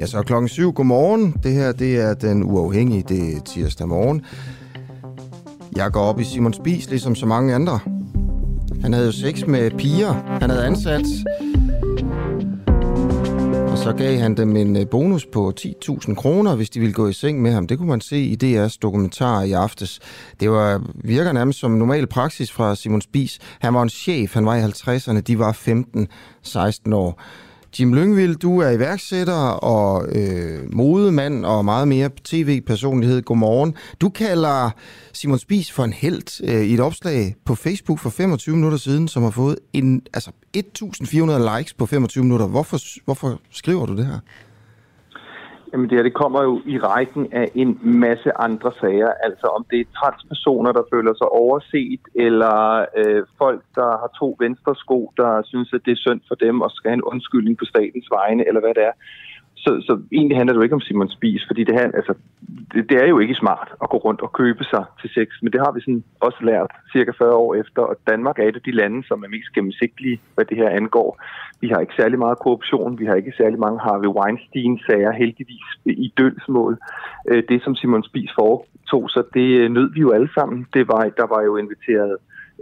Ja, så klokken 7. Godmorgen. Det her, det er den uafhængige. Det er tirsdag morgen. Jeg går op i Simon Spis, ligesom så mange andre. Han havde jo sex med piger. Han havde ansat. Og så gav han dem en øh, bonus på 10.000 kroner, hvis de ville gå i seng med ham. Det kunne man se i DR's dokumentar i aftes. Det var, virker nærmest som normal praksis fra Simon Spis. Han var en chef, han var i 50'erne, de var 15-16 år. Jim Lyngvild, du er iværksætter og øh, modemand og meget mere tv-personlighed. Godmorgen. Du kalder Simon Spis for en held øh, i et opslag på Facebook for 25 minutter siden, som har fået en, altså 1.400 likes på 25 minutter. Hvorfor, hvorfor skriver du det her? Jamen det her, det kommer jo i rækken af en masse andre sager. Altså om det er transpersoner, der føler sig overset, eller øh, folk, der har to venstre sko, der synes, at det er synd for dem og skal have en undskyldning på statens vegne, eller hvad det er. Så, så egentlig handler det jo ikke om Simon Spies, fordi det, her, altså, det, det er jo ikke smart at gå rundt og købe sig til sex, men det har vi sådan også lært cirka 40 år efter, og Danmark er et af de lande, som er mest gennemsigtige, hvad det her angår. Vi har ikke særlig meget korruption, vi har ikke særlig mange Harvey Weinstein-sager, heldigvis i dølsmål. Øh, det, som Simon Spies foretog, så det øh, nød vi jo alle sammen. Det var, der var jo inviteret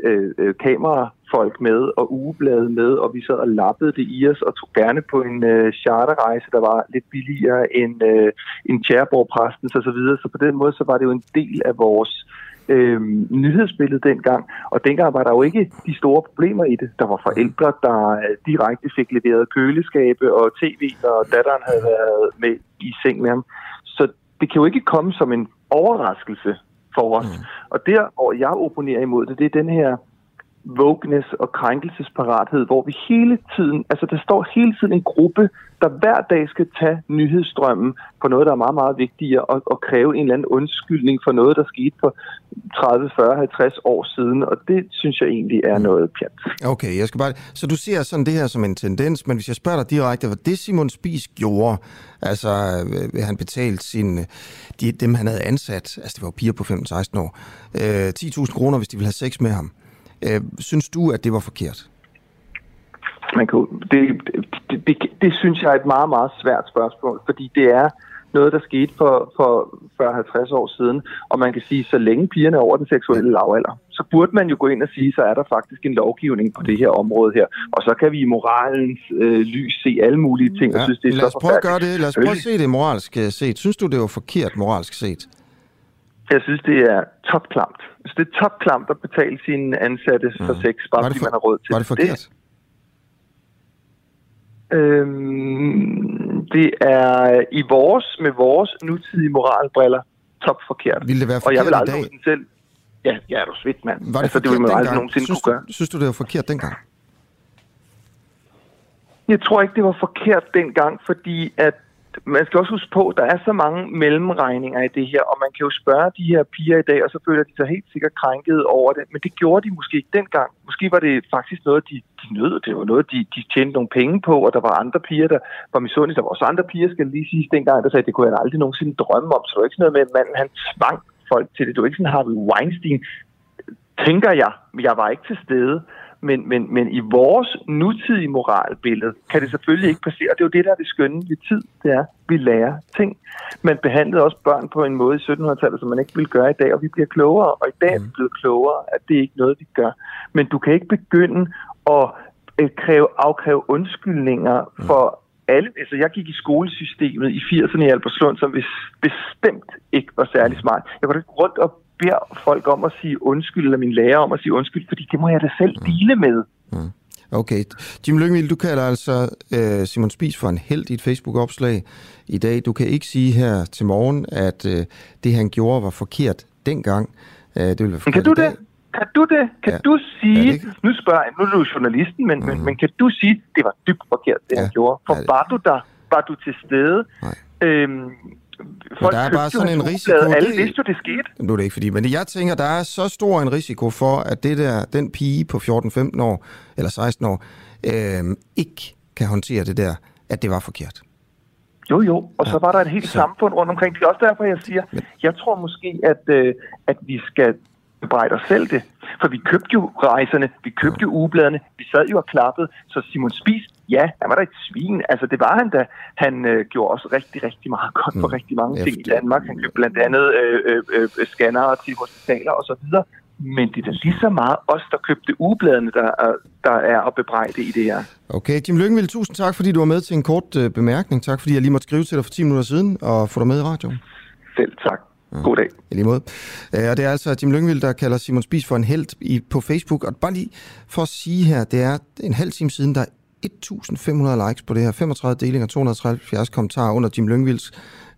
øh, øh kameraer kamera folk med og ugeblade med, og vi sad og lappede det i os og tog gerne på en øh, charterrejse, der var lidt billigere end, øh, en Tjærborg-præstens og så videre. Så på den måde så var det jo en del af vores øh, nyhedsbillede dengang. Og dengang var der jo ikke de store problemer i det. Der var forældre, der øh, direkte fik leveret køleskabe og tv, og datteren havde været med i seng med ham. Så det kan jo ikke komme som en overraskelse for os. Mm. Og der, hvor jeg opponerer imod det, det er den her wokeness og krænkelsesparathed, hvor vi hele tiden, altså der står hele tiden en gruppe, der hver dag skal tage nyhedsstrømmen på noget, der er meget, meget vigtigere, og, og kræve en eller anden undskyldning for noget, der skete for 30, 40, 50 år siden, og det synes jeg egentlig er noget pjat. Okay, jeg skal bare... Så du ser sådan det her som en tendens, men hvis jeg spørger dig direkte, hvad det Simon Spies gjorde, altså øh, han betalte sin, de, dem han havde ansat, altså det var piger på 15-16 år, øh, 10.000 kroner, hvis de ville have sex med ham, Øh, synes du, at det var forkert? Man kan, det, det, det, det synes jeg er et meget, meget svært spørgsmål, fordi det er noget, der skete for, for 40-50 år siden, og man kan sige, så længe pigerne er over den seksuelle lavalder, så burde man jo gå ind og sige, så er der faktisk en lovgivning på det her område her, og så kan vi i moralens øh, lys se alle mulige ting, ja, og synes, det er lad os prøve at gøre det. Lad os prøve at se det moralsk set. Synes du, det var forkert moralsk set? Jeg synes, det er topklamt. Så det er topklamt at betale sine ansatte for mm. sex, bare fordi for, man har råd til Var det forkert? Det, øhm, det er i vores, med vores nutidige moralbriller, top forkert. Vil det være forkert Og jeg vil aldrig i dag? selv... Ja, ja, er du svidt, mand. Var det altså, det vil man aldrig nogensinde synes kunne gøre. Du, synes du, det var forkert dengang? Jeg tror ikke, det var forkert dengang, fordi at man skal også huske på, at der er så mange mellemregninger i det her, og man kan jo spørge de her piger i dag, og så føler de sig helt sikkert krænket over det, men det gjorde de måske ikke dengang. Måske var det faktisk noget, de, de nød. Det var noget, de, de tjente nogle penge på, og der var andre piger, der var misundelige. Der var også andre piger, skal lige sige, dengang, der sagde, at det kunne han aldrig nogensinde drømme om. Så det var ikke sådan noget med, at manden han tvang folk til det. Det var ikke sådan Harvey Weinstein, tænker jeg. Jeg var ikke til stede. Men, men, men i vores nutidige moralbillede kan det selvfølgelig ikke passere. Det er jo det, der er det skønne ved tid. Det er, at vi lærer ting. Man behandlede også børn på en måde i 1700-tallet, som man ikke ville gøre i dag, og vi bliver klogere. Og i dag er vi mm. blevet klogere, at det er ikke noget, vi gør. Men du kan ikke begynde at øh, kræve, afkræve undskyldninger mm. for alle, altså jeg gik i skolesystemet i 80'erne i Albertslund, som bestemt ikke var særlig smart. Jeg går ikke rundt og beder folk om at sige undskyld, eller min lærer om at sige undskyld, fordi det må jeg da selv mm. dele med. Mm. Okay. Jim Lyngvild, du kalder altså øh, Simon Spies for en held i et Facebook-opslag i dag. Du kan ikke sige her til morgen, at øh, det han gjorde var forkert dengang. Øh, det vil være forkert kan du det? Kan du det? Kan ja. du sige, ja, det... nu spørger jeg, nu er du journalisten, men, mm. men, men kan du sige, det var dybt forkert, det ja. han gjorde? For ja, det... var du der? Var du til stede? Nej. Øhm, Folk der er bare sådan en risiko. Alle vidste jo, det skete. Nu er det ikke fordi, men jeg tænker, der er så stor en risiko for, at det der, den pige på 14-15 år, eller 16 år, øh, ikke kan håndtere det der, at det var forkert. Jo, jo. Og ja. så var der et helt så. samfund rundt omkring. Det er også derfor, jeg siger, men... jeg tror måske, at, øh, at vi skal bebrejde os selv det. For vi købte jo rejserne, vi købte jo ugebladene, vi sad jo og klappede. Så Simon Spies, ja, han var da et svin. Altså det var han da. Han øh, gjorde også rigtig, rigtig meget godt for mm. rigtig mange Efter. ting i Danmark. Han købte blandt andet øh, øh, øh, scannere til hospitaler og så videre. Men det er da lige så meget os, der købte ugebladene, der, er, der er at bebrejde i det her. Okay, Jim Lyngvild, tusind tak, fordi du var med til en kort øh, bemærkning. Tak, fordi jeg lige måtte skrive til dig for 10 minutter siden og få dig med i radioen. Selv tak. God dag. I lige måde. Øh, og det er altså Jim Lyngvild, der kalder Simon Spies for en held i, på Facebook. Og bare lige for at sige her, det er en halv time siden, der er 1.500 likes på det her, 35 delinger, 273 kommentarer under Jim Lyngvilds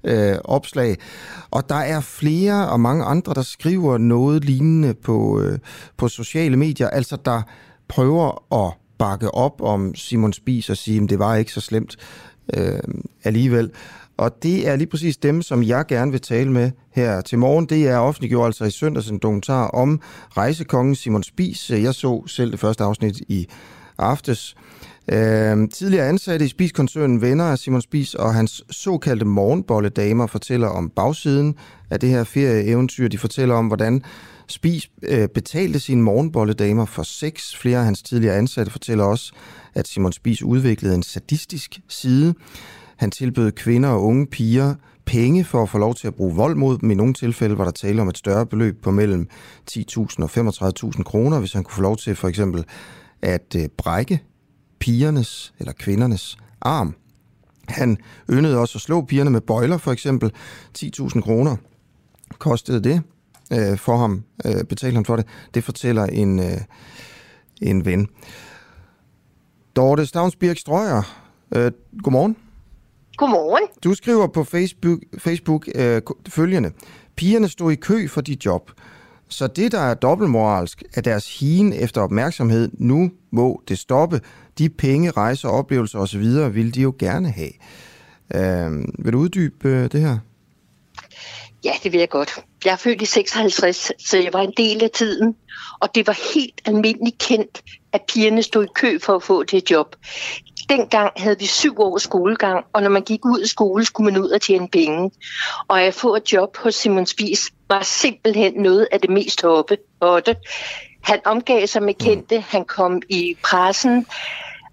øh, opslag. Og der er flere og mange andre, der skriver noget lignende på, øh, på sociale medier, altså der prøver at bakke op om Simon Spies og sige, at det var ikke så slemt øh, alligevel. Og det er lige præcis dem, som jeg gerne vil tale med her til morgen. Det er offentliggjort altså i søndags en dokumentar om rejsekongen Simon Spies. Jeg så selv det første afsnit i aftes. Øh, Øhm, tidligere ansatte i Spis-koncernen venner af Simon Spis og hans såkaldte morgenbolledamer fortæller om bagsiden af det her ferieeventyr. De fortæller om, hvordan Spis øh, betalte sine morgenbolledamer for sex. Flere af hans tidligere ansatte fortæller også, at Simon Spis udviklede en sadistisk side. Han tilbød kvinder og unge piger penge for at få lov til at bruge vold mod dem. I nogle tilfælde var der tale om et større beløb på mellem 10.000 og 35.000 kroner, hvis han kunne få lov til for eksempel at øh, brække pigernes eller kvindernes arm. Han yndede også at slå pigerne med bøjler, for eksempel 10.000 kroner. Kostede det øh, for ham, øh, betalte han for det. Det fortæller en, øh, en ven. Dorte Stavnsbirk Strøger, øh, godmorgen. Godmorgen. Du skriver på Facebook, Facebook øh, følgende. Pigerne stod i kø for dit job. Så det, der er dobbeltmoralsk, er deres hien efter opmærksomhed. Nu må det stoppe. De penge, rejser, oplevelser osv. vil de jo gerne have. Øh, vil du uddybe øh, det her? Ja, det vil jeg godt. Jeg er født i 56, så jeg var en del af tiden. Og det var helt almindeligt kendt, at pigerne stod i kø for at få det job dengang havde vi syv års skolegang, og når man gik ud af skole, skulle man ud og tjene penge. Og at få et job hos Simon Spies var simpelthen noget af det mest hoppe. Han omgav sig med kendte, han kom i pressen,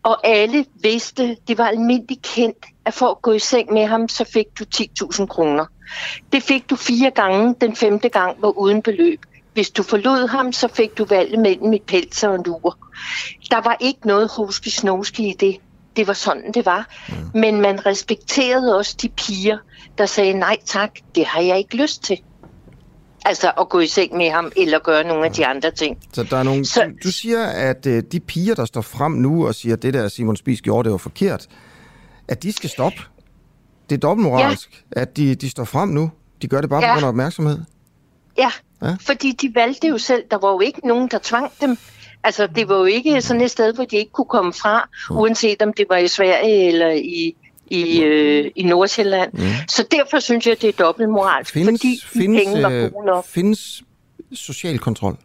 og alle vidste, det var almindeligt kendt, at for at gå i seng med ham, så fik du 10.000 kroner. Det fik du fire gange, den femte gang var uden beløb. Hvis du forlod ham, så fik du valget mellem et pels og en lur. Der var ikke noget hoski i det det var sådan, det var. Mm. Men man respekterede også de piger, der sagde, nej tak, det har jeg ikke lyst til. Altså at gå i seng med ham, eller gøre nogle af de andre ting. Så der er nogle, så, du, du siger, at uh, de piger, der står frem nu og siger, at det der Simon Spies gjorde, det var forkert, at de skal stoppe. Det er dobbeltmoralsk, ja. at de, de står frem nu. De gør det bare ja. på grund af opmærksomhed. Ja, ja, fordi de valgte jo selv. Der var jo ikke nogen, der tvang dem. Altså, det var jo ikke sådan et sted, hvor de ikke kunne komme fra, uanset om det var i Sverige eller i, i, øh, i Nordsjælland. Mm. Så derfor synes jeg, det er dobbelt moralsk, findes, fordi findes, penge var øh, gode nok. Findes social kontrol?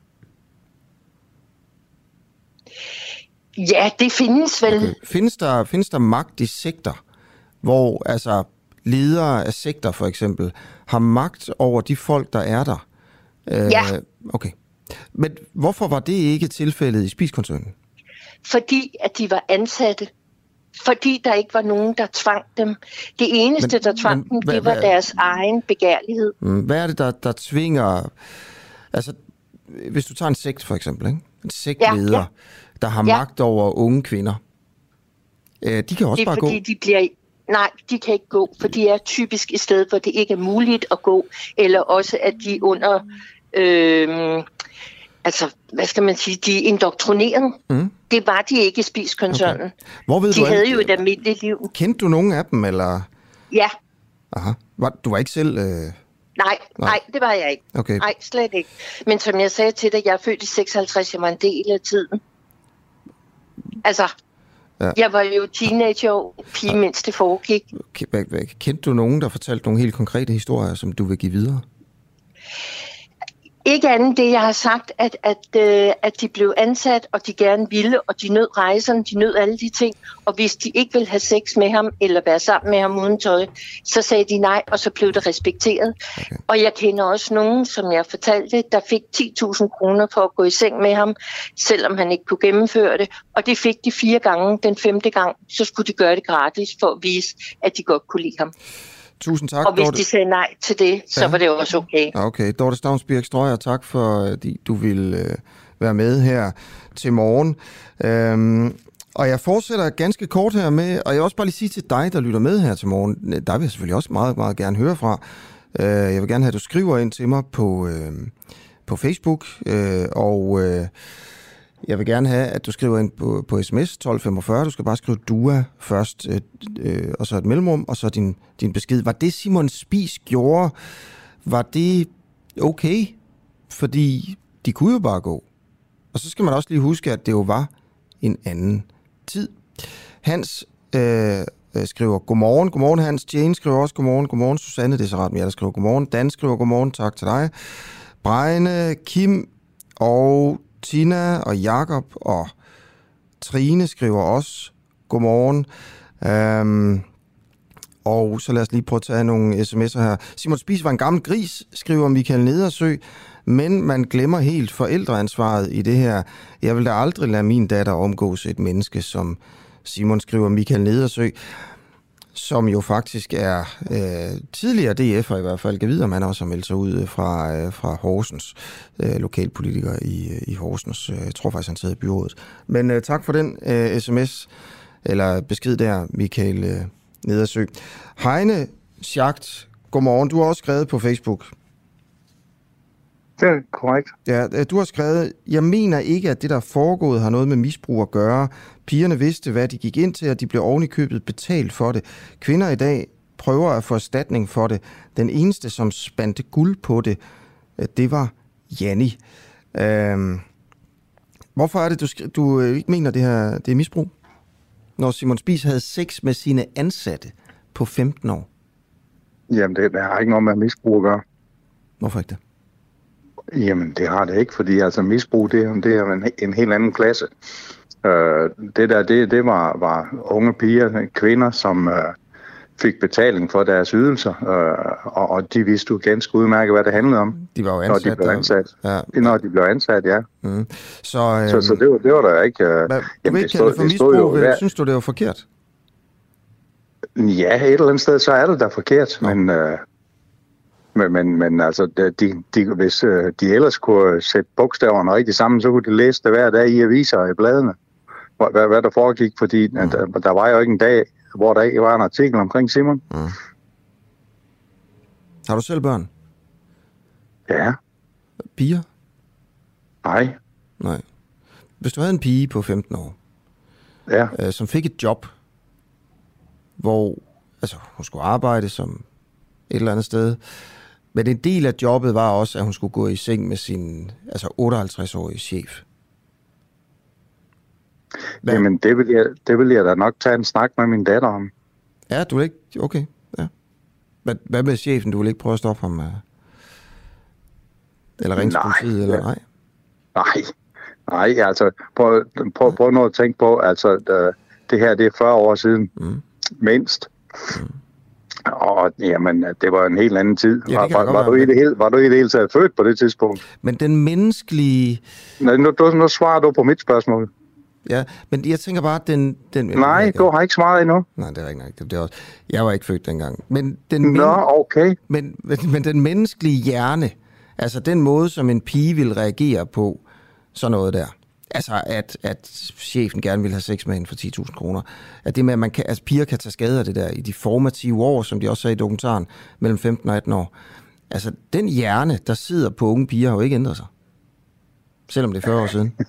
Ja, det findes vel. Okay. Findes, der, findes der magt i sektor, hvor altså ledere af sektor for eksempel har magt over de folk, der er der? Øh, ja. Okay. Men hvorfor var det ikke tilfældet i spiskoncernen? Fordi at de var ansatte. Fordi der ikke var nogen, der tvang dem. Det eneste, men, der tvang men, dem, det var hvad, deres egen begærlighed. Mm, hvad er det, der, der tvinger... Altså, hvis du tager en sekt for eksempel, ikke? en sektleder, ja, ja. der har ja. magt over unge kvinder. Øh, de kan også det er bare fordi, gå... De bliver, nej, de kan ikke gå, for de er typisk et sted, hvor det ikke er muligt at gå, eller også at de under, øh, altså, hvad skal man sige, de er indoktrineret. Mm. Det var de ikke i spiskoncernen. Okay. Hvor ved de du, havde jo et almindeligt liv. Kendte du nogen af dem, eller? Ja, Aha. Du var ikke selv... Øh... nej, nej, det var jeg ikke. Okay. Nej, slet ikke. Men som jeg sagde til dig, jeg er født i 56, jeg var en del af tiden. Altså, Ja. ja. jeg var jo teenager, pige, mens det foregik. Kendte du nogen, der fortalte nogle helt konkrete historier, som du vil give videre? Ikke andet det, jeg har sagt, at, at, øh, at de blev ansat, og de gerne ville, og de nød rejserne, de nød alle de ting. Og hvis de ikke ville have sex med ham, eller være sammen med ham uden tøj, så sagde de nej, og så blev det respekteret. Okay. Og jeg kender også nogen, som jeg fortalte, der fik 10.000 kroner for at gå i seng med ham, selvom han ikke kunne gennemføre det. Og det fik de fire gange. Den femte gang, så skulle de gøre det gratis, for at vise, at de godt kunne lide ham. Tusind tak, Og hvis Dorte. de sagde nej til det, så Ja. var det også okay. Okay, Dorte Stavnsbjerg Strøger, tak for, at du vil øh, være med her til morgen. Øhm, og jeg fortsætter ganske kort her med, og jeg vil også bare lige sige til dig, der lytter med her til morgen, der vil jeg selvfølgelig også meget, meget gerne høre fra. Øh, jeg vil gerne have, at du skriver ind til mig på, øh, på Facebook, øh, og øh, jeg vil gerne have, at du skriver ind på, på sms 1245. Du skal bare skrive DUA først, øh, øh, og så et mellemrum, og så din, din besked. Var det Simon Spis gjorde, var det okay? Fordi de kunne jo bare gå. Og så skal man også lige huske, at det jo var en anden tid. Hans øh, øh, skriver godmorgen. Godmorgen Hans. Jane skriver også godmorgen. Godmorgen Susanne. Det er så ret mere, der skriver godmorgen. Dan skriver godmorgen. Tak til dig. Brejne, Kim og Tina og Jakob og Trine skriver også godmorgen. Øhm, og så lad os lige prøve at tage nogle sms'er her. Simon Spis var en gammel gris, skriver Michael Nedersø, men man glemmer helt forældreansvaret i det her. Jeg vil da aldrig lade min datter omgås et menneske, som Simon skriver Michael Nedersø, som jo faktisk er øh, tidligere DF'er i hvert fald. kan vide, om han også har meldt sig ud øh, fra, øh, fra Horsens, øh, lokalpolitiker i, øh, i Horsens. Øh, jeg tror faktisk, han sidder i byrådet. Men øh, tak for den øh, sms, eller besked der, Michael øh, Nedersø. Heine Schacht, godmorgen. Du har også skrevet på Facebook. Det er korrekt. Ja, øh, du har skrevet, jeg mener ikke, at det, der er foregået, har noget med misbrug at gøre. Pigerne vidste, hvad de gik ind til, og de blev oven i købet betalt for det. Kvinder i dag prøver at få erstatning for det. Den eneste, som spandte guld på det, øh, det var Janni. Øhm, hvorfor er det, du, du øh, ikke mener, det her det er misbrug? Når Simon Spies havde sex med sine ansatte på 15 år. Jamen, det, det har ikke noget med misbrug at gøre. Hvorfor ikke det? Jamen, det har det ikke, fordi altså misbrug, det, det er en, en helt anden klasse. Øh, det der, det, det var, var unge piger, kvinder, som øh, fik betaling for deres ydelser, øh, og, og de vidste jo ganske udmærket, hvad det handlede om, De var jo når ansat. de blev ansat. Ja, Når de blev ansat, ja. mm. Så, øhm, Så, så det, var, det var der ikke... Øh, Hvad, jamen, det kalde det for stod misbrug, vel? hver- Synes du, det var forkert? Ja, et eller andet sted, så er det da forkert, Nå. men, øh, men, men, men altså, de, de, hvis øh, de ellers kunne sætte bogstaverne rigtig sammen, så kunne de læse det hver dag i aviser og i bladene, hvad, hvad, der foregik, fordi mm. der, der var jo ikke en dag, hvor der ikke var en artikel omkring Simon. Har du selv børn? Ja, Piger? nej, Nej. Hvis du havde en pige på 15 år, ja, øh, som fik et job, hvor altså, hun skulle arbejde som et eller andet sted, men en del af jobbet var også, at hun skulle gå i seng med sin altså 58-årige chef. Hvad? jamen det vil, jeg, det vil jeg da nok tage en snak med min datter om. Ja, du vil ikke... Okay, ja. Hvad, hvad med chefen? Du vil ikke prøve at stoppe ham? øh? Eller ringe til politiet? Eller nej? Nej, nej, altså prøv, prøv, prøv nu at tænke på, altså det, det her det er 40 år siden, Mm. mindst. Og jamen, det var en helt anden tid. Ja, det var, var, du i det hele, var du i det hele taget født på det tidspunkt? Men den menneskelige... Nej, nu, du, nu svarer du på mit spørgsmål. Ja, men jeg tænker bare, at den... den Nej, du har ikke svaret endnu. Nej, det er ikke nok. Det er også, jeg var ikke født dengang. Men den, men, Nå, okay. men, men, men den menneskelige hjerne, altså den måde, som en pige vil reagere på, sådan noget der. Altså, at, at chefen gerne vil have sex med hende for 10.000 kroner. At det med, at man kan, altså, piger kan tage skade af det der i de formative år, som de også sagde i dokumentaren, mellem 15 og 18 år. Altså, den hjerne, der sidder på unge piger, har jo ikke ændret sig. Selvom det er 40 år siden.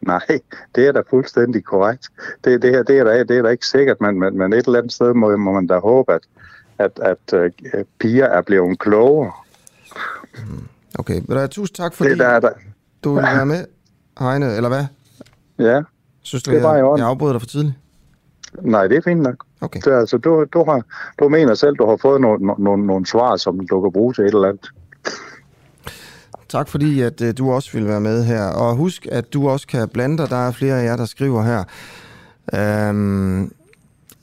Nej, det er da fuldstændig korrekt. Det, det her det er, da, det er da ikke sikkert, men, men, men et eller andet sted må, må man da håbe, at, at, at uh, piger er blevet klogere. Okay, men der, tusind tak, fordi Det der, er der. du vil være med, Heine, eller hvad? Ja, Synes du, Det er bare i jeg, orden. jeg afbryder dig for tidligt? nej, det er fint nok. Okay. Det, er altså, du, du, har, du mener selv, du har fået nogle, nogle, nogle svar, som du kan bruge til et eller andet. Tak fordi, at øh, du også vil være med her. Og husk, at du også kan blande dig. Der er flere af jer, der skriver her. Øhm,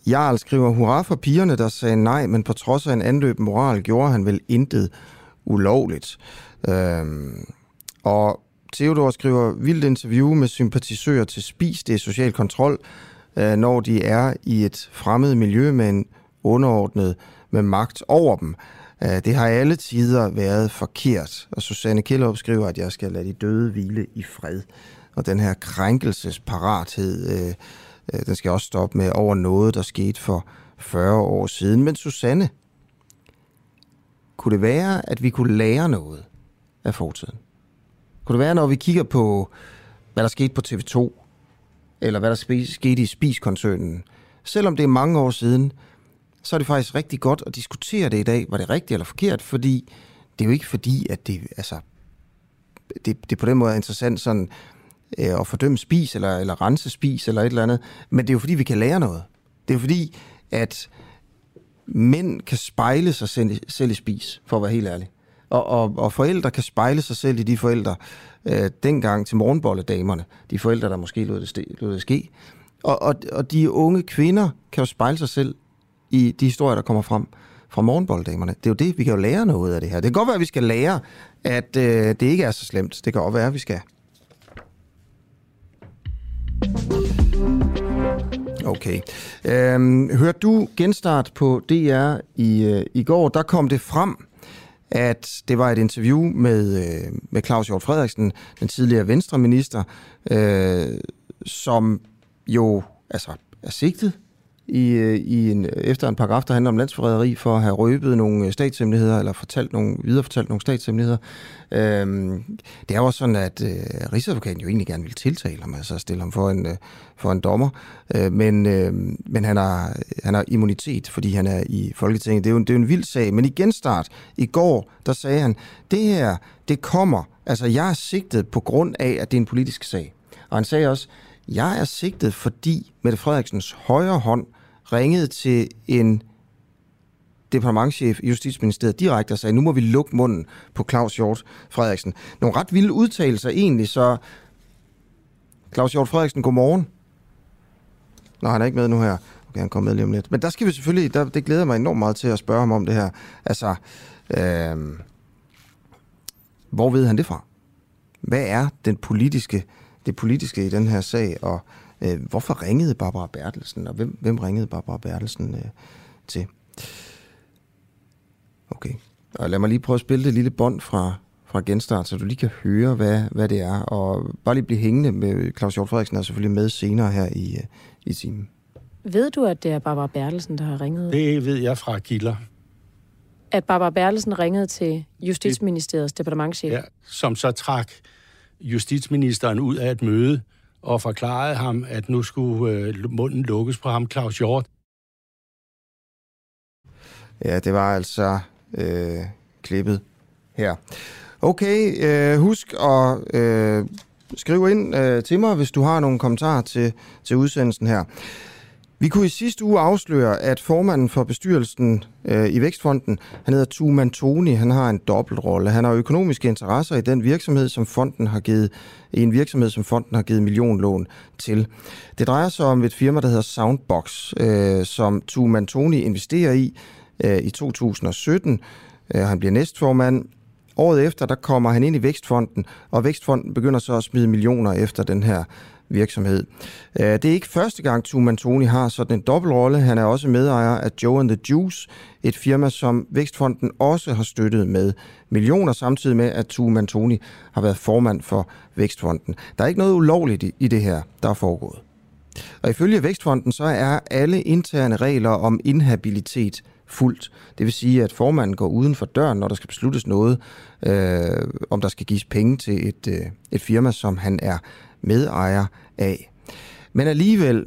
Jarl skriver, hurra for pigerne, der sagde nej, men på trods af en anløb moral, gjorde han vel intet ulovligt. Øhm, og Theodor skriver, vildt interview med sympatisører til spis, det er social kontrol, øh, når de er i et fremmed miljø med en underordnet med magt over dem. Øh, Det har alle tider været forkert. Og Susanne Kjellup skriver, at jeg skal lade de døde hvile i fred. Og den her krænkelsesparathed, øh, øh, den skal også stoppe med over noget, der skete for 40 år siden. Men Susanne, kunne det være, at vi kunne lære noget af fortiden? Kunne det være, når vi kigger på, hvad der skete på TV2, eller hvad der skete i Spis-koncernen, selvom det er mange år siden, så er det faktisk rigtig godt at diskutere det i dag. Var det rigtigt eller forkert? Fordi det er jo ikke fordi, at det, altså, det, det på den måde er interessant sådan, øh, at fordømme spis, eller, eller rense spis, eller et eller andet. Men det er jo fordi, vi kan lære noget. Det er jo fordi, at mænd kan spejle sig selv, selv i spis, for at være helt ærlig. Og, og, og forældre kan spejle sig selv i de forældre, øh, dengang til morgenbolledamerne, de forældre, der måske lod det, lod det ske. Og, og, og de unge kvinder kan jo spejle sig selv i de historier, der kommer frem fra morgenbolddamerne. Det er jo det, vi kan jo lære noget af det her. Det kan godt være, at vi skal lære, at øh, det ikke er så slemt. Det kan godt være, at vi skal. Okay. Øhm, hørte du genstart på DR i, øh, i går? Der kom det frem, at det var et interview med, øh, med Claus Hjort Frederiksen, den tidligere venstreminister, øh, som jo altså, er sigtet i, øh, i en, efter en paragraf, der handler om landsforræderi, for at have røbet nogle øh, statshemmeligheder, eller fortalt nogle, viderefortalt nogle statshemmeligheder. Øhm, det er jo også sådan, at øh, Rigsadvokaten jo egentlig gerne vil tiltale ham, altså stille ham for en, øh, for en dommer, øh, men, øh, men han, har, han har immunitet, fordi han er i Folketinget. Det er, jo, det er jo en vild sag, men i genstart i går, der sagde han, det her, det kommer, altså jeg er sigtet på grund af, at det er en politisk sag. Og han sagde også, jeg er sigtet, fordi Mette Frederiksens højre hånd ringede til en departementchef i Justitsministeriet direkte og sagde, nu må vi lukke munden på Claus Hjort Frederiksen. Nogle ret vilde udtalelser egentlig, så Claus Hjort Frederiksen, godmorgen. Nå, han er ikke med nu her. Okay, han kommer med lige om lidt. Men der skal vi selvfølgelig, der, det glæder mig enormt meget til at spørge ham om det her. Altså, øh, hvor ved han det fra? Hvad er den politiske, det politiske i den her sag, og øh, hvorfor ringede Barbara Bertelsen, og hvem, hvem ringede Barbara Bertelsen øh, til? Okay. Og lad mig lige prøve at spille det lille bånd fra, fra genstart, så du lige kan høre, hvad, hvad det er. Og bare lige blive hængende med Claus Hjort Frederiksen er selvfølgelig med senere her i, øh, i timen. Ved du, at det er Barbara Bertelsen, der har ringet? Det ved jeg fra Gilder, At Barbara Bertelsen ringede til Justitsministeriets departementchef? ja, som så trak justitsministeren ud af et møde og forklarede ham, at nu skulle øh, munden lukkes på ham, Claus Hjort. Ja, det var altså øh, klippet her. Okay, øh, husk at øh, skrive ind øh, til mig, hvis du har nogle kommentarer til, til udsendelsen her. Vi kunne i sidste uge afsløre, at formanden for bestyrelsen øh, i Vækstfonden, han hedder Tuman Toni, han har en dobbeltrolle. Han har økonomiske interesser i den virksomhed, som fonden har givet, i en virksomhed, som fonden har givet millionlån til. Det drejer sig om et firma, der hedder Soundbox, øh, som Tuman Toni investerer i øh, i 2017. Øh, han bliver næstformand. Året efter, der kommer han ind i Vækstfonden, og Vækstfonden begynder så at smide millioner efter den her virksomhed. Øh, det er ikke første gang, Tuman Tony har sådan en dobbeltrolle. Han er også medejer af Joe and the Juice, et firma, som Vækstfonden også har støttet med millioner, samtidig med, at Tuman Tony har været formand for Vækstfonden. Der er ikke noget ulovligt i det her, der er foregået. Og ifølge Vækstfonden, så er alle interne regler om inhabilitet fuldt. Det vil sige, at formanden går uden for døren, når der skal besluttes noget, øh, om der skal gives penge til et, øh, et firma, som han er medejer af. Men alligevel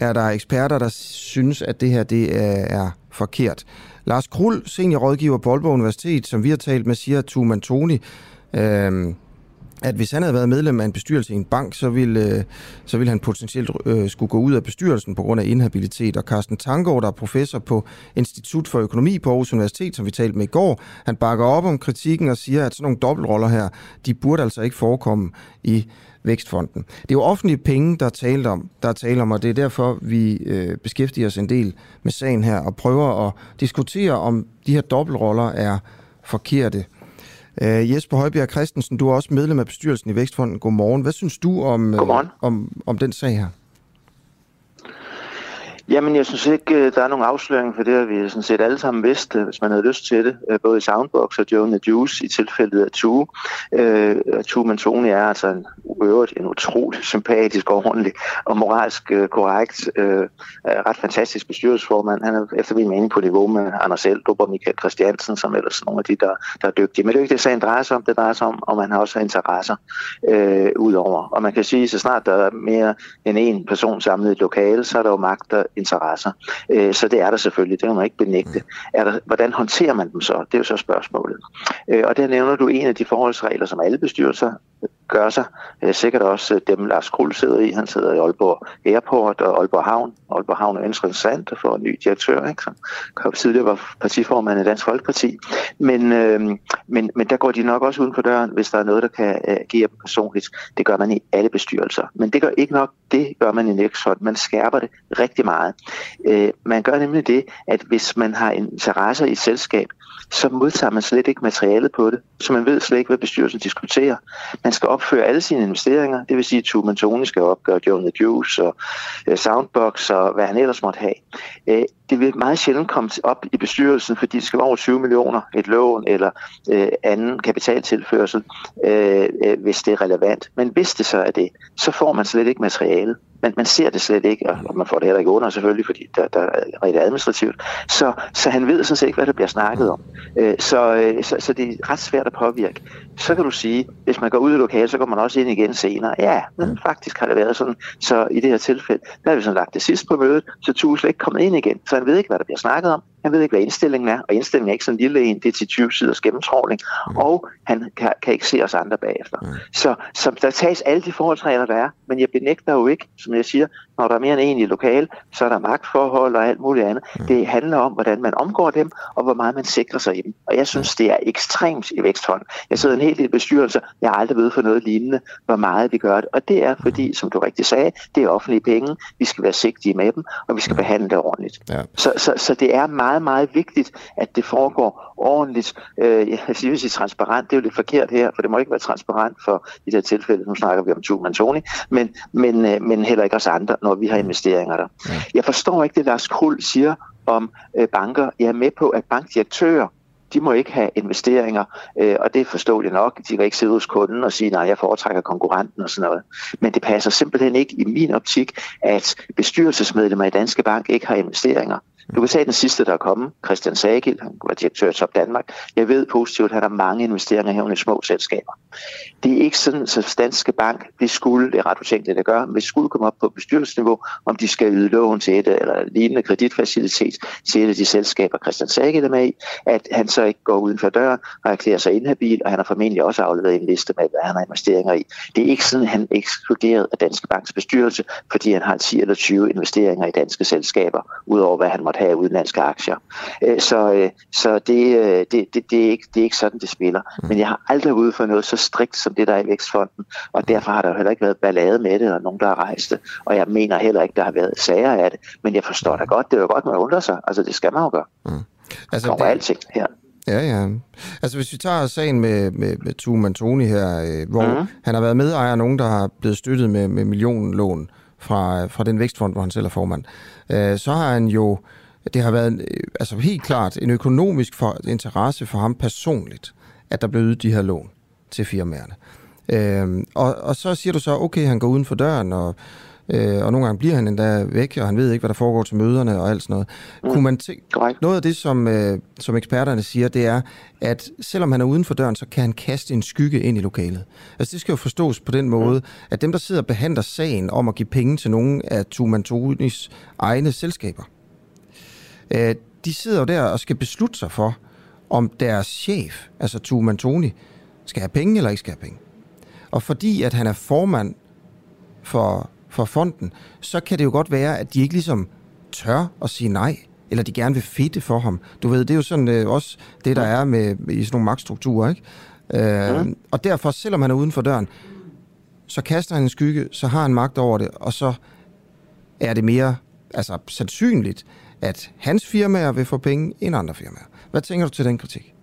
er der eksperter, der synes, at det her det er, forkert. Lars Krul, seniorrådgiver på Aalborg Universitet, som vi har talt med, siger, at Tuman Toni øh, at hvis han havde været medlem af en bestyrelse i en bank, så ville, øh, så ville han potentielt øh, skulle gå ud af bestyrelsen på grund af inhabilitet. Og Carsten Tangård, der er professor på Institut for Økonomi på Aarhus Universitet, som vi talte med i går, han bakker op om kritikken og siger, at sådan nogle dobbeltroller her, de burde altså ikke forekomme i Vækstfonden. Det er jo offentlige penge, der er talt om, der er talt om, og det er derfor, vi øh, beskæftiger os en del med sagen her og prøver at diskutere, om de her dobbeltroller er forkerte. Uh, Jesper Højbjerg Christensen, du er også medlem af bestyrelsen i Vækstfonden. Godmorgen. Hvad synes du om, uh, om, om den sag her? Jamen, jeg synes ikke, øh, der er nogen afsløring for det, at vi sådan set alle sammen vidste, øh, hvis man havde lyst til det. Øh, både i Soundbox og Joe the Juice i tilfældet af Tue. Øh, Tue Mantoni er altså en, øvrigt en utrolig sympatisk og ordentlig og moralsk øh, korrekt, øh, ret fantastisk bestyrelsesformand. Han er efter min mening på niveau med Anders Eldrup og Michael Christiansen, som ellers nogle af de, der, der er dygtige. Men det er jo ikke det, sagen drejer sig om. Det drejer sig om, om man har også interesser øh, udover. Og man kan sige, så snart der er mere end en person samlet i et lokale, så er der jo magt, der interesser. Øh, så det er der selvfølgelig, det kan man ikke benægte. Er der, hvordan håndterer man dem så? Det er jo så spørgsmålet. Øh, og der nævner du en af de forholdsregler, som alle bestyrelser gør sig. Øh, sikkert også øh, dem, Lars Krul sidder i. Han sidder i Aalborg Airport og Aalborg Havn. Aalborg Havn er interessant at få en ny direktør, ikke? som tidligere var partiformand i Dansk Folkeparti. Men, øh, men, men der går de nok også uden for døren, hvis der er noget, der kan øh, agere personligt. Det gør man i alle bestyrelser. Men det gør ikke nok, det gør man i Nexon. Man skærper det rigtig meget. Øh, man gør nemlig det, at hvis man har interesser i et selskab, så modtager man slet ikke materialet på det, så man ved slet ikke, hvad bestyrelsen diskuterer. Man skal opføre alle sine investeringer, det vil sige, at Tuman Tony skal opgøre Joe the Juice og øh, Soundbox og hvad han ellers måtte have. Øh, det vil meget sjældent komme op i bestyrelsen, fordi det skal være over 20 millioner et lån eller øh, anden kapitaltilførsel, hvis det er relevant. Men hvis det så er det, så får man slet ikke materialet men man ser det slet ikke, og man får det heller ikke under selvfølgelig, fordi der, der er rigtig administrativt. Så, så han ved sådan set ikke, hvad der bliver snakket om. Øh, så, øh, så, så det er ret svært at påvirke. Så kan du sige, hvis man går ud i lokalet, så går man også ind igen senere. Ja, men faktisk har det været sådan. Så i det her tilfælde, der har vi sådan lagt det sidst på mødet, så Tue slet ikke kommet ind igen. Så han ved ikke, hvad der bliver snakket om. Han ved ikke, hvad indstillingen er, og indstillingen er ikke sådan en lille en, det er til 20 siders gennemtråling, mm. og han kan, kan ikke se os andre bagefter. Mm. Så, så der tages alle de forholdsregler, der er, men jeg benægter jo ikke, som jeg siger, når der er mere end en i lokal, så er der magtforhold og alt muligt andet. Mm. Det handler om, hvordan man omgår dem, og hvor meget man sikrer sig i dem. Og jeg synes, det er ekstremt i væksthånd. Jeg sidder en hel del bestyrelser, jeg har aldrig ved for noget lignende, hvor meget vi gør det. Og det er fordi, som du rigtig sagde, det er offentlige penge, vi skal være sigtige med dem, og vi skal behandle det ordentligt. Ja. Så, så, så det er meget meget, vigtigt, at det foregår ordentligt. Øh, jeg vil sige transparent, det er jo lidt forkert her, for det må ikke være transparent for i det her tilfælde, nu snakker vi om Tuman Tony, men, men, øh, men heller ikke os andre, når vi har investeringer der. Ja. Jeg forstår ikke det, Lars Krul siger om øh, banker. Jeg er med på, at bankdirektører de må ikke have investeringer, øh, og det forstår jeg nok. De kan ikke sidde hos kunden og sige, nej, jeg foretrækker konkurrenten og sådan noget. Men det passer simpelthen ikke i min optik, at bestyrelsesmedlemmer i Danske Bank ikke har investeringer. Du kan tage den sidste, der er kommet, Christian Sagil, han var direktør i Top Danmark. Jeg ved positivt, at han har mange investeringer her i små selskaber. Det er ikke sådan, at Danske Bank, det skulle, det er ret utænkeligt at gøre, men det skulle komme op på bestyrelsesniveau, om de skal yde lån til et eller lignende kreditfacilitet til et af de selskaber, Christian Sagil er med i, at han så ikke går uden for døren og erklærer sig inhabil, og han har formentlig også afleveret en liste med, hvad han har investeringer i. Det er ikke sådan, at han er ekskluderet af Danske Banks bestyrelse, fordi han har 10 eller 20 investeringer i danske selskaber, udover hvad han måtte have udenlandske aktier. Øh, så, øh, så det, øh, det, det, det, er ikke, det er ikke sådan, det spiller. Mm. Men jeg har aldrig ude for noget så strikt som det, der er i Vækstfonden, og derfor har der jo heller ikke været ballade med det, og nogen, der har rejst det. Og jeg mener heller ikke, der har været sager af det. Men jeg forstår da godt, det er jo godt, man undrer sig. Altså, det skal man jo gøre. Mm. Altså, Kommer det... alting her. Ja, ja. Altså hvis vi tager sagen med, med, med Tue Mantoni her, øh, hvor mm. han har været medejer af nogen, der har blevet støttet med, med millionlån fra, fra den vækstfond, hvor han selv er formand, øh, så har han jo, det har været øh, altså helt klart en økonomisk for, interesse for ham personligt, at der blev ydet de her lån til firmaerne. Øh, og, og så siger du så, okay, han går uden for døren, og øh, og nogle gange bliver han endda væk, og han ved ikke, hvad der foregår til møderne og alt sådan noget. Mm. Kunne man tænke, noget af det, som, øh, som eksperterne siger, det er, at selvom han er uden for døren, så kan han kaste en skygge ind i lokalet. Altså det skal jo forstås på den måde, mm. at dem, der sidder og behandler sagen om at give penge til nogle af Tumantonis egne selskaber, øh, de sidder jo der og skal beslutte sig for, om deres chef, altså Tumantoni, skal have penge eller ikke skal have penge. Og fordi at han er formand for for fonden, så kan det jo godt være, at de ikke ligesom tør at sige nej, eller de gerne vil fedte for ham. Du ved, det er jo sådan øh, også det, der er med, i sådan nogle magtstrukturer, ikke? Øh, ja. Og derfor, selvom han er uden for døren, så kaster han en skygge, så har han magt over det, og så er det mere altså, sandsynligt, at hans firmaer vil få penge end andre firmaer. Hvad tænker du til den kritik?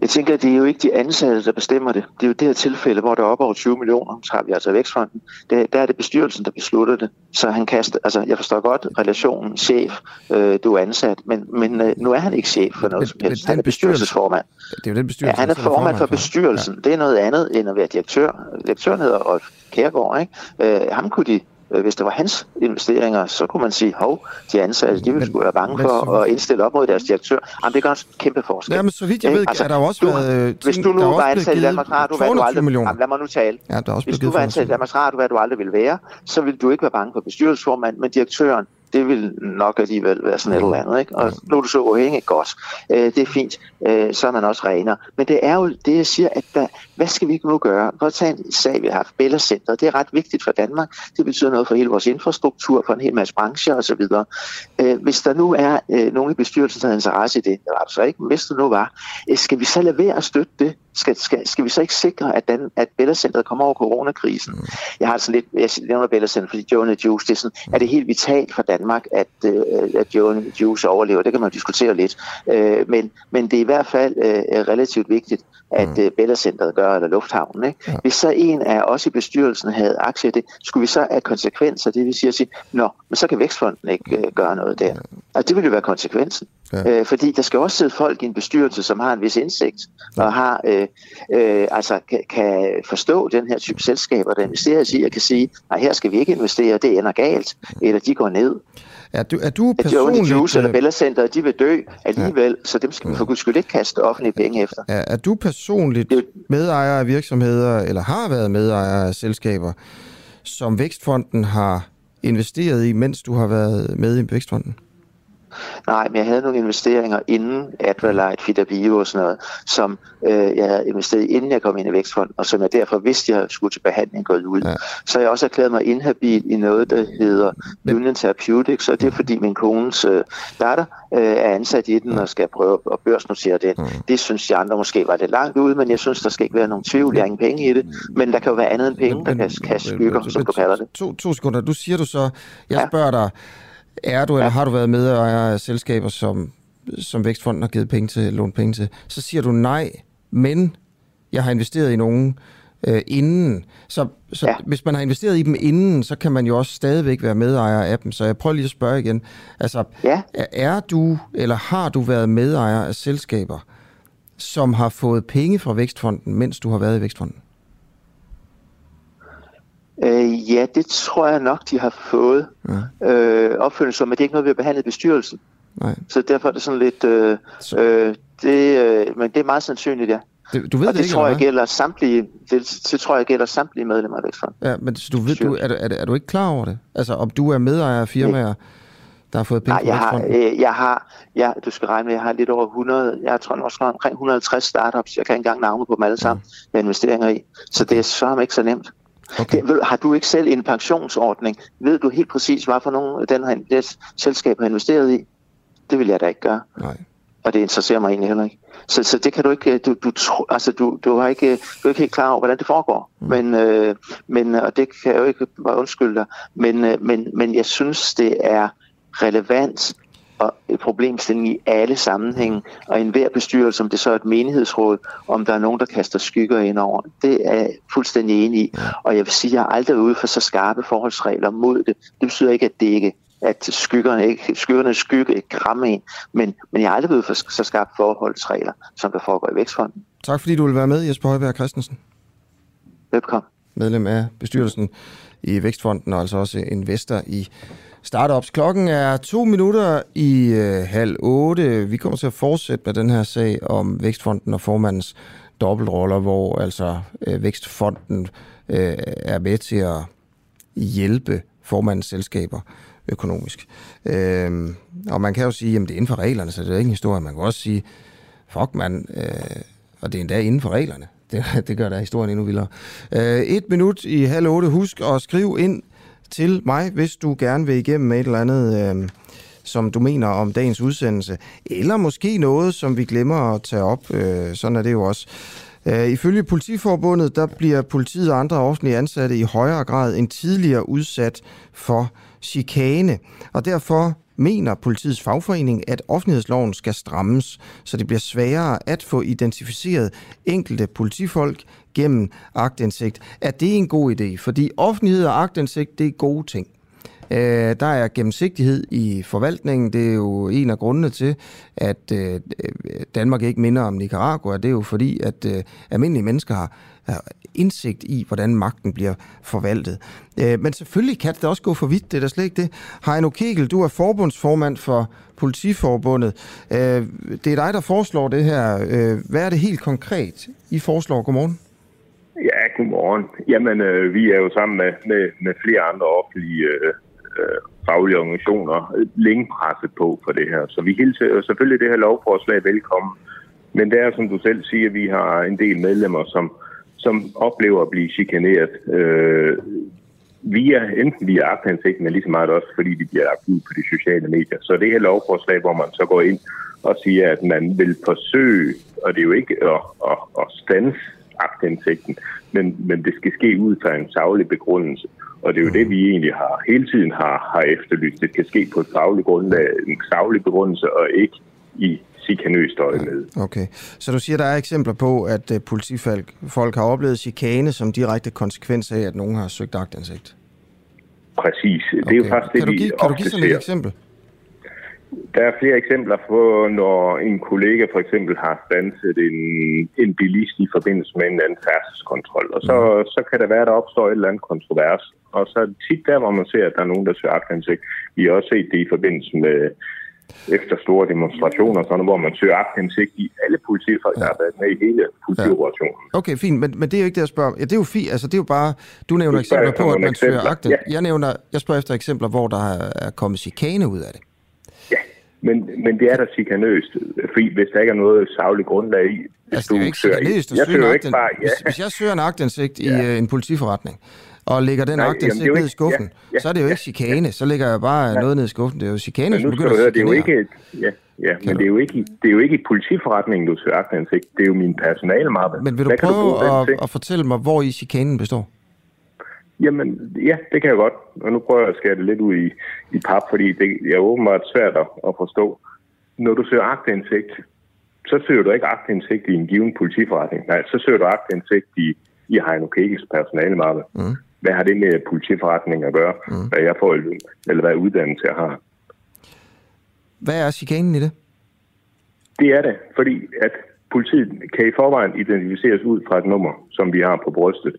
Jeg tænker, at det er jo ikke de ansatte, der bestemmer det. Det er jo det her tilfælde, hvor der er op over 20 millioner, har vi altså Vækstfonden. Det, der er det bestyrelsen, der beslutter det. Så han kaster, altså jeg forstår godt relationen, chef, øh, du er ansat, men, men øh, nu er han ikke chef for noget som helst. Han er bestyrelsesformand. Det er jo den bestyrelse, ja, han er formand for bestyrelsen. Ja. Det er noget andet end at være direktør. Direktøren hedder Rolf Kærgaard, ikke? Øh, ham kunne de hvis det var hans investeringer, så kunne man sige, hov, de ansatte, de ville skulle være bange for at indstille op mod deres direktør. Jamen, det gør en kæmpe forskel. Ja, men så vidt jeg ved, altså, er der også du, været... Hvis du nu var ansat i Danmarks Radio, hvad du aldrig... Jamen, lad mig nu tale. Ja, der er også hvis du var ansat i Danmarks Radio, hvad du aldrig ville være, så ville du ikke være bange for bestyrelsesformand, men direktøren, det vil nok alligevel være sådan et eller andet. Ikke? Og nu er du så uafhængig godt. Øh, det er fint. Øh, så er man også renere. Men det er jo det, jeg siger, at der, hvad skal vi nu gøre? Prøv at tage en sag, vi har haft. Bella Center. Det er ret vigtigt for Danmark. Det betyder noget for hele vores infrastruktur, for en hel masse brancher osv. Øh, hvis der nu er øh, nogen i bestyrelsen, der har interesse i det, det var så ikke, hvis det nu var, øh, skal vi så lade være at støtte det? Skal, skal, skal vi så ikke sikre, at, den, at Bella Center kommer over coronakrisen? Mm. Jeg har sådan lidt, jeg nævner Bella Center, fordi Joe Juice, det er, sådan, er det helt vitalt for Danmark, at, øh, at Juice overlever? Det kan man diskutere lidt. Øh, men, men det er i hvert fald øh, relativt vigtigt, at mm. Øh, Bella Centeret gør, eller Lufthavnen. Ikke? Ja. Hvis så en af os i bestyrelsen havde aktier i det, skulle vi så have konsekvenser? Det vil sige at sige, nå, men så kan Vækstfonden ikke øh, gøre noget der. Og det vil jo være konsekvensen. Ja. Øh, fordi der skal også sidde folk i en bestyrelse, som har en vis indsigt, ja. og har, øh, øh, altså, kan, kan forstå den her type selskaber, der investerer i, og kan sige, nej, her skal vi ikke investere, det ender galt, eller de går ned. Er du, er du personligt... At Juice eller Bella Center, de vil dø alligevel, ja. så dem skal vi for guds skyld ikke kaste offentlige penge efter. Er, er du personligt medejer af virksomheder, eller har været medejer af selskaber, som Vækstfonden har investeret i, mens du har været med i Vækstfonden? Nej, men jeg havde nogle investeringer inden Advalite, Fitabio og sådan noget, som øh, jeg havde investeret inden jeg kom ind i Vækstfonden, og som jeg derfor vidste, jeg skulle til behandling gået ud. Ja. Så jeg også erklæret mig inhabil i noget, der hedder men... Union Therapeutics, og det er fordi min kones øh, datter øh, er ansat i den og skal prøve at børsnotere den. Mm. Det synes de andre måske var lidt langt ude, men jeg synes, der skal ikke være nogen tvivl. Jeg har ingen penge i det, men der kan jo være andet end penge, der kan kaste skygger, som du kalder det. To, to sekunder. Du siger du så, jeg spørger dig, er du, ja. eller har du været medejer af selskaber, som, som Vækstfonden har givet penge til, lånt penge til? Så siger du nej, men jeg har investeret i nogen øh, inden. Så, så ja. hvis man har investeret i dem inden, så kan man jo også stadigvæk være medejer af dem. Så jeg prøver lige at spørge igen. Altså, ja. er du, eller har du været medejer af selskaber, som har fået penge fra Vækstfonden, mens du har været i Vækstfonden? Øh, ja, det tror jeg nok, de har fået ja. øh, opfølgelse men det er ikke noget, vi har behandlet i bestyrelsen. Nej. Så derfor er det sådan lidt... Øh, øh, det, øh, men det er meget sandsynligt, ja. Det, du ved og det, det ikke, tror jeg gælder samtlige, det, det tror jeg gælder samtlige medlemmer af Vækstfonden. Ja, men du ved, du, er, er, er du ikke klar over det? Altså, om du er medejer af firmaer, Nej. der har fået penge Nej, jeg har, øh, jeg har, ja, du skal regne med, jeg har lidt over 100, jeg tror også omkring 150 startups, jeg kan ikke engang navne på dem alle sammen, ja. med investeringer i. Så det er så ikke så nemt. Okay. Det, har du ikke selv en pensionsordning? Ved du helt præcis, hvad for nogle den her, det selskab har investeret i? Det vil jeg da ikke gøre. Nej. Og det interesserer mig egentlig heller ikke. Så, så det kan du ikke, du, du, altså du, du, har ikke, du er ikke helt klar over, hvordan det foregår. Mm. Men, øh, men, og det kan jeg jo ikke bare undskylde dig. Men, øh, men, men jeg synes, det er relevant og problemstilling i alle sammenhænge, og enhver bestyrelse, om det så er et menighedsråd, om der er nogen, der kaster skygger ind over. Det er jeg fuldstændig enig i. Og jeg vil sige, at jeg har aldrig ude for så skarpe forholdsregler mod det. Det betyder ikke, at det ikke at skyggerne ikke, skyggerne skygge ikke krammer en, men, men jeg har aldrig været for så skarpe forholdsregler, som der foregår i Vækstfonden. Tak fordi du vil være med, Jesper Højberg Christensen. Velkommen. Medlem af bestyrelsen i Vækstfonden, og altså også investor i startups. Klokken er to minutter i øh, halv otte. Vi kommer til at fortsætte med den her sag om Vækstfonden og formandens dobbeltroller, hvor altså øh, Vækstfonden øh, er med til at hjælpe formandens selskaber økonomisk. Øh, og man kan jo sige, at det er inden for reglerne, så det er ikke en historie. Man kan også sige, fuck man, øh, og det er endda inden for reglerne. Det, det gør da historien endnu vildere. Øh, et minut i halv otte. Husk at skrive ind til mig, hvis du gerne vil igennem med et eller andet, øh, som du mener om dagens udsendelse. Eller måske noget, som vi glemmer at tage op. Øh, sådan er det jo også. Øh, ifølge politiforbundet, der bliver politiet og andre offentlige ansatte i højere grad end tidligere udsat for chikane, og derfor mener politiets fagforening, at offentlighedsloven skal strammes, så det bliver sværere at få identificeret enkelte politifolk gennem agtindsigt. Er det en god idé? Fordi offentlighed og agtindsigt, det er gode ting. Øh, der er gennemsigtighed i forvaltningen. Det er jo en af grundene til, at øh, øh Danmark ikke minder om Nicaragua. Det er jo fordi, at øh, almindelige mennesker har, indsigt i, hvordan magten bliver forvaltet. Øh, men selvfølgelig kan det også gå for vidt, det er da slet ikke det. Heino Kegel, du er forbundsformand for Politiforbundet. Øh, det er dig, der foreslår det her. Hvad er det helt konkret, I foreslår? Godmorgen. Ja, godmorgen. Jamen, øh, vi er jo sammen med, med, med flere andre offentlige øh, øh, faglige organisationer længe presset på for det her. Så vi hilser selvfølgelig det her lovforslag velkommen. Men det er, som du selv siger, vi har en del medlemmer, som, som oplever at blive chikaneret øh, via, enten via aktindsigt, men lige så meget også, fordi de bliver lagt ud på de sociale medier. Så det her lovforslag, hvor man så går ind og siger, at man vil forsøge, og det er jo ikke at, at, at stanse aktindsigten, men, men det skal ske ud fra en savlig begrundelse. Og det er jo det, vi egentlig har hele tiden har, har efterlyst. Det kan ske på et fagligt grundlag, en savlig begrundelse, og ikke i chikanøst øje med. Okay, så du siger, der er eksempler på, at uh, politifolk folk har oplevet chikane som direkte konsekvens af, at nogen har søgt agtindsigt? Præcis. Okay. Det er jo faktisk kan det, du give, Kan du give sådan et eksempel? Der er flere eksempler på, når en kollega for eksempel har stanset en, en bilist i forbindelse med en anden færdselskontrol. Og så, mm. så kan der være, at der opstår et eller andet kontrovers. Og så er det tit der, hvor man ser, at der er nogen, der søger aktindsigt. Vi har også set det i forbindelse med efter store demonstrationer, sådan, hvor man søger aktindsigt i alle politifolk, ja. der har været med i hele politioperationen. Ja. Okay, fint, men, men det er jo ikke det, jeg spørger Ja, det er jo fint, altså det er jo bare, du nævner du eksempler på, at man eksempler. søger aktindsigt. Ja. Jeg, nævner, jeg spørger efter eksempler, hvor der er kommet chikane ud af det. Men, men det er da chikanøst, fordi hvis der ikke er noget savligt grundlag i, altså, det er jo ikke chikanøst at søge bare, ja. hvis, hvis jeg søger en agtindsigt ja. i uh, en politiforretning, og lægger den agtindsigt ned i skuffen, ja, ja, så er det jo ikke chikane. Ja. Så lægger jeg bare ja. noget ned i skuffen. Det er jo chikane, men nu skal du høre, det er jo ikke... Ja, ja men det er, jo ikke, det er jo ikke i politiforretningen, du søger agtindsigt. Det er jo min personalemappe. Men vil du Hvad prøve du at, at fortælle mig, hvor i chikanen består? Jamen, ja, det kan jeg godt. Og nu prøver jeg at skære det lidt ud i, i pap, fordi det er åbenbart svært at, forstå. Når du søger agtindsigt, så søger du ikke agtindsigt i en given politiforretning. Nej, så søger du agtindsigt i, i Heino Kegels personalemappe. Mm. Hvad har det med politiforretning at gøre? Mm. Hvad jeg får eller hvad uddannelse jeg har? Hvad er chikanen i det? Det er det, fordi at politiet kan i forvejen identificeres ud fra et nummer, som vi har på brystet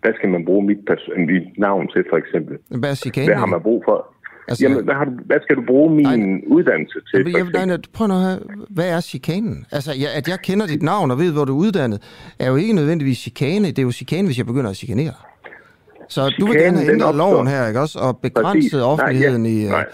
hvad skal man bruge mit, mit navn til, for eksempel? Hvad, er hvad har man brug for? Altså, Jamen, hvad, har du, hvad skal du bruge min nej, uddannelse til? Jeg, jeg, nej, prøv nu høre, hvad er chikanen? Altså, jeg, at jeg kender dit navn og ved, hvor du er uddannet, er jo ikke nødvendigvis chikane. Det er jo chikane, hvis jeg begynder at chikanere. Så Chikanen, du vil gerne have ændret loven her, ikke også? Og begrænset offentligheden nej, ja, nej.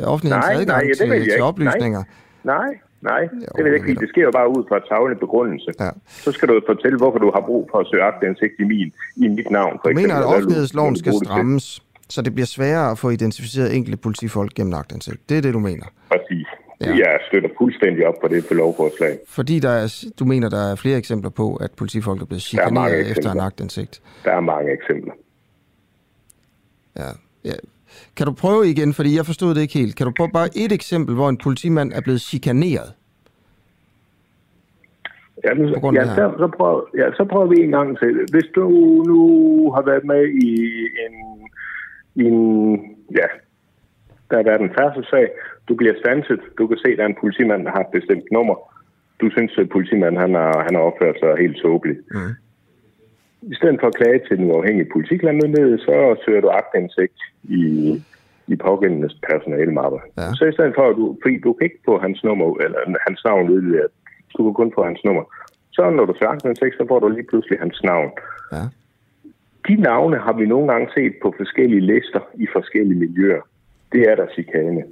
i uh, offentlighedens nej, adgang nej, til, til oplysninger. Nej, nej. Nej, jo, det vil jeg ikke lide. Det sker jo bare ud fra tavle begrundelse. Ja. Så skal du fortælle, hvorfor du har brug for at søge aktindsigt i, min, i mit navn. For du mener, at offentlighedsloven skal strammes, så det bliver sværere at få identificeret enkelte politifolk gennem aktindsigt. Det er det, du mener? Præcis. Ja. Jeg støtter fuldstændig op på det på lovforslag. Fordi der er, du mener, der er flere eksempler på, at politifolk er blevet chikaneret efter en aktindsigt? Der er mange eksempler. Ja. ja. Kan du prøve igen, fordi jeg forstod det ikke helt. Kan du prøve bare et eksempel, hvor en politimand er blevet chikaneret? Ja, men, På grund af ja, her. så, så, prøver, ja, så prøver vi en gang til. Hvis du nu har været med i en, i en ja, der har været en færdselssag, du bliver stanset, du kan se, at der er en politimand, der har et bestemt nummer. Du synes, at politimanden han har, han har opført sig helt tåbeligt. Mm. I stedet for at klage til den uafhængige politiklagemyndighed, så søger du agtindsigt i, i pågældendes personalemapper. Ja. Så i stedet for, at du, fordi du kan ikke få hans nummer, eller hans navn udleveret, du kan kun få hans nummer. Så når du søger aktindsigt, så får du lige pludselig hans navn. Ja. De navne har vi nogle gange set på forskellige lister i forskellige miljøer. Det er der chikane.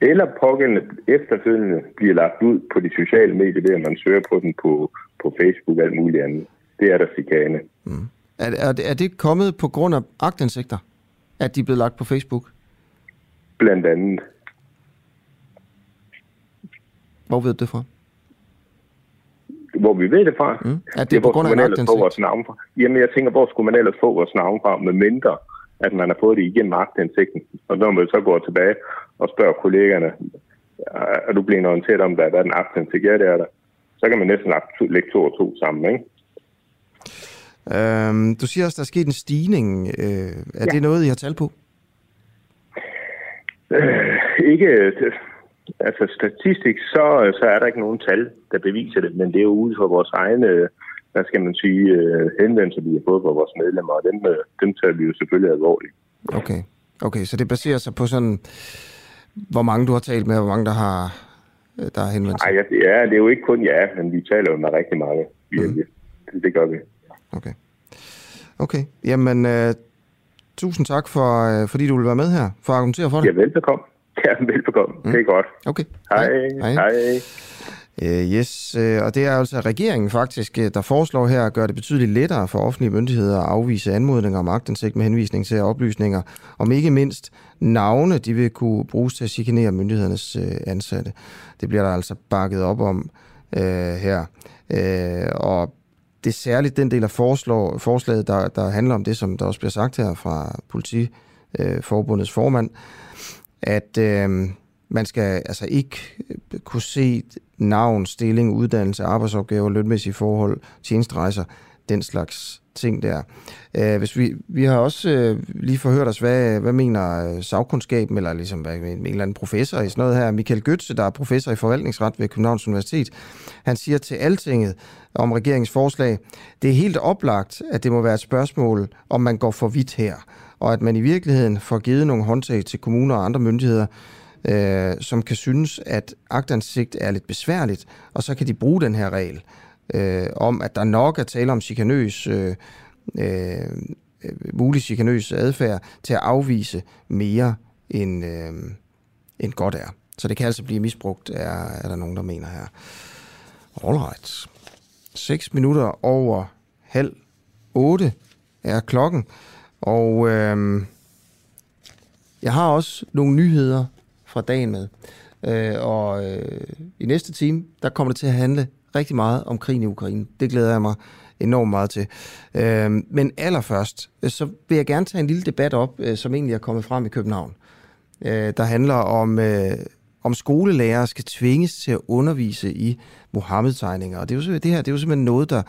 Eller pågældende efterfølgende bliver lagt ud på de sociale medier, ved at man søger på den på, på Facebook og alt muligt andet. Det er der chikane. Er, er, det- er det kommet på grund af agtindsigter, at de er blevet lagt på Facebook? Blandt andet. Hvor ved du det fra? Hvor vi ved det fra. Mm. Er det på hvor grund af en aktindsigt? vores navn fra? Jamen, jeg tænker, hvor skulle man ellers få vores navn fra, med mindre, at man har fået det igennem agtindsigten. Og når man så går tilbage og spørger kollegerne, er du blevet orienteret om, der er en aktindsigt? Ja, det er der. Så kan man næsten lægge to og to sammen, ikke? Øhm, du siger også, der er sket en stigning. Øh, er ja. det noget, I har tal på? Øh, ikke, altså statistisk, så, så er der ikke nogen tal, der beviser det, men det er jo ude for vores egne, hvad skal man sige, øh, henvendelser, vi har fået fra vores medlemmer, og dem, øh, dem tager vi jo selvfølgelig alvorligt. Okay. Okay, så det baserer sig på sådan, hvor mange du har talt med, og hvor mange der har, øh, der har henvendt sig? Nej, ja, det er, det er jo ikke kun ja, men vi taler jo med rigtig mange. Vi, mm. det, det gør vi. Okay. Okay, jamen, øh, tusind tak, for, øh, fordi du vil være med her, for at argumentere for det. Ja, velbekomme. Ja, velbekomme. Mm. Det er godt. Okay. Hej. Hej. Hej. Øh, yes, øh, og det er altså regeringen faktisk, øh, der foreslår her at gøre det betydeligt lettere for offentlige myndigheder at afvise anmodninger om agtindsigt med henvisning til oplysninger, om ikke mindst navne, de vil kunne bruges til at chikanere myndighedernes øh, ansatte. Det bliver der altså bakket op om øh, her. Øh, og det er særligt den del af forslag, forslaget, der, der handler om det, som der også bliver sagt her fra politiforbundets øh, formand, at øh, man skal altså ikke øh, kunne se navn, stilling, uddannelse, arbejdsopgaver, lønmæssige forhold, tjenestrejser, den slags ting der. Øh, hvis vi, vi har også øh, lige forhørt os, hvad, hvad mener øh, sagkundskaben, eller ligesom hvad, en eller anden professor i sådan noget her, Michael Götze, der er professor i forvaltningsret ved Københavns Universitet, han siger til Altinget om regeringens forslag, det er helt oplagt, at det må være et spørgsmål, om man går for vidt her, og at man i virkeligheden får givet nogle håndtag til kommuner og andre myndigheder, øh, som kan synes, at agtansigt er lidt besværligt, og så kan de bruge den her regel øh, om, at der nok er tale om chikanøs, øh, øh, mulig chikanøs adfærd til at afvise mere end, øh, end godt er. Så det kan altså blive misbrugt, er, er der nogen, der mener her. Alright. 6 minutter over halv 8 er klokken, og øh, jeg har også nogle nyheder fra dagen med. Øh, og øh, i næste time, der kommer det til at handle rigtig meget om krigen i Ukraine. Det glæder jeg mig enormt meget til. Øh, men allerførst, øh, så vil jeg gerne tage en lille debat op, øh, som egentlig er kommet frem i København. Øh, der handler om, øh, om skolelærere skal tvinges til at undervise i Mohammed-tegninger. Og det, er jo, det her det er jo simpelthen noget, der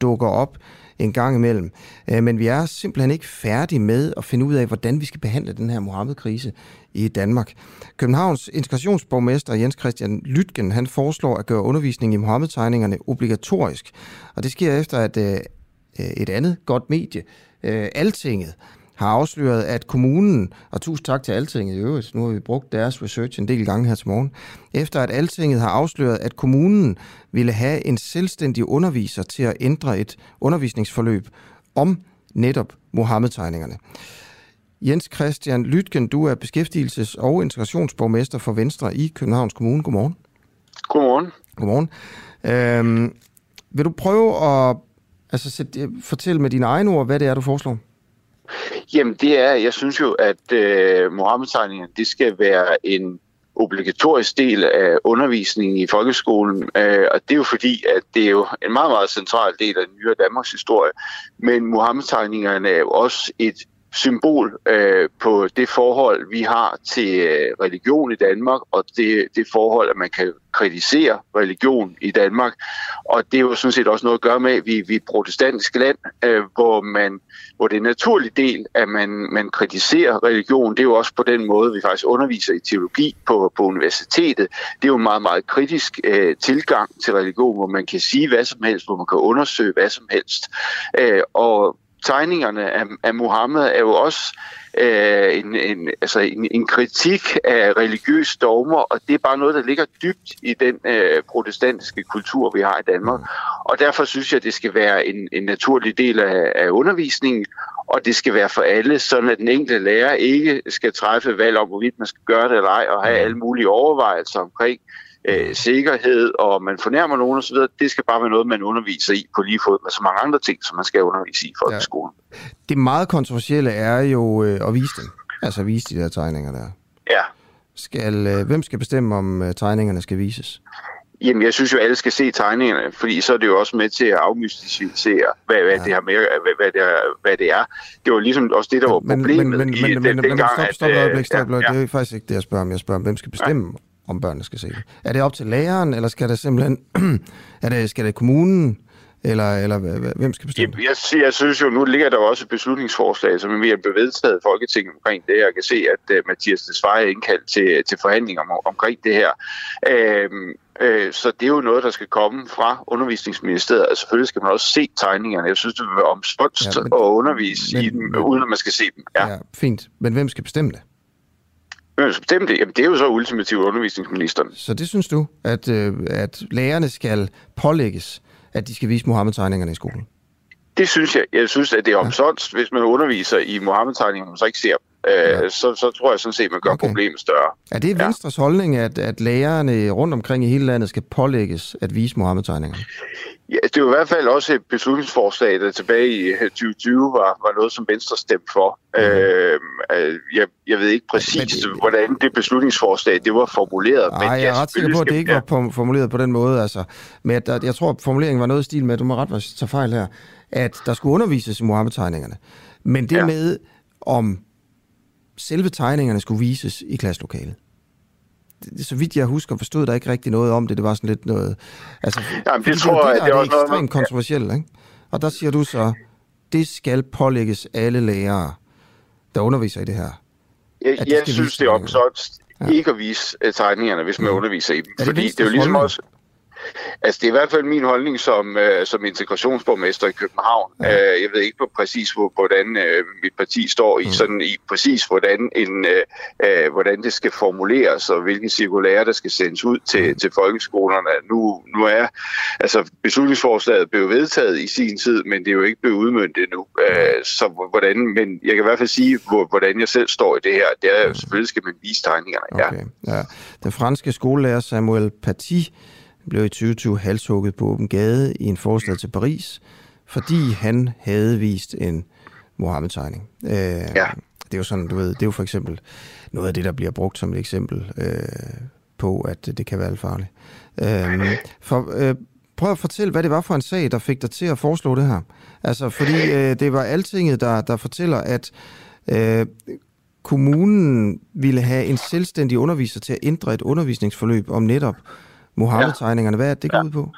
dukker op en gang imellem. Øh, men vi er simpelthen ikke færdige med at finde ud af, hvordan vi skal behandle den her Mohammed-krise i Danmark. Københavns integrationsborgmester Jens Christian Lytgen, han foreslår at gøre undervisning i Mohammed-tegningerne obligatorisk. Og det sker efter, at øh, øh, et andet godt medie, Altinget, har afsløret, at kommunen, og tusind tak til Altinget i øvrigt, nu har vi brugt deres research en del gange her til morgen, efter at Altinget har afsløret, at kommunen ville have en selvstændig underviser til at ændre et undervisningsforløb om netop Mohammed-tegningerne. Jens Christian Lytgen, du er beskæftigelses- og integrationsborgmester for Venstre i Københavns Kommune. Godmorgen. Godmorgen. Godmorgen. Øhm, vil du prøve at altså, sæt, fortælle med dine egne ord, hvad det er, du foreslår? Jamen det er, jeg synes jo, at øh, Mohammed-tegningerne, det skal være en obligatorisk del af undervisningen i folkeskolen, øh, og det er jo fordi, at det er jo en meget, meget central del af den nyere Danmarks historie, men Mohammed-tegningerne er jo også et symbol øh, på det forhold, vi har til øh, religion i Danmark, og det, det forhold, at man kan kritisere religion i Danmark. Og det er jo sådan set også noget at gøre med, at vi, vi er et protestantisk land, øh, hvor, man, hvor det er en naturlig del, at man, man kritiserer religion. Det er jo også på den måde, vi faktisk underviser i teologi på, på universitetet. Det er jo en meget, meget kritisk øh, tilgang til religion, hvor man kan sige hvad som helst, hvor man kan undersøge hvad som helst. Øh, og tegningerne af, af Mohammed er jo også øh, en, en, altså en, en kritik af religiøse dogmer, og det er bare noget, der ligger dybt i den øh, protestantiske kultur, vi har i Danmark. Og derfor synes jeg, det skal være en, en naturlig del af, af undervisningen, og det skal være for alle, sådan at den enkelte lærer ikke skal træffe valg om, hvorvidt man skal gøre det eller ej, og have alle mulige overvejelser omkring, øh, sikkerhed, og man fornærmer nogen osv., det skal bare være noget, man underviser i på lige fod med så mange andre ting, som man skal undervise i i folkeskolen. Ja. Det meget kontroversielle er jo øh, at vise dem. Altså at vise de der tegninger der. Ja. Skal, øh, hvem skal bestemme, om øh, tegningerne skal vises? Jamen, jeg synes jo, alle skal se tegningerne, fordi så er det jo også med til at afmystificere, hvad, hvad, ja. det, her med, hvad, hvad, det er, hvad det er. Det var ligesom også det, der var problemet men, men, men, i men, den, men, den men. Stop, stop, at, øjeblik, stop, ja, ja, Det er faktisk ikke det, jeg spørger om. Jeg spørger om, hvem skal bestemme, ja. Om børnene skal se det? Er det op til læreren, eller skal det simpelthen... er det, skal det kommunen? Eller, eller hvem skal bestemme Jeg, jeg, jeg synes jo, nu ligger der også et beslutningsforslag, som at blive vedtaget i Folketinget omkring det. Jeg kan se, at uh, Mathias Desveje er indkaldt til, til forhandlinger om, omkring det her. Uh, uh, så det er jo noget, der skal komme fra undervisningsministeriet. Altså, selvfølgelig skal man også se tegningerne. Jeg synes, det vil være omståndst ja, men, at undervise men, i dem, uden at man skal se dem. Ja. ja, fint. Men hvem skal bestemme det? Skal bestemme det? Jamen, det er jo så ultimativt undervisningsministeren. Så det synes du, at, øh, at lærerne skal pålægges at de skal vise Mohammed-tegningerne i skolen? Det synes jeg. Jeg synes, at det er omsonst, ja. hvis man underviser i Mohammed-tegningerne, og så ikke ser dem. Øh, ja. så, så tror jeg sådan set, man gør okay. problemet større. Er det Venstres ja. holdning, at, at lærerne rundt omkring i hele landet skal pålægges at vise Mohammed-tegningerne? Ja, det jo i hvert fald også et beslutningsforslag, der tilbage i 2020 var, var noget, som Venstre stemte for. Mm. Øh, jeg, jeg ved ikke præcis, men, hvordan det beslutningsforslag det var formuleret. Nej, jeg er ret sikker på, at det ikke var formuleret på den måde. Altså, men at, jeg tror, at formuleringen var noget i stil med, at du må ret, jeg tager fejl her, at der skulle undervises i Mohammed-tegningerne. Men det ja. med, om selve tegningerne skulle vises i klasselokalet så vidt jeg husker, forstod der ikke rigtig noget om det. Det var sådan lidt noget... Altså, Jamen, det tror jeg, det, det er ekstremt noget, kontroversielt, ikke? Og der siger du så, det skal pålægges alle lærere, der underviser i det her. Jeg, jeg synes, det er omsonst ja. ikke at vise uh, tegningerne, hvis man ja. underviser i dem. Er det fordi det er jo ligesom også... Altså, det er i hvert fald min holdning som, øh, som integrationsborgmester i København. Øh, jeg ved ikke på præcis, hvor, hvordan øh, mit parti står i, mm. sådan i præcis, hvordan, en, øh, øh, hvordan det skal formuleres, og hvilke cirkulære, der skal sendes ud til, mm. til folkeskolerne. Nu, nu er altså, beslutningsforslaget blevet vedtaget i sin tid, men det er jo ikke blevet udmyndtet endnu. Øh, så hvordan, men jeg kan i hvert fald sige, hvor, hvordan jeg selv står i det her. Det er, mm. selvfølgelig skal man vise tegningerne. Okay. Ja. Ja. Den franske skolelærer Samuel Paty blev i 2020 halshugget på åben gade i en forstad til Paris, fordi han havde vist en Mohammed-tegning. Øh, ja. Det er jo sådan, du ved, det er jo for eksempel noget af det, der bliver brugt som et eksempel øh, på, at det kan være farligt. Øh, for, øh, prøv at fortælle, hvad det var for en sag, der fik dig til at foreslå det her. Altså, fordi øh, det var altinget, der, der fortæller, at øh, kommunen ville have en selvstændig underviser til at ændre et undervisningsforløb om netop Mohammed-tegningerne. Hvad er det, ja. ud på?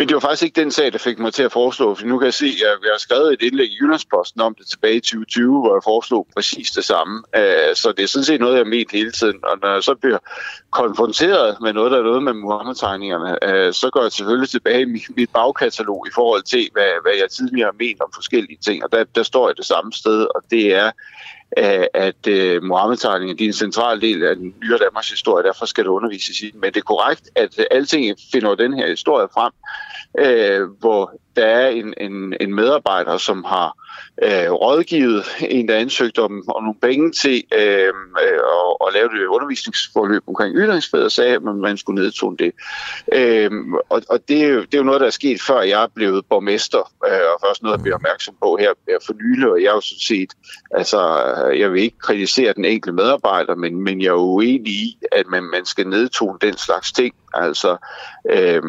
Men det var faktisk ikke den sag, der fik mig til at foreslå, for nu kan jeg se, at jeg har skrevet et indlæg i Jyllandsposten om det tilbage i 2020, hvor jeg foreslog præcis det samme. Øh, så det er sådan set noget, jeg har ment hele tiden. Og når jeg så bliver konfronteret med noget, der er noget med Muhammed-tegningerne, øh, så går jeg selvfølgelig tilbage i mit bagkatalog i forhold til, hvad, hvad jeg tidligere har ment om forskellige ting. Og der, der står jeg det samme sted, og det er, at øh, Mohammed-tegningen er en central del af den nyere Danmarks historie, derfor skal det undervises i Men det er korrekt, at øh, alting finder den her historie frem, øh, hvor der er en, en, en medarbejder, som har øh, rådgivet en, der ansøgte om, om nogle penge til øh, øh at, at lave det undervisningsforløb omkring ytringsfrihed, og sagde, at man, skulle nedtone det. Øh, og og det, er jo, det er jo noget, der er sket, før jeg er blevet borgmester, øh, og først noget, jeg bliver opmærksom på her for nylig, og jeg er jo sådan set, altså, jeg vil ikke kritisere den enkelte medarbejder, men, men jeg er uenig i, at man, man skal nedtone den slags ting. Altså, øh,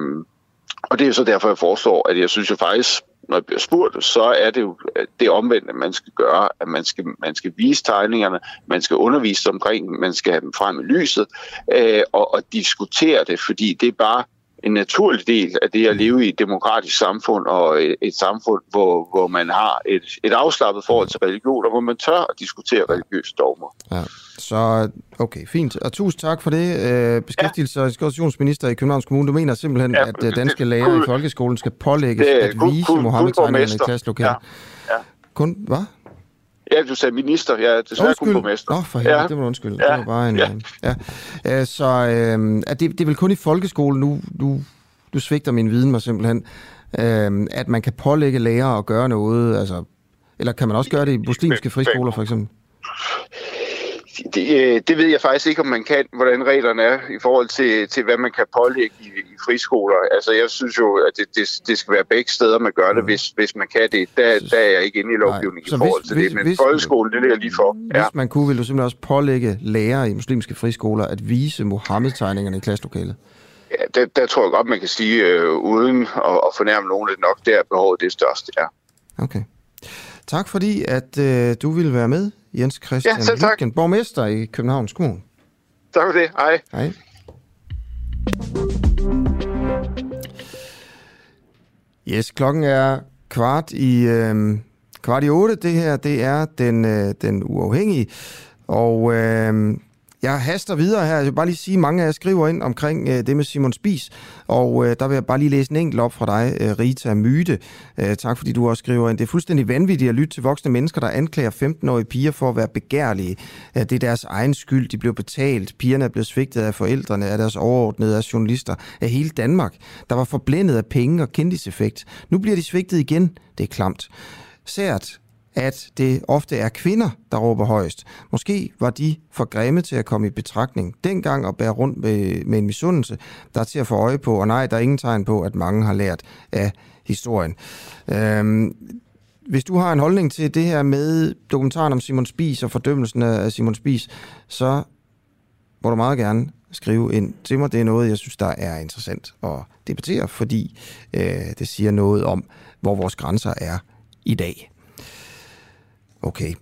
og det er så derfor, jeg foreslår, at jeg synes jo faktisk, når jeg bliver spurgt, så er det jo det omvendte, man skal gøre, at man skal, man skal vise tegningerne, man skal undervise omkring, man skal have dem frem i lyset, øh, og, og diskutere det, fordi det er bare en naturlig del af det at leve i et demokratisk samfund og et, et samfund, hvor, hvor man har et, et afslappet forhold til religion, og hvor man tør at diskutere religiøse dogmer. Ja. Så okay, fint. Og tusind tak for det. Øh, beskæftigelse- og integrationsminister i Københavns Kommune, du mener simpelthen, ja, at øh, danske lærere i folkeskolen skal pålægges det at vise kun Mohammed-tegningerne i klasselokalet? Ja, ja. Kun, hvad? Ja, du sagde minister. Jeg er desværre kun borgmester. Nå, for helvede, Ja. det må du undskylde. Ja, Det var bare en... ja. Ja. ja. Øh, så øh, at det, det er vel kun i folkeskolen, nu, nu, du svigter min viden mig simpelthen, øh, at man kan pålægge lærere at gøre noget, altså... Eller kan man også gøre det i muslimske friskoler, for eksempel? Det, øh, det ved jeg faktisk ikke, om man kan, hvordan reglerne er i forhold til, til hvad man kan pålægge i, i friskoler. Altså, jeg synes jo, at det, det, det skal være begge steder, man gør det, hvis, hvis man kan det. Der, der er jeg ikke inde i lovgivningen i forhold hvis- til hvis- det, men hvis- folkeskolen, det ligger lige for. Ja. Hvis man kunne, ville du simpelthen også pålægge lærere i muslimske friskoler at vise Mohammed-tegningerne i klasselokalet? Ja, der, der tror jeg godt, man kan sige, øh, uden at, at fornærme nogen, at nok der er behovet det største. Ja. Okay. Tak fordi, at øh, du ville være med, Jens Christian Ja. Lytgen, borgmester i Københavns Kommune. Tak for det. Hej. Hej. Yes, klokken er kvart i, øh, kvart i otte. Det her, det er den, øh, den uafhængige. Og øh, jeg haster videre her. Jeg vil bare lige sige, at mange af jer skriver ind omkring øh, det med Simon Spis. Og øh, der vil jeg bare lige læse en enkelt op fra dig, øh, Rita Myte. Øh, tak fordi du også skriver ind. Det er fuldstændig vanvittigt at lytte til voksne mennesker, der anklager 15-årige piger for at være begærlige. Øh, det er deres egen skyld, de blev betalt. Pigerne er blevet svigtet af forældrene, af deres overordnede, af journalister, af hele Danmark. Der var forblændet af penge og kendiseffekt. Nu bliver de svigtet igen. Det er klamt. Sært, at det ofte er kvinder, der råber højst. Måske var de for grimme til at komme i betragtning dengang og bære rundt med, med en misundelse, der er til at få øje på. Og nej, der er ingen tegn på, at mange har lært af historien. Øhm, hvis du har en holdning til det her med dokumentaren om Simon Spies og fordømmelsen af Simon Spies, så må du meget gerne skrive ind til mig. Det er noget, jeg synes, der er interessant at debattere, fordi øh, det siger noget om, hvor vores grænser er i dag. Okay.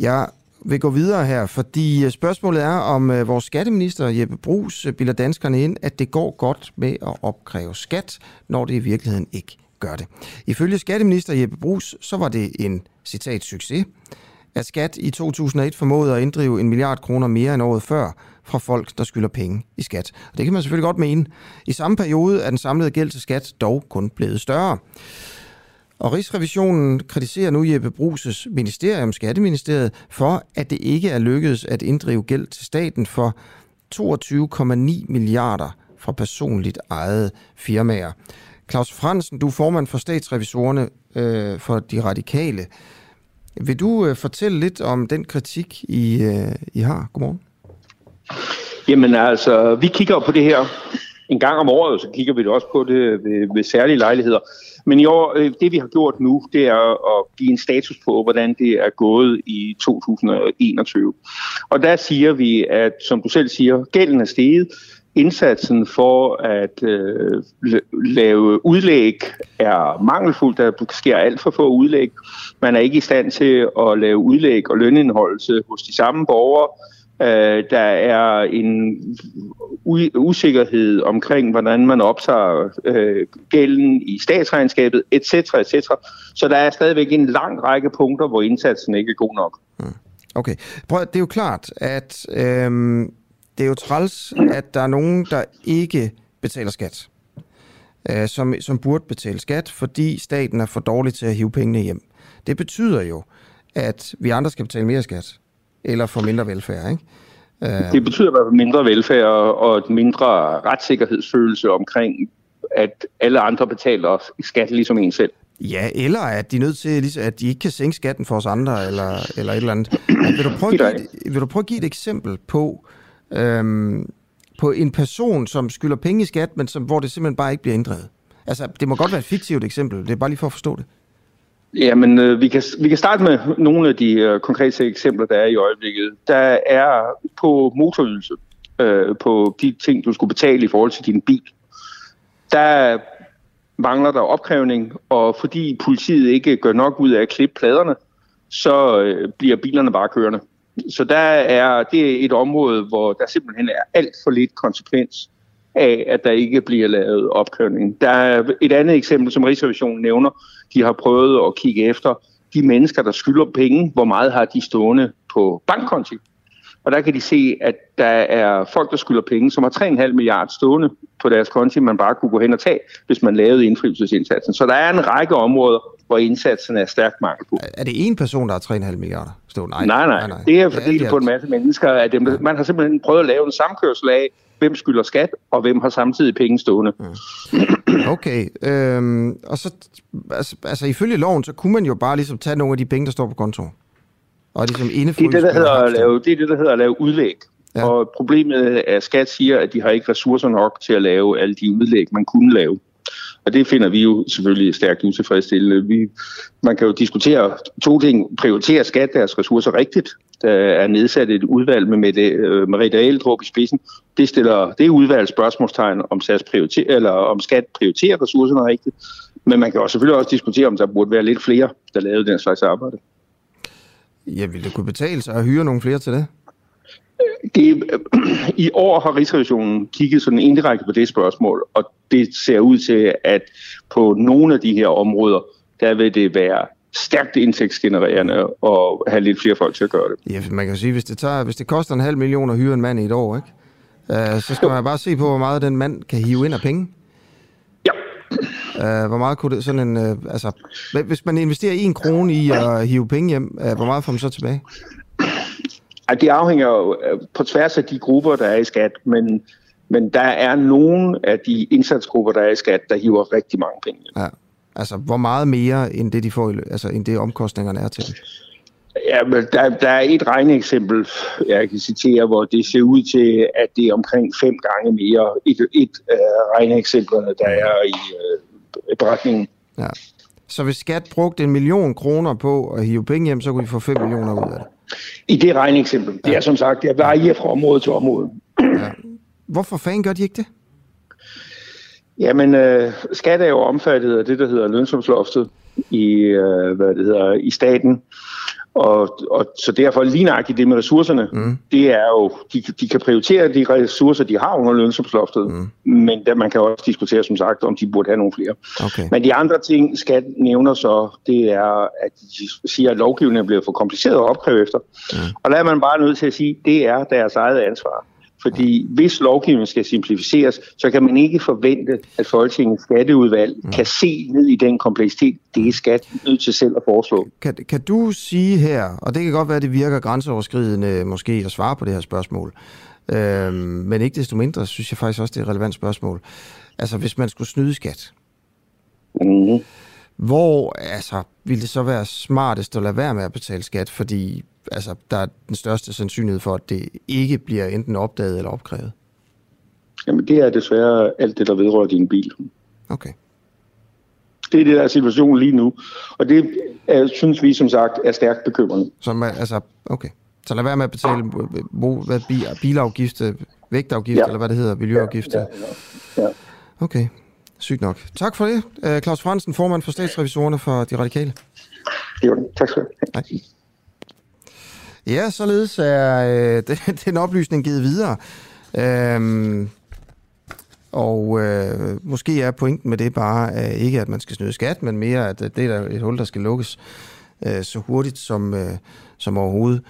Jeg vil gå videre her, fordi øh, spørgsmålet er, om øh, vores skatteminister Jeppe Brugs øh, bilder danskerne ind, at det går godt med at opkræve skat, når det i virkeligheden ikke gør det. Ifølge skatteminister Jeppe Brugs, så var det en, citat, succes, at skat i 2001 formåede at inddrive en milliard kroner mere end året før fra folk, der skylder penge i skat. Og det kan man selvfølgelig godt mene. I samme periode er den samlede gæld til skat dog kun blevet større. Og Rigsrevisionen kritiserer nu Jeppe Bruses ministerium, Skatteministeriet, for at det ikke er lykkedes at inddrive gæld til staten for 22,9 milliarder fra personligt ejede firmaer. Claus Fransen, du er formand for statsrevisorerne øh, for de radikale. Vil du øh, fortælle lidt om den kritik, I, øh, I har? Godmorgen. Jamen altså, vi kigger på det her en gang om året, så kigger vi det også på det ved, ved særlige lejligheder. Men i år, øh, det vi har gjort nu, det er at give en status på, hvordan det er gået i 2021. Og der siger vi, at som du selv siger, gælden er steget. Indsatsen for at øh, lave udlæg er mangelfuld. Der sker alt for få udlæg. Man er ikke i stand til at lave udlæg og lønindholdelse hos de samme borgere. Øh, der er en u- usikkerhed omkring, hvordan man optager øh, gælden i statsregnskabet, etc., etc. Så der er stadigvæk en lang række punkter, hvor indsatsen ikke er god nok. Mm. Okay. Prøv, det er jo klart, at øh, det er jo træls, at der er nogen, der ikke betaler skat. Øh, som, som burde betale skat, fordi staten er for dårlig til at hive pengene hjem. Det betyder jo, at vi andre skal betale mere skat. Eller få mindre velfærd, ikke? Øh, Det betyder i hvert fald mindre velfærd og et mindre retssikkerhedsfølelse omkring, at alle andre betaler skat ligesom en selv. Ja, eller at de er nødt til, ligesom, at de ikke kan sænke skatten for os andre, eller, eller et eller andet. Vil du prøve at give, vil du prøve at give et eksempel på, øhm, på en person, som skylder penge i skat, men som, hvor det simpelthen bare ikke bliver inddrevet? Altså, det må godt være et fiktivt eksempel. Det er bare lige for at forstå det. Jamen, øh, vi, kan, vi kan starte med nogle af de øh, konkrete eksempler, der er i øjeblikket. Der er på motorydelse, øh, på de ting, du skulle betale i forhold til din bil. Der mangler der opkrævning, og fordi politiet ikke gør nok ud af at klippe pladerne, så øh, bliver bilerne bare kørende. Så der er, det er et område, hvor der simpelthen er alt for lidt konsekvens af, at der ikke bliver lavet opkrævning. Der er et andet eksempel, som Rigsrevisionen nævner. De har prøvet at kigge efter de mennesker, der skylder penge, hvor meget har de stående på bankkonti. Og der kan de se, at der er folk, der skylder penge, som har 3,5 milliarder stående på deres konti, man bare kunne gå hen og tage, hvis man lavede indfrielsesindsatsen. Så der er en række områder, hvor indsatsen er stærkt mangel på. Er det en person, der har 3,5 milliarder stående? Nej, nej, nej. nej. Det er fordelt ja, på en masse mennesker. Af dem. Man har simpelthen prøvet at lave en samkørsel af, hvem skylder skat, og hvem har samtidig penge stående. Okay, øhm, og så, altså, altså ifølge loven, så kunne man jo bare ligesom tage nogle af de penge, der står på kontoen. Og ligesom det er det, der hedder at lave, det er det, der hedder at lave udlæg. Ja. Og problemet er, at skat siger, at de har ikke ressourcer nok til at lave alle de udlæg, man kunne lave. Og det finder vi jo selvfølgelig stærkt utilfredsstillende. Vi, man kan jo diskutere to ting. Prioritere skat deres ressourcer rigtigt. Der er nedsat et udvalg med Mette, øh, uh, Marie Aeldrup i spidsen. Det stiller det udvalg spørgsmålstegn om, SAS prioriter, eller om skat prioriterer ressourcerne rigtigt. Men man kan også selvfølgelig også diskutere, om der burde være lidt flere, der lavede den slags arbejde. Ja, ville det kunne betale sig at hyre nogle flere til det? Det, I år har Rigsrevisionen kigget sådan indirekte på det spørgsmål, og det ser ud til, at på nogle af de her områder, der vil det være stærkt indtægtsgenererende og have lidt flere folk til at gøre det. Ja, man kan sige, hvis det, tager, hvis det koster en halv million at hyre en mand i et år, ikke? Uh, så skal man bare se på, hvor meget den mand kan hive ind af penge. Ja. Uh, hvor meget kunne det sådan en... Uh, altså, hvis man investerer en krone i at hive penge hjem, uh, hvor meget får man så tilbage? Det afhænger jo øh, på tværs af de grupper, der er i skat, men, men der er nogle af de indsatsgrupper, der er i skat, der hiver rigtig mange penge. Ja. Altså, hvor meget mere, end det, de får, altså, end det omkostningerne er til det? Ja, men der, der er et regneeksempel, jeg kan citere, hvor det ser ud til, at det er omkring fem gange mere. Et, et af regneeksemplerne, der er i øh, beretningen. Ja. Så hvis skat brugte en million kroner på at hive penge hjem, så kunne de få 5 millioner ud af det? I det regneeksempel. Ja. Det er som sagt, det varierer fra område til område. Ja. Hvorfor fanden gør de ikke det? Jamen, øh, skat er jo omfattet af det, der hedder lønsumsloftet i, øh, hvad det hedder, i staten. Og, og så derfor lige nøjagtigt det med ressourcerne, mm. det er jo, de, de kan prioritere de ressourcer, de har under lønsomsloftet, mm. men der, man kan også diskutere, som sagt, om de burde have nogle flere. Okay. Men de andre ting, skat nævner så, det er, at de siger, at lovgivningen bliver for kompliceret at opkræve efter. Mm. Og der er man bare nødt til at sige, det er deres eget ansvar. Fordi hvis lovgivningen skal simplificeres, så kan man ikke forvente, at Folketingets skatteudvalg mm. kan se ned i den kompleksitet, det er skat nødt til selv at foreslå. Kan, kan du sige her, og det kan godt være, at det virker grænseoverskridende måske at svare på det her spørgsmål, øhm, men ikke desto mindre synes jeg faktisk også, det er et relevant spørgsmål. Altså, hvis man skulle snyde skat, mm. hvor altså, ville det så være smartest at lade være med at betale skat, fordi altså, der er den største sandsynlighed for, at det ikke bliver enten opdaget eller opkrævet? Jamen, det er desværre alt det, der vedrører din bil. Okay. Det er det, der er situationen lige nu. Og det er, synes vi, som sagt, er stærkt bekymrende. Så, altså, okay. Så lad være med at betale hvad, bilafgift, vægtafgift, ja. eller hvad det hedder, miljøafgift. Ja, ja, ja. Okay, sygt nok. Tak for det. Øh, Claus Fransen, formand for statsrevisorerne for De Radikale. Jo, tak skal du have. Ja, således er øh, den oplysning givet videre. Øhm, og øh, måske er pointen med det bare øh, ikke, at man skal snyde skat, men mere, at øh, det er et hul, der skal lukkes øh, så hurtigt som, øh, som overhovedet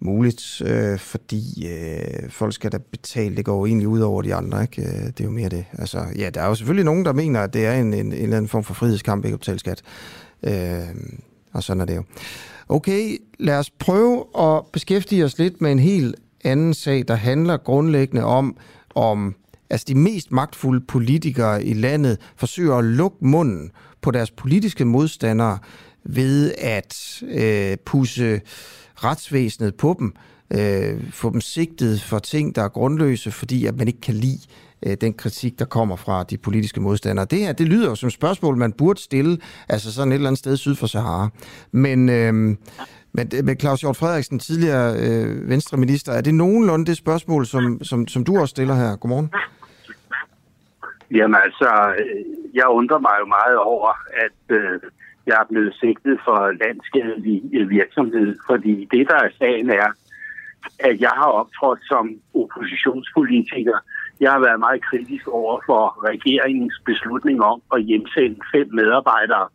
muligt, øh, fordi øh, folk skal da betale, det går egentlig ud over de andre, ikke? Øh, det er jo mere det. Altså, ja, der er jo selvfølgelig nogen, der mener, at det er en, en, en eller anden form for frihedskamp, ikke at betale skat. Øh, og sådan er det jo. Okay, lad os prøve at beskæftige os lidt med en helt anden sag, der handler grundlæggende om, om altså de mest magtfulde politikere i landet forsøger at lukke munden på deres politiske modstandere ved at øh, pusse retsvæsenet på dem, øh, få dem sigtet for ting, der er grundløse, fordi at man ikke kan lide øh, den kritik, der kommer fra de politiske modstandere. Det her, det lyder jo som spørgsmål, man burde stille, altså sådan et eller andet sted syd for Sahara. Men, øhm, øh, men med Claus Hjort Frederiksen, tidligere øh, venstreminister, er det nogenlunde det spørgsmål, som, som, som du også stiller her? Godmorgen. Jamen altså, øh, jeg undrer mig jo meget over, at øh, jeg er blevet sigtet for landskadelig øh, virksomhed, fordi det, der er sagen er, at jeg har optrådt som oppositionspolitiker. Jeg har været meget kritisk over for regeringens beslutning om at hjemsende fem medarbejdere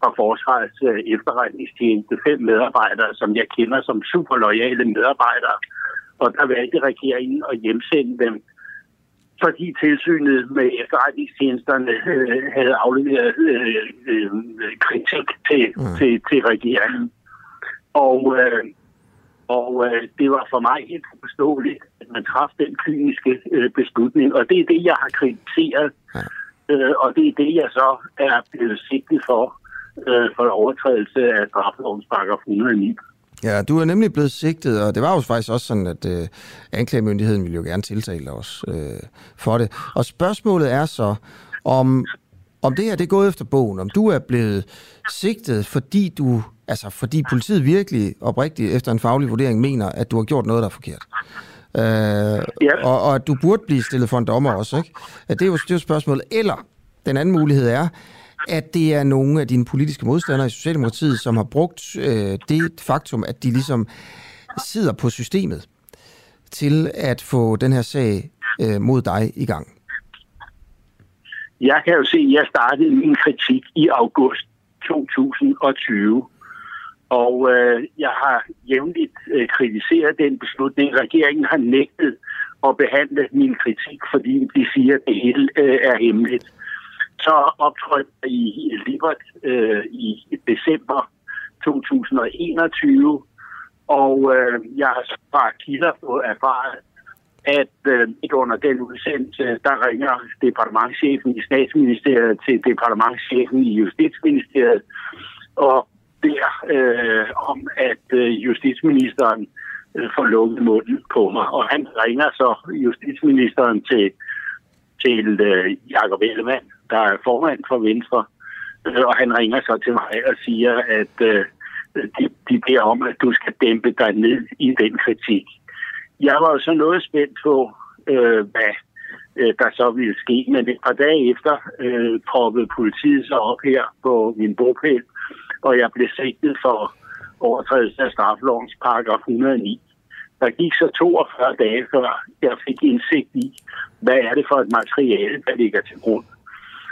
fra Forsvarets øh, efterretningstjeneste. Fem medarbejdere, som jeg kender som super lojale medarbejdere. Og der valgte regeringen at hjemsende dem fordi tilsynet med efterretningstjenesterne øh, havde afleveret øh, øh, kritik til, mm. til, til regeringen. Og, øh, og øh, det var for mig helt forståeligt, at man traf den kliniske øh, beslutning. Og det er det, jeg har kritiseret. Ja. Øh, og det er det, jeg så er blevet sigtet for, øh, for overtrædelse af straffelovens paragraf 109. Ja, du er nemlig blevet sigtet, og det var jo faktisk også sådan, at øh, anklagemyndigheden ville jo gerne tiltale os øh, for det. Og spørgsmålet er så, om, om det her det er gået efter bogen, om du er blevet sigtet, fordi du, altså fordi politiet virkelig oprigtigt efter en faglig vurdering mener, at du har gjort noget, der er forkert. Øh, ja. og, og at du burde blive stillet for en dommer også, ikke? At det er jo, det er jo spørgsmålet. Eller den anden mulighed er, at det er nogle af dine politiske modstandere i Socialdemokratiet, som har brugt øh, det faktum, at de ligesom sidder på systemet til at få den her sag øh, mod dig i gang? Jeg kan jo se, at jeg startede min kritik i august 2020. Og øh, jeg har jævnligt øh, kritiseret den beslutning. Regeringen har nægtet at behandle min kritik, fordi de siger, at det hele øh, er hemmeligt så optrådte jeg i Libert øh, i december 2021, og øh, jeg har fra kilder fået erfaret, at øh, under den udsendelse, der ringer departementchefen i statsministeriet til departementchefen i justitsministeriet, og der øh, om, at øh, justitsministeren øh, får lukket munden på mig. Og han ringer så justitsministeren til, til øh, Jacob Ellemann, der er formand for Venstre, øh, og han ringer så til mig og siger, at øh, de, de beder om, at du skal dæmpe dig ned i den kritik. Jeg var jo så noget spændt på, øh, hvad øh, der så ville ske, men et par dage efter øh, proppede politiet så op her på min bogpæl, og jeg blev sigtet for overtrædelse af straffelovens paragraf 109. Der gik så 42 dage, før jeg fik indsigt i, hvad er det for et materiale, der ligger til grund.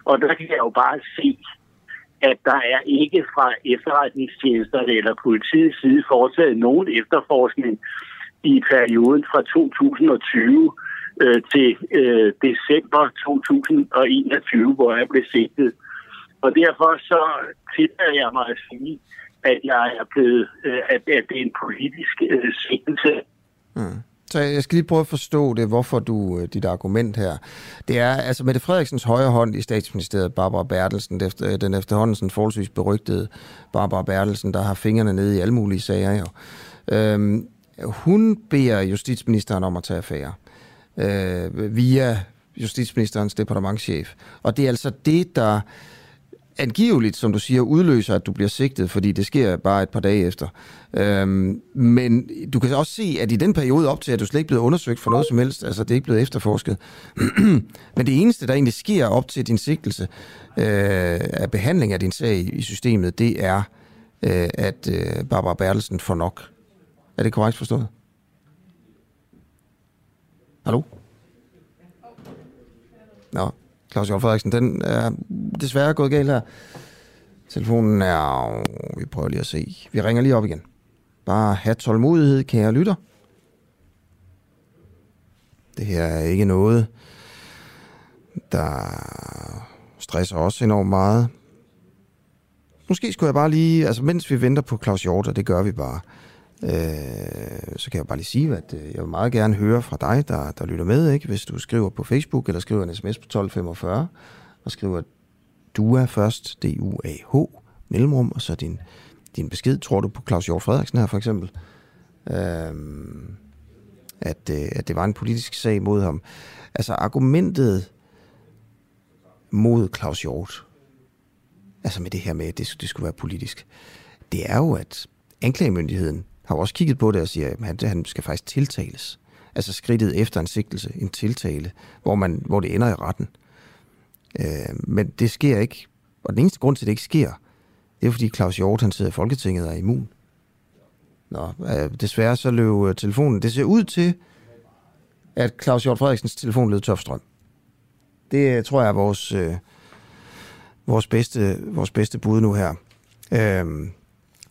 Og der kan jeg jo bare se, at der er ikke fra efterretningstjenesterne eller politiets side foretaget nogen efterforskning i perioden fra 2020 øh, til øh, december 2021, hvor jeg blev sigtet. Og derfor så tillader jeg mig at sige, at jeg er blevet, øh, at, at det er en politisk øh, sigtelse. Mm. Så jeg skal lige prøve at forstå det, hvorfor du, øh, dit argument her. Det er, altså Mette Frederiksens højre hånd i statsministeriet, Barbara Bertelsen, øh, den efterhånden sådan forholdsvis berygtede Barbara Bertelsen, der har fingrene nede i alle mulige sager jo. Øhm, hun beder justitsministeren om at tage affære øh, via justitsministerens departementchef. Og det er altså det, der angiveligt, som du siger, udløser, at du bliver sigtet, fordi det sker bare et par dage efter. Øhm, men du kan også se, at i den periode op til, at du slet ikke blevet undersøgt for noget som helst, altså det er ikke blevet efterforsket. men det eneste, der egentlig sker op til din sigtelse øh, af behandling af din sag i systemet, det er, øh, at øh, Barbara Bertelsen får nok. Er det korrekt forstået? Hallo? Nå, Claus Jørgen Frederiksen, den er desværre gået galt her. Telefonen er... Vi prøver lige at se. Vi ringer lige op igen. Bare have tålmodighed, kære lytter. Det her er ikke noget, der stresser os enormt meget. Måske skulle jeg bare lige, altså mens vi venter på Claus Hjort, og det gør vi bare, øh, så kan jeg bare lige sige, at øh, jeg vil meget gerne høre fra dig, der, der lytter med, ikke? hvis du skriver på Facebook, eller skriver en sms på 1245, og skriver DUA først, D-U-A-H, mellemrum, og så din, din besked. Tror du på Claus Hjort Frederiksen her, for eksempel? Øh, at, øh, at det var en politisk sag mod ham. Altså argumentet mod Claus Hjort, altså med det her med, at det, det skulle være politisk, det er jo, at anklagemyndigheden har også kigget på det og siger, at han, han skal faktisk tiltales. Altså skridtet efter en sigtelse, en tiltale, hvor, man, hvor det ender i retten. Øh, men det sker ikke. Og den eneste grund til, at det ikke sker, det er fordi Claus Hjort, han sidder i Folketinget og er immun. Nå, øh, desværre så løb øh, telefonen. Det ser ud til, at Claus Hjort Frederiksens telefon lød topstrøm. Det øh, tror jeg er vores, øh, vores, bedste, vores bedste bud nu her. Øh,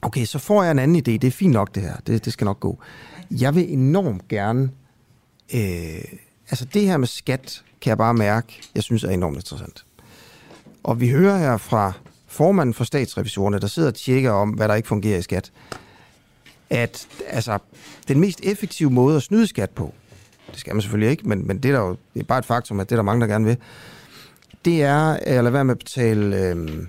okay, så får jeg en anden idé. Det er fint nok det her. Det, det skal nok gå. Jeg vil enormt gerne... Øh, altså det her med skat, kan jeg bare mærke, jeg synes er enormt interessant. Og vi hører her fra formanden for statsrevisorerne, der sidder og tjekker om, hvad der ikke fungerer i skat, at altså, den mest effektive måde at snyde skat på, det skal man selvfølgelig ikke, men, men det, er der jo, det er bare et faktum, at det er der mange, der gerne vil, det er at lade være med at betale øh,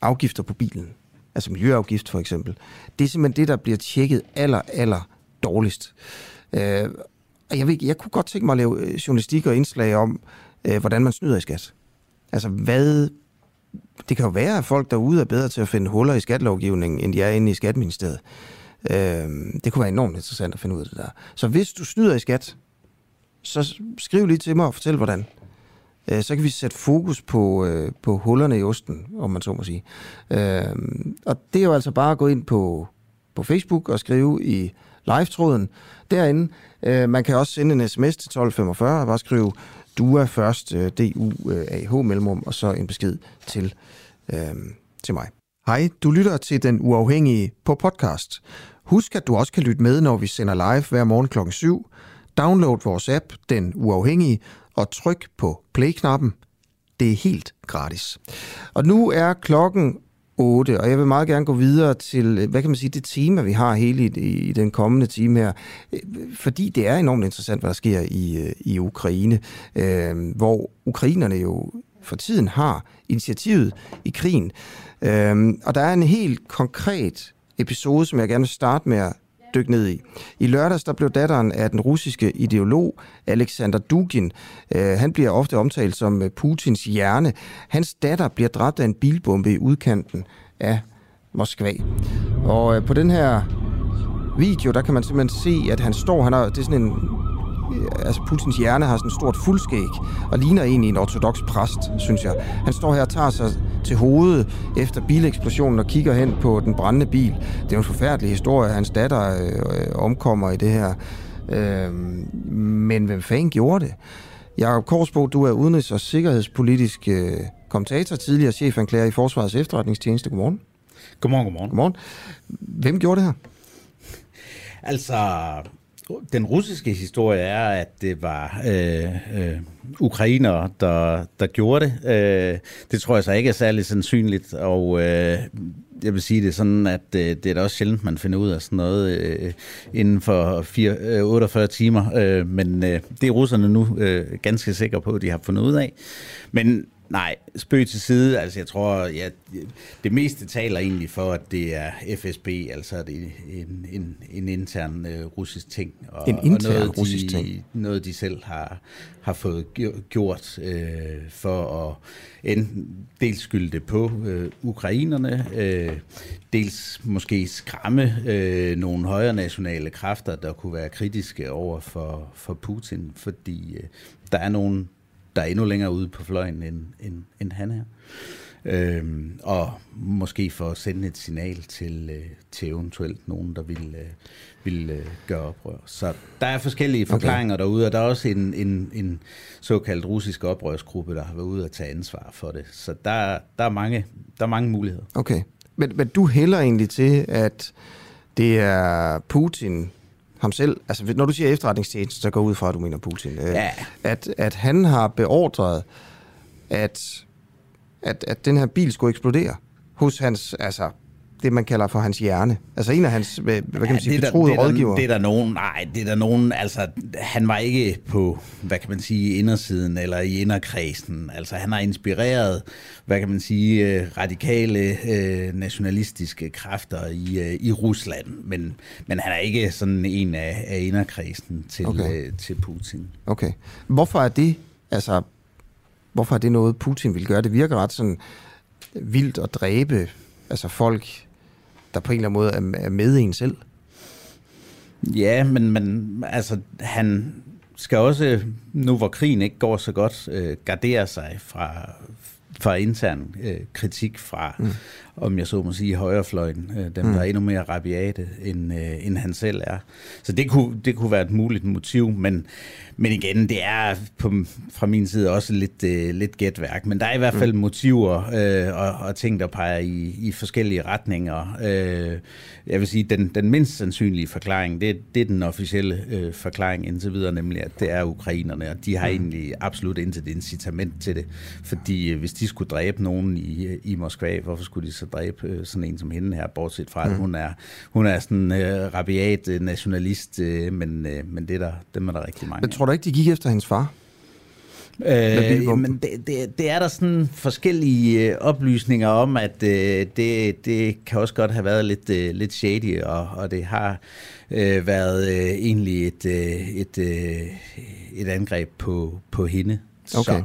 afgifter på bilen. Altså miljøafgift for eksempel. Det er simpelthen det, der bliver tjekket aller, aller dårligst. Øh, og jeg, ved, jeg kunne godt tænke mig at lave øh, journalistik og indslag om, øh, hvordan man snyder i skat. Altså hvad... Det kan jo være, at folk derude er bedre til at finde huller i skattelovgivningen, end de er inde i skatteministeriet. Øh, det kunne være enormt interessant at finde ud af det der. Så hvis du snyder i skat, så skriv lige til mig og fortæl, hvordan. Øh, så kan vi sætte fokus på, øh, på hullerne i osten, om man så må sige. Øh, og det er jo altså bare at gå ind på, på Facebook og skrive i live-tråden derinde. Øh, man kan også sende en sms til 1245 og bare skrive DUA først, øh, D-U-A-H mellemrum, og så en besked til, øh, til mig. Hej, du lytter til Den Uafhængige på podcast. Husk, at du også kan lytte med, når vi sender live hver morgen klokken 7. Download vores app, Den Uafhængige, og tryk på play-knappen. Det er helt gratis. Og nu er klokken 8, og jeg vil meget gerne gå videre til, hvad kan man sige, det tema, vi har hele i, i den kommende time her, fordi det er enormt interessant, hvad der sker i, øh, i Ukraine, øh, hvor ukrainerne jo for tiden har initiativet i krigen. Øh, og der er en helt konkret episode, som jeg gerne vil starte med at dykke ned i. I lørdags der blev datteren af den russiske ideolog Alexander Dugin, øh, han bliver ofte omtalt som øh, Putins hjerne. Hans datter bliver dræbt af en bilbombe i udkanten af Moskva. Og øh, på den her video, der kan man simpelthen se, at han står, han har, det er sådan en altså Putins hjerne har sådan et stort fuldskæg, og ligner egentlig en ortodox præst, synes jeg. Han står her og tager sig til hovedet efter bileksplosionen og kigger hen på den brændende bil. Det er en forfærdelig historie. Hans datter øh, omkommer i det her. Øh, men hvem fanden gjorde det? Jakob Korsbo, du er udenrigs- og sikkerhedspolitisk øh, kommentator, tidligere chefanklager i Forsvarets efterretningstjeneste. Godmorgen. Godmorgen, godmorgen. Godmorgen. Hvem gjorde det her? Altså, den russiske historie er, at det var øh, øh, ukrainere, der, der gjorde det. Øh, det tror jeg så ikke er særlig sandsynligt, og øh, jeg vil sige det sådan, at øh, det er da også sjældent, man finder ud af sådan noget øh, inden for 4, øh, 48 timer, øh, men øh, det er russerne nu øh, ganske sikre på, at de har fundet ud af. Men Nej, spøg til side. Altså, jeg tror, ja, det meste taler egentlig for, at det er FSB, altså det er en, en, en intern uh, russisk ting. Og, en intern og noget, russisk de, ting? Noget, de selv har, har fået gjort uh, for at enten dels skylde det på uh, ukrainerne, uh, dels måske skræmme uh, nogle højre nationale kræfter, der kunne være kritiske over for, for Putin, fordi uh, der er nogle der er endnu længere ude på fløjen, end, end, end han er. Øhm, og måske for at sende et signal til, øh, til eventuelt nogen, der vil, øh, vil øh, gøre oprør. Så der er forskellige forklaringer okay. derude, og der er også en, en, en såkaldt russisk oprørsgruppe, der har været ude at tage ansvar for det. Så der, der, er, mange, der er mange muligheder. Okay, men, men du hælder egentlig til, at det er Putin, ham selv, altså når du siger efterretningstjeneste, så går ud fra, at du mener Putin, øh, ja. at, at han har beordret, at, at, at den her bil skulle eksplodere hos hans, altså det, man kalder for hans hjerne. Altså en af hans, hvad, hvad kan man sige, betroede rådgiver. Det er der nogen, nej, det er der nogen, altså han var ikke på, hvad kan man sige, indersiden eller i inderkredsen. Altså han har inspireret, hvad kan man sige, øh, radikale øh, nationalistiske kræfter i, øh, i Rusland, men, men han er ikke sådan en af, af inderkredsen til, okay. øh, til Putin. Okay. Hvorfor er det, altså, hvorfor er det noget, Putin vil gøre? Det virker ret sådan vildt at dræbe altså folk der på en eller anden måde er med en selv. Ja, men, men altså, han, skal også, nu hvor krigen ikke går så godt, øh, gardere sig fra, fra intern øh, kritik fra, mm. Om jeg så må sige, højrefløjen, øh, dem mm. der er endnu mere rabiate, end, øh, end han selv er. Så det kunne, det kunne være et muligt motiv, men, men igen, det er på, fra min side også lidt, øh, lidt gætværk, men der er i hvert fald mm. motiver øh, og, og ting, der peger i, i forskellige retninger. Øh, jeg vil sige, den, den mindst sandsynlige forklaring, det, det er den officielle øh, forklaring indtil videre, nemlig at det er ukrainerne, og de har mm. egentlig absolut intet incitament til det, fordi øh, hvis de skulle dræbe nogen i, i Moskva, hvorfor skulle de så dræbe øh, sådan en som hende her, bortset fra, mm. at hun er, hun er sådan øh, rabiat øh, nationalist, øh, men, øh, men det er der, dem er der rigtig mange Men tror du ikke, de gik efter hendes far? Øh, men det, det, det er der sådan forskellige øh, oplysninger om, at øh, det, det kan også godt have været lidt, øh, lidt shady, og, og det har øh, været øh, egentlig et, øh, et, øh, et angreb på, på hende. Okay. Så.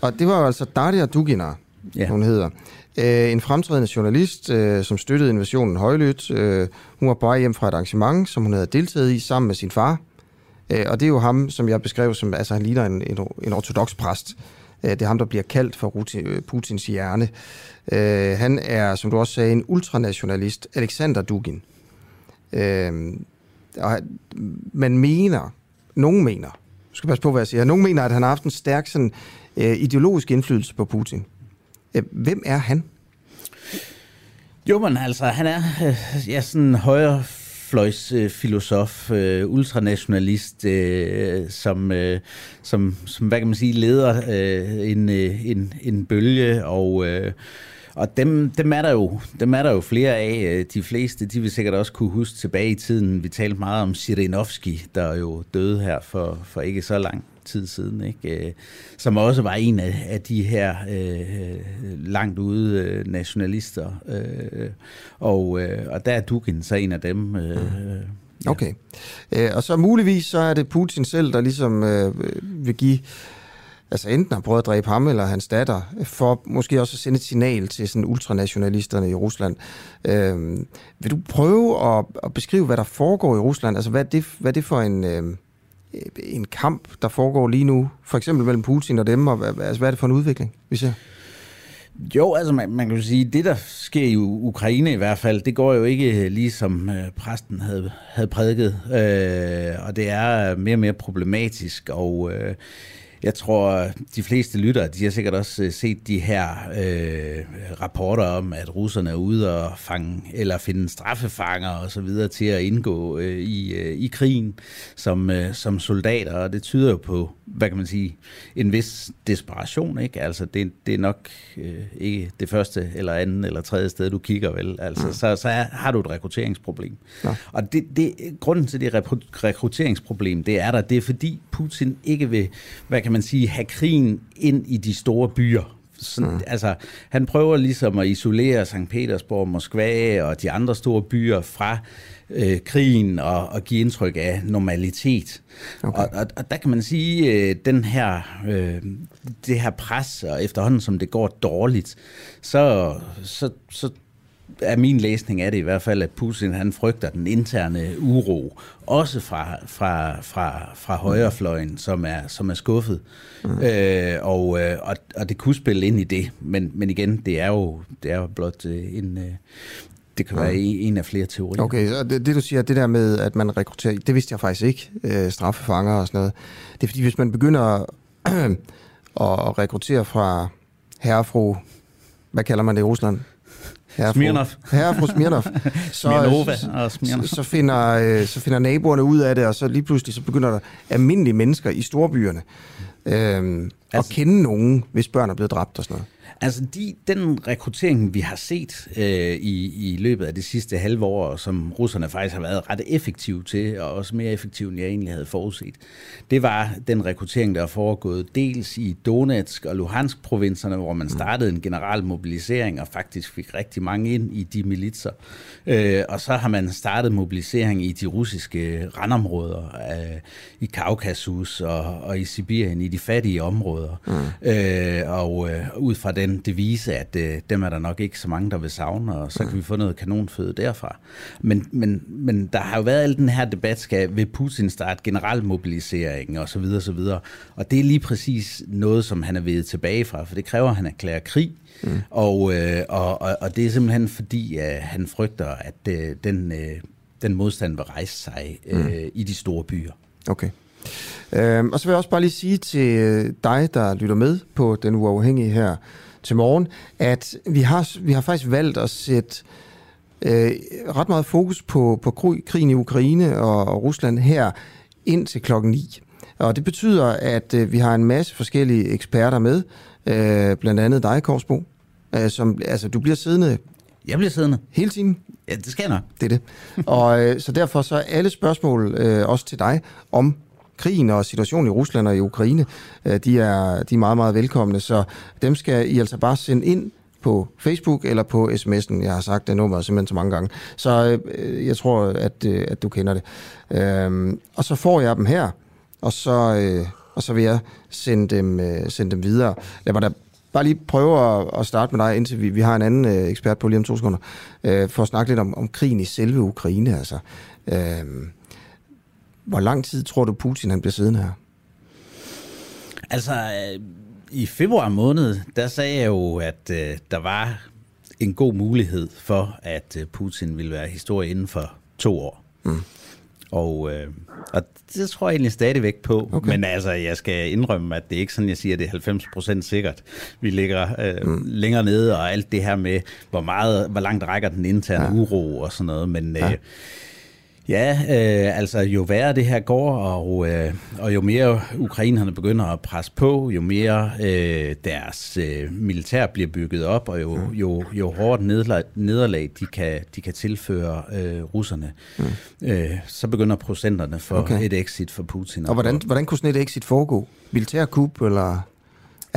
Og det var altså Daria Dugina, ja. hun hedder. Øh, en fremtrædende journalist, øh, som støttede invasionen højlydt. Øh, hun var på vej hjem fra et arrangement, som hun havde deltaget i sammen med sin far. Øh, og det er jo ham, som jeg beskrev som, altså han ligner en, en, en ortodox præst. Øh, det er ham, der bliver kaldt for øh, Putins hjerne. Øh, han er, som du også sagde, en ultranationalist, Alexander Dugin. Øh, og man mener, nogen mener, jeg skal passe på, hvad jeg siger, nogen mener, at han har haft en stærk sådan, øh, ideologisk indflydelse på Putin. Øh, hvem er han? Jo, men altså, han er øh, ja, sådan højre fløjsfilosof, øh, ultranationalist, øh, som, øh, som, som, hvad kan man sige, leder øh, en, øh, en, en bølge, og, øh, og dem, dem, er der jo, dem er der jo flere af. Øh, de fleste, de vil sikkert også kunne huske tilbage i tiden. Vi talte meget om Sirinovski, der jo døde her for, for ikke så lang tid siden, ikke? Øh, som også var en af, af de her øh, langt ude øh, nationalister. Øh, og, øh, og der er Dugin så en af dem. Øh, ja. Okay. Øh, og så muligvis så er det Putin selv, der ligesom øh, vil give altså enten har prøvet at dræbe ham eller hans datter, for måske også at sende et signal til sådan ultranationalisterne i Rusland. Øh, vil du prøve at, at beskrive, hvad der foregår i Rusland? Altså, hvad er det, hvad er det for en... Øh, Øh, en kamp, der foregår lige nu, for eksempel mellem Putin og dem, og altså, hvad er det for en udvikling, vi ser? Jo, altså man, man kan jo sige, det der sker i Ukraine i hvert fald, det går jo ikke øh, lige som øh, præsten havde, havde prædiket, øh, og det er mere og mere problematisk, og øh, jeg tror, de fleste lyttere, de har sikkert også øh, set de her øh, rapporter om, at russerne er ude og fange, eller finde straffefanger og så videre til at indgå øh, i, øh, i krigen som, øh, som soldater, og det tyder jo på, hvad kan man sige, en vis desperation, ikke? Altså, det, det er nok øh, ikke det første eller anden eller tredje sted, du kigger vel, altså, mm. så, så har du et rekrutteringsproblem. Ja. Og det, det, grunden til det rekrutteringsproblem, det er der, det er fordi Putin ikke vil, hvad kan man sige, have krigen ind i de store byer. Sådan, mm. Altså, han prøver ligesom at isolere St. Petersborg, Moskva og de andre store byer fra øh, krigen og, og give indtryk af normalitet. Okay. Og, og, og der kan man sige, øh, den her, øh, det her pres, og efterhånden som det går dårligt, så, så, så er min læsning af det i hvert fald, at Putin han frygter den interne uro, også fra, fra, fra, fra højrefløjen, som er, som er skuffet. Mm. Øh, og, øh, og, og det kunne spille ind i det, men, men igen, det er jo, det er jo blot øh, en, øh, det kan være en af flere teorier. Okay, så det, det du siger, det der med, at man rekrutterer, det vidste jeg faktisk ikke, øh, straffefanger og sådan noget. Det er fordi, hvis man begynder at, at rekruttere fra herrefru, hvad kalder man det i Rusland? Herre Smirnov. Herre fru Smirnov. Så, og Smirnov. Så, så, finder, øh, så finder naboerne ud af det, og så lige pludselig så begynder der almindelige mennesker i storbyerne øh, altså, at kende nogen, hvis børn er blevet dræbt og sådan noget. Altså de, den rekruttering, vi har set øh, i, i løbet af det sidste halve år, som russerne faktisk har været ret effektive til, og også mere effektive, end jeg egentlig havde forudset, det var den rekruttering, der er foregået dels i Donetsk og Luhansk-provinserne, hvor man startede en general mobilisering og faktisk fik rigtig mange ind i de militser. Øh, og så har man startet mobilisering i de russiske randområder, øh, i Kaukasus og, og i Sibirien, i de fattige områder områder. Mm. Øh, og øh, ud fra den devise, at øh, dem er der nok ikke så mange, der vil savne, og så kan vi få noget kanonføde derfra. Men, men, men der har jo været al den her debat, skal ved Putin starte generel mobilisering og så videre, så videre. Og det er lige præcis noget, som han er ved tilbage fra, for det kræver, at han erklærer krig. Mm. Og, øh, og, og, og det er simpelthen fordi, at han frygter, at øh, den, øh, den modstand vil rejse sig øh, mm. i de store byer. Okay. Øhm, og så vil jeg også bare lige sige til øh, dig, der lytter med på Den Uafhængige her til morgen, at vi har, vi har faktisk valgt at sætte øh, ret meget fokus på, på krigen i Ukraine og, og Rusland her ind til klokken 9. Og det betyder, at øh, vi har en masse forskellige eksperter med, øh, blandt andet dig, Korsbo, øh, som, altså du bliver siddende jeg bliver siddende. Hele tiden? Ja, det skal jeg nok. Det er det. Og øh, så derfor så alle spørgsmål, øh, også til dig, om krigen og situationen i Rusland og i Ukraine, øh, de, er, de er meget, meget velkomne. Så dem skal I altså bare sende ind på Facebook eller på sms'en. Jeg har sagt det nummer simpelthen så mange gange. Så øh, jeg tror, at, øh, at du kender det. Øh, og så får jeg dem her, og så, øh, og så vil jeg sende dem, øh, sende dem videre. Lad mig da bare lige prøve at, at starte med dig, indtil vi, vi har en anden øh, ekspert på lige om to sekunder, øh, for at snakke lidt om, om krigen i selve Ukraine. Altså. Øh, hvor lang tid tror du, Putin han bliver siddende her? Altså, øh, i februar måned, der sagde jeg jo, at øh, der var en god mulighed for, at øh, Putin ville være historie inden for to år. Mm. Og, øh, og det tror jeg egentlig stadigvæk på. Okay. Men altså, jeg skal indrømme, at det er ikke sådan, jeg siger, at det er 90% sikkert. Vi ligger øh, mm. længere nede, og alt det her med, hvor, meget, hvor langt rækker den interne ja. uro og sådan noget. Men ja. øh, Ja, øh, altså jo værre det her går, og, øh, og jo mere ukrainerne begynder at presse på, jo mere øh, deres øh, militær bliver bygget op, og jo, mm. jo, jo hårdt nederlag, nederlag de, kan, de kan tilføre øh, russerne, mm. øh, så begynder procenterne for okay. et exit for Putin. Og hvordan, hvordan kunne sådan et exit foregå? Militærkup, eller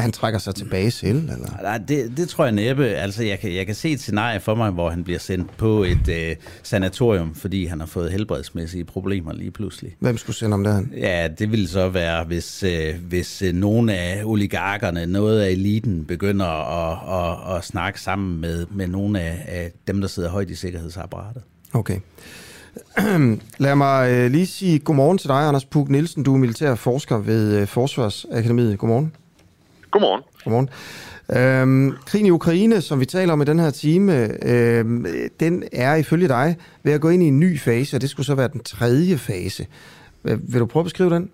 at han trækker sig tilbage selv? Eller? Nej, det, det tror jeg næppe. Altså, jeg kan, jeg kan se et scenarie for mig, hvor han bliver sendt på et øh, sanatorium, fordi han har fået helbredsmæssige problemer lige pludselig. Hvem skulle sende om det? Ja, det ville så være, hvis, øh, hvis øh, nogle af oligarkerne, noget af eliten, begynder at, at, at snakke sammen med, med nogle af, af dem, der sidder højt i sikkerhedsapparatet. Okay. Lad mig øh, lige sige godmorgen til dig, Anders Puk Nielsen. Du er militær forsker ved øh, Forsvarsakademiet. Godmorgen. Godmorgen. Godmorgen. Øhm, krigen i Ukraine, som vi taler om i den her time, øhm, den er ifølge dig ved at gå ind i en ny fase, og det skulle så være den tredje fase. Vil du prøve at beskrive den?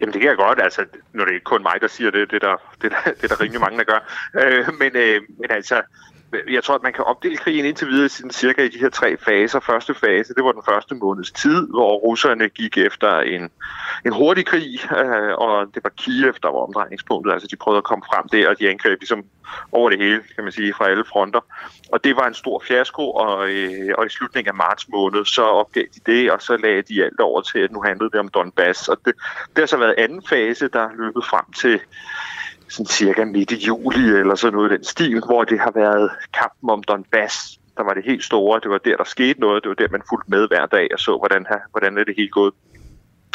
Jamen det kan jeg godt, altså når det er kun mig, der siger det, det er der, det der, det er der rimelig mange, der gør. Øh, men, øh, men altså, jeg tror, at man kan opdele krigen indtil videre sådan cirka i de her tre faser. Første fase, det var den første måneds tid, hvor russerne gik efter en, en hurtig krig, øh, og det var Kiev, der var omdrejningspunktet. Altså de prøvede at komme frem der, og de angreb ligesom over det hele, kan man sige, fra alle fronter. Og det var en stor fiasko, og, øh, og i slutningen af marts måned, så opgav de det, og så lagde de alt over til, at nu handlede det om Donbass. Og det, det har så været anden fase, der løbet frem til sådan cirka midt i juli eller sådan noget i den stil, hvor det har været kampen om Donbass, der var det helt store. Det var der, der skete noget. Det var der, man fulgte med hver dag og så, hvordan, her, hvordan er det helt gået.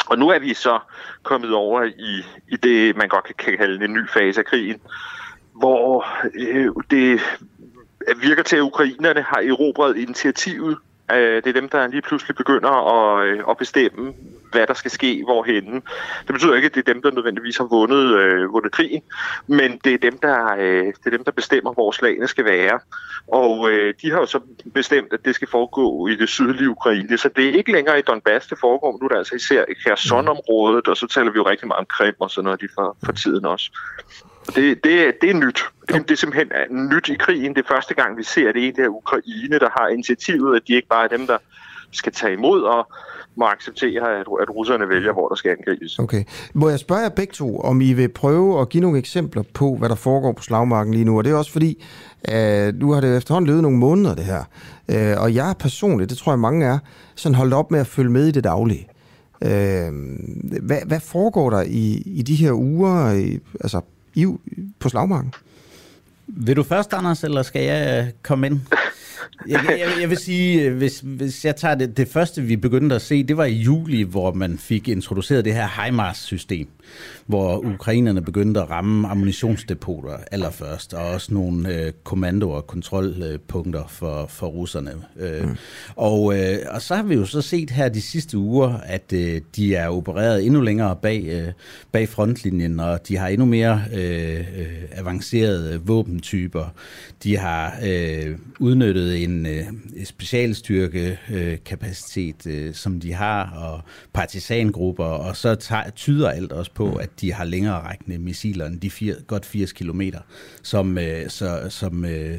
Og nu er vi så kommet over i, i det, man godt kan kalde en ny fase af krigen, hvor øh, det virker til, at ukrainerne har erobret initiativet Øh, det er dem, der lige pludselig begynder at, øh, at bestemme, hvad der skal ske hvorhenne. Det betyder ikke, at det er dem, der nødvendigvis har vundet, øh, vundet krigen, men det er, dem, der, øh, det er dem, der bestemmer, hvor slagene skal være. Og øh, de har jo så bestemt, at det skal foregå i det sydlige Ukraine. Så det er ikke længere i Donbass, det foregår. Nu er det altså især i Kherson-området, og så taler vi jo rigtig meget om Krim og sådan noget for, for tiden også. Det, det, det er nyt. Det, det er simpelthen nyt i krigen. Det er første gang, vi ser det det Ukraine, der har initiativet, at de ikke bare er dem, der skal tage imod og må acceptere, at, at russerne vælger, hvor der skal angribes. Okay. Må jeg spørge jer begge to, om I vil prøve at give nogle eksempler på, hvad der foregår på slagmarken lige nu? Og det er også fordi, uh, nu har det efterhånden løbet nogle måneder, det her. Uh, og jeg personligt, det tror jeg mange er, sådan holdt op med at følge med i det daglige. Uh, hvad, hvad foregår der i, i de her uger, i, altså i, på slagmarken? Vil du først, Anders, eller skal jeg øh, komme ind? jeg, jeg, jeg vil sige, øh, hvis, hvis jeg tager det, det første, vi begyndte at se, det var i juli, hvor man fik introduceret det her HIMARS-system, hvor ukrainerne begyndte at ramme ammunitionsdepoter allerførst, og også nogle øh, kommando- og kontrolpunkter for, for russerne. Øh, mm. og, øh, og så har vi jo så set her de sidste uger, at øh, de er opereret endnu længere bag, øh, bag frontlinjen, og de har endnu mere øh, øh, avancerede våbentyper. De har øh, udnyttet en øh, specialstyrke-kapacitet, øh, som de har, og partisangrupper, og så tager, tyder alt også på, at de har længere rækkende missiler end de fire, godt 80 kilometer, som, øh, så, som, øh,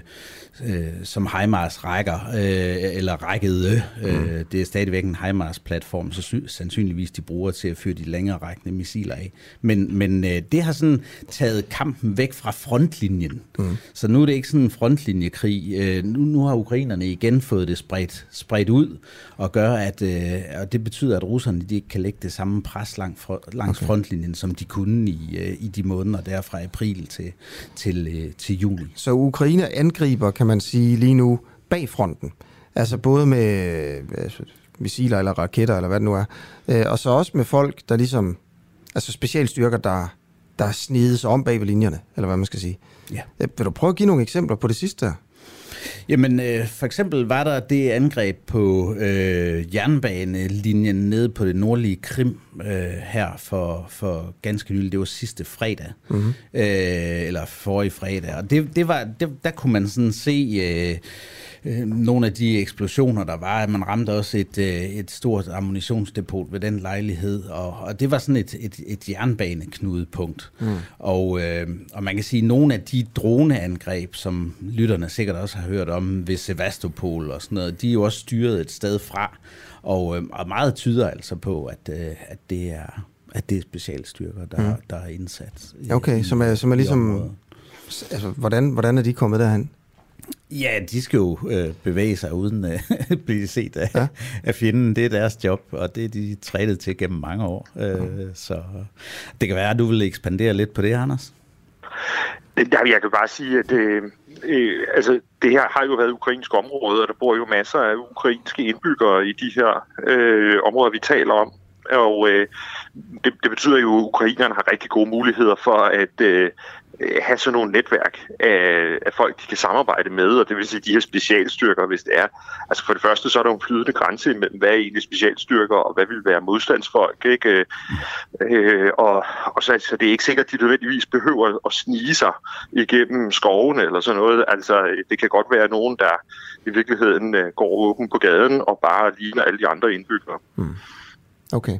øh, som HIMARS rækker, øh, eller rækkede. Øh, mm. Det er stadigvæk en HIMARS-platform, så sy- sandsynligvis de bruger til at føre de længere rækkende missiler af. Men, men øh, det har sådan taget kampen væk fra frontlinjen. Mm. Så nu er det ikke sådan en frontlinjekrig. Øh, nu, nu har ukrainerne igen fået det spredt, spredt ud, og gør, at øh, og det betyder, at russerne de ikke kan lægge det samme pres langt for, langs okay. frontlinjen, som de kunne i, øh, i de måneder der fra april til, til, øh, til juli. Så Ukraine angriber, kan man sige, lige nu bag fronten. Altså både med altså, missiler eller raketter, eller hvad det nu er. Øh, og så også med folk, der ligesom... Altså specialstyrker, der, der snides om bag ved linjerne, eller hvad man skal sige. Ja. Øh, vil du prøve at give nogle eksempler på det sidste? Jamen, øh, for eksempel var der det angreb på øh, jernbanelinjen nede på det nordlige Krim øh, her for, for ganske nylig. Det var sidste fredag, mm-hmm. øh, eller forrige fredag. Og det, det var, det, der kunne man sådan se... Øh, øh, nogle af de eksplosioner, der var. Man ramte også et, øh, et stort ammunitionsdepot ved den lejlighed, og, og det var sådan et, et, et jernbaneknudepunkt. Mm. Og, øh, og man kan sige, at nogle af de droneangreb, som lytterne sikkert også har hørt om ved Sevastopol og sådan noget, de er jo også styret et sted fra, og, øh, og meget tyder altså på, at, øh, at det er at det er specialstyrker, der, mm. der er indsat. Okay, i, som er, som er ligesom... Altså, hvordan, hvordan er de kommet derhen? Ja, de skal jo øh, bevæge sig uden at øh, blive set af, ja. af fjenden. Det er deres job, og det er de trænet til gennem mange år. Øh, så det kan være, at du vil ekspandere lidt på det, Anders? Jeg kan bare sige, at øh, øh, altså, det her har jo været ukrainsk område, og der bor jo masser af ukrainske indbyggere i de her øh, områder, vi taler om. Og øh, det, det betyder jo, at ukrainerne har rigtig gode muligheder for at Øh, Øh, have sådan nogle netværk af, af folk, de kan samarbejde med, og det vil sige de her specialstyrker, hvis det er. Altså for det første, så er der en flydende grænse mellem, hvad er egentlig specialstyrker, og hvad vil være modstandsfolk, ikke? Øh, øh, og, og så, så det er ikke sikkert, at de nødvendigvis behøver at snige sig igennem skoven eller sådan noget. Altså det kan godt være nogen, der i virkeligheden øh, går åben på gaden og bare ligner alle de andre indbyggere. Mm. Okay.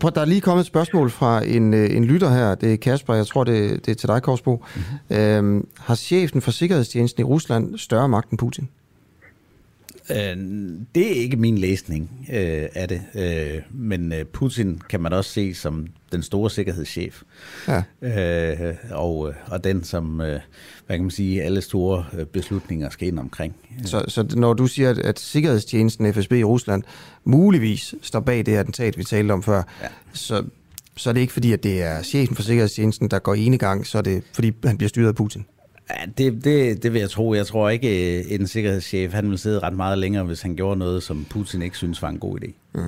Prøv, der er lige kommet et spørgsmål fra en, øh, en lytter her. Det er Kasper, jeg tror, det, det er til dig, Korsbo. Mm-hmm. Øhm, har chefen for Sikkerhedstjenesten i Rusland større magt end Putin? Øh, det er ikke min læsning øh, af det, øh, men øh, Putin kan man også se som den store sikkerhedschef, ja. øh, og, og den som, øh, hvad kan man sige, alle store øh, beslutninger skal ind omkring. Så, så når du siger, at, at sikkerhedstjenesten FSB i Rusland muligvis står bag det attentat, vi talte om før, ja. så, så er det ikke fordi, at det er chefen for sikkerhedstjenesten, der går ene gang, så er det fordi, han bliver styret af Putin? Ja, det, det, det vil jeg tro. Jeg tror ikke, øh, en sikkerhedschef han vil sidde ret meget længere, hvis han gjorde noget, som Putin ikke synes var en god idé. Mm.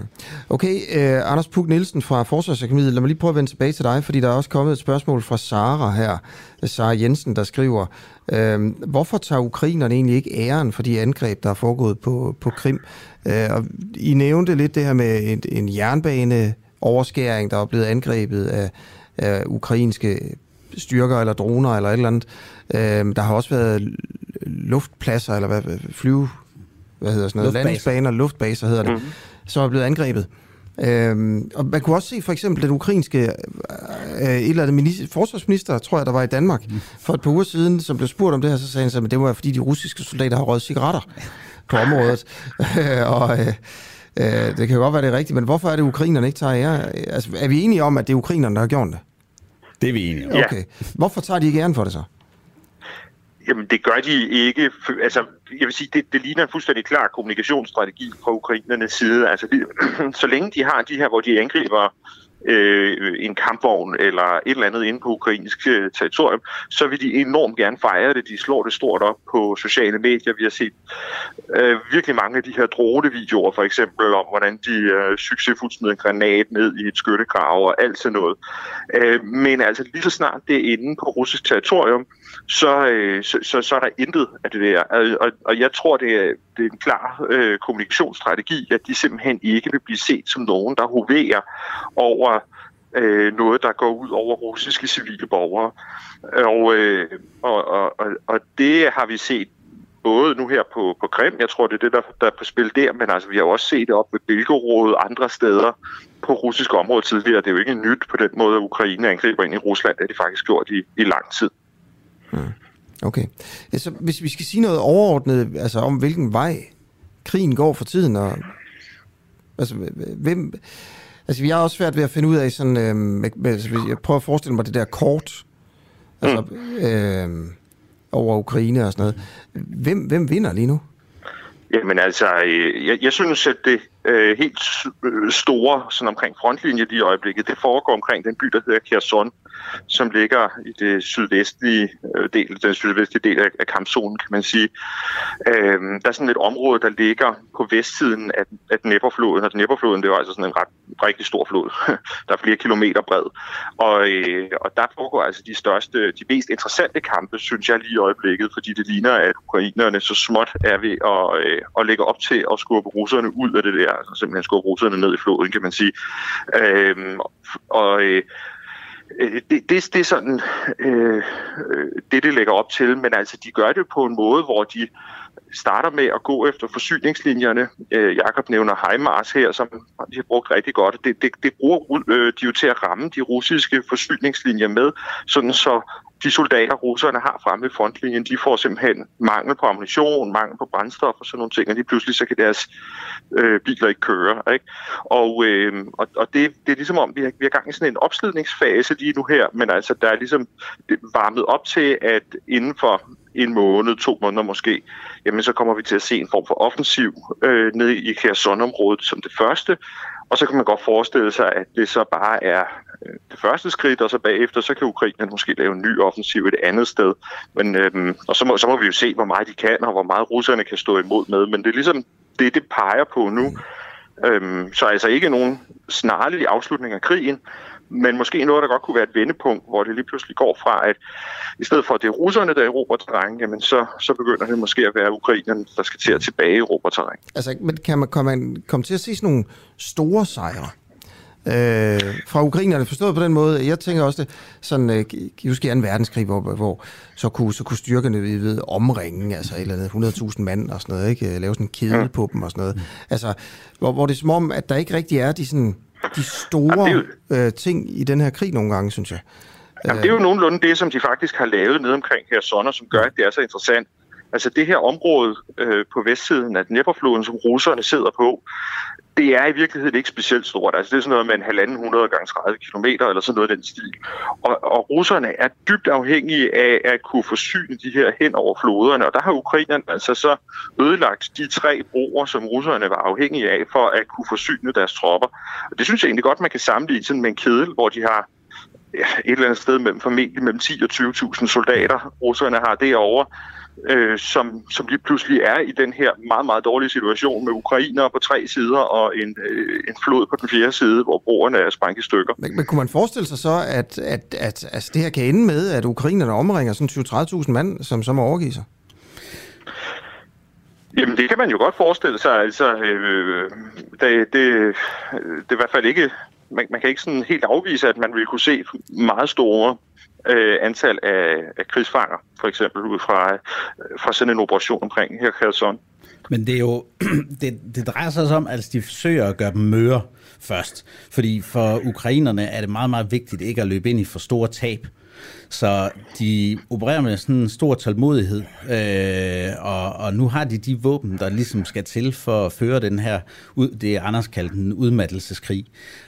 Okay, uh, Anders Puk Nielsen fra Forsvarsakademiet, lad mig lige prøve at vende tilbage til dig, fordi der er også kommet et spørgsmål fra Sara her, Sara Jensen, der skriver, uh, hvorfor tager ukrainerne egentlig ikke æren for de angreb, der er foregået på, på Krim? Uh, og I nævnte lidt det her med en, en jernbaneoverskæring, der er blevet angrebet af, af ukrainske styrker eller droner eller et eller andet. Øh, der har også været luftpladser, eller hvad, flyve, hvad hedder sådan noget, landingsbaner, luftbaser hedder det, mm. som er blevet angrebet. Øhm, og man kunne også se for eksempel den ukrainske øh, et eller andet minister, forsvarsminister, tror jeg, der var i Danmark mm. for et par uger siden, som blev spurgt om det her, så sagde han, at det var fordi de russiske soldater har røget cigaretter på området. og øh, øh, det kan jo godt være, det er rigtigt, men hvorfor er det, ukrainerne ikke tager ære? Altså, er vi enige om, at det er ukrainerne, der har gjort det? Det er vi enige om. Okay. Hvorfor tager de ikke æren for det så? Jamen, det gør de ikke. Altså, jeg vil sige, det, det ligner en fuldstændig klar kommunikationsstrategi fra ukrainernes side. Altså, så længe de har de her, hvor de angriber øh, en kampvogn eller et eller andet inde på ukrainsk øh, territorium, så vil de enormt gerne fejre det. De slår det stort op på sociale medier. Vi har set øh, virkelig mange af de her dronevideoer, for eksempel om, hvordan de øh, succesfuldt smider en granat ned i et skyttegrav og alt sådan noget. Øh, men altså lige så snart det er inde på russisk territorium, så, øh, så, så, så er der intet af det der. Og, og jeg tror, det er, det er en klar øh, kommunikationsstrategi, at de simpelthen ikke vil blive set som nogen, der hoverer over øh, noget, der går ud over russiske civile borgere. Og, øh, og, og, og, og det har vi set både nu her på, på Krim, jeg tror, det er det, der, der er på spil der, men altså, vi har også set det op ved Belgorod og andre steder på russisk område tidligere. Det er jo ikke nyt på den måde, at Ukraine angriber ind i Rusland. Det har de faktisk gjort i, i lang tid. Okay. Så hvis vi skal sige noget overordnet, altså om hvilken vej krigen går for tiden, og altså, hvem, altså vi har også svært ved at finde ud af sådan, øh, altså, jeg prøver at forestille mig det der kort, altså, mm. øh, over Ukraine og sådan noget. Hvem, hvem vinder lige nu? Jamen altså, øh, jeg, jeg synes, at det øh, helt øh, store sådan omkring frontlinje lige i øjeblikket, det foregår omkring den by, der hedder Kherson, som ligger i det sydvestlige øh, del, den sydvestlige del af, af kampzonen, kan man sige. Øh, der er sådan et område, der ligger på vestsiden af, af Dnepperfloden, og Dnepperfloden, det er jo altså sådan en ret rigtig stor flod, der er flere kilometer bred. Og, øh, og der foregår altså de største, de mest interessante kampe, synes jeg lige i øjeblikket, fordi det ligner, at ukrainerne så småt er ved at, øh, at lægge op til at skubbe russerne ud af det der, altså simpelthen skubbe russerne ned i floden, kan man sige. Øhm, øh, og øh, det, det, det er sådan øh, øh, det, det lægger op til, men altså de gør det på en måde, hvor de starter med at gå efter forsyningslinjerne. Øh, Jakob nævner HIMARS her, som de har brugt rigtig godt. Det, det, det bruger øh, de jo til at ramme de russiske forsyningslinjer med, sådan så de soldater, russerne har fremme i frontlinjen, de får simpelthen mangel på ammunition, mangel på brændstof og sådan nogle ting, og de pludselig så kan deres øh, biler ikke køre. Ikke? Og, øh, og, og det, det er ligesom om, vi har, vi har gang i sådan en opslidningsfase lige nu her, men altså der er ligesom varmet op til, at inden for en måned, to måneder måske, jamen så kommer vi til at se en form for offensiv øh, ned i Kherson-området som det første, og så kan man godt forestille sig, at det så bare er Øh, det første skridt, og så bagefter, så kan Ukraine måske lave en ny offensiv et andet sted. Men, øhm, og så må, så må vi jo se, hvor meget de kan, og hvor meget russerne kan stå imod med. Men det er ligesom det, det peger på nu. Øhm, så altså ikke nogen snarlig afslutning af krigen, men måske noget, der godt kunne være et vendepunkt, hvor det lige pludselig går fra, at i stedet for at det er russerne, der erobrer terræn, jamen så, så begynder det måske at være ukrainerne, der skal til at tilbage i terræn. Altså, men kan man komme, komme til at se sådan nogle store sejre? Øh, fra ukrainerne, forstået på den måde. Jeg tænker også, det, sådan, øh, kan I huske 2. verdenskrig, hvor, hvor så, kunne, så kunne styrkerne ved, ved omringe, altså et eller andet 100.000 mand og sådan noget, ikke? lave sådan en kæde på dem og sådan noget. Altså, hvor, hvor det er som om, at der ikke rigtig er de sådan de store øh, ting i den her krig nogle gange, synes jeg. Jamen, det er jo nogenlunde det, som de faktisk har lavet ned omkring her Sonner, som gør, at det er så interessant. Altså det her område øh, på vestsiden af Dnepperfloden, som russerne sidder på, det er i virkeligheden ikke specielt stort. Altså det er sådan noget med en halvanden 100 gange 30 kilometer eller sådan noget af den stil. Og, og russerne er dybt afhængige af at kunne forsyne de her hen over floderne. Og der har ukrainerne altså så ødelagt de tre broer, som russerne var afhængige af for at kunne forsyne deres tropper. Og det synes jeg egentlig godt, man kan sammenligne sådan med en kedel, hvor de har ja, et eller andet sted mellem formentlig mellem 10 og 20.000 soldater, russerne har derovre øh, som, som lige pludselig er i den her meget, meget dårlige situation med ukrainere på tre sider og en, øh, en flod på den fjerde side, hvor broerne er sprængt i stykker. Men, men kunne man forestille sig så, at, at, at altså, det her kan ende med, at ukrainerne omringer sådan 20-30.000 mand, som så må overgive sig? Jamen, det kan man jo godt forestille sig. Altså, øh, det, det, det er i hvert fald ikke... Man, man kan ikke sådan helt afvise, at man vil kunne se meget store øh, antal af, af krigsfanger, for eksempel ud fra, øh, fra sådan en operation omkring her Kherson. Men det er jo, det, det drejer sig altså om, at de forsøger at gøre dem møre først. Fordi for ukrainerne er det meget, meget vigtigt ikke at løbe ind i for store tab. Så de opererer med sådan en stor tålmodighed, øh, og, og nu har de de våben, der ligesom skal til for at føre den her, det Anders kaldte den udmattelseskrig.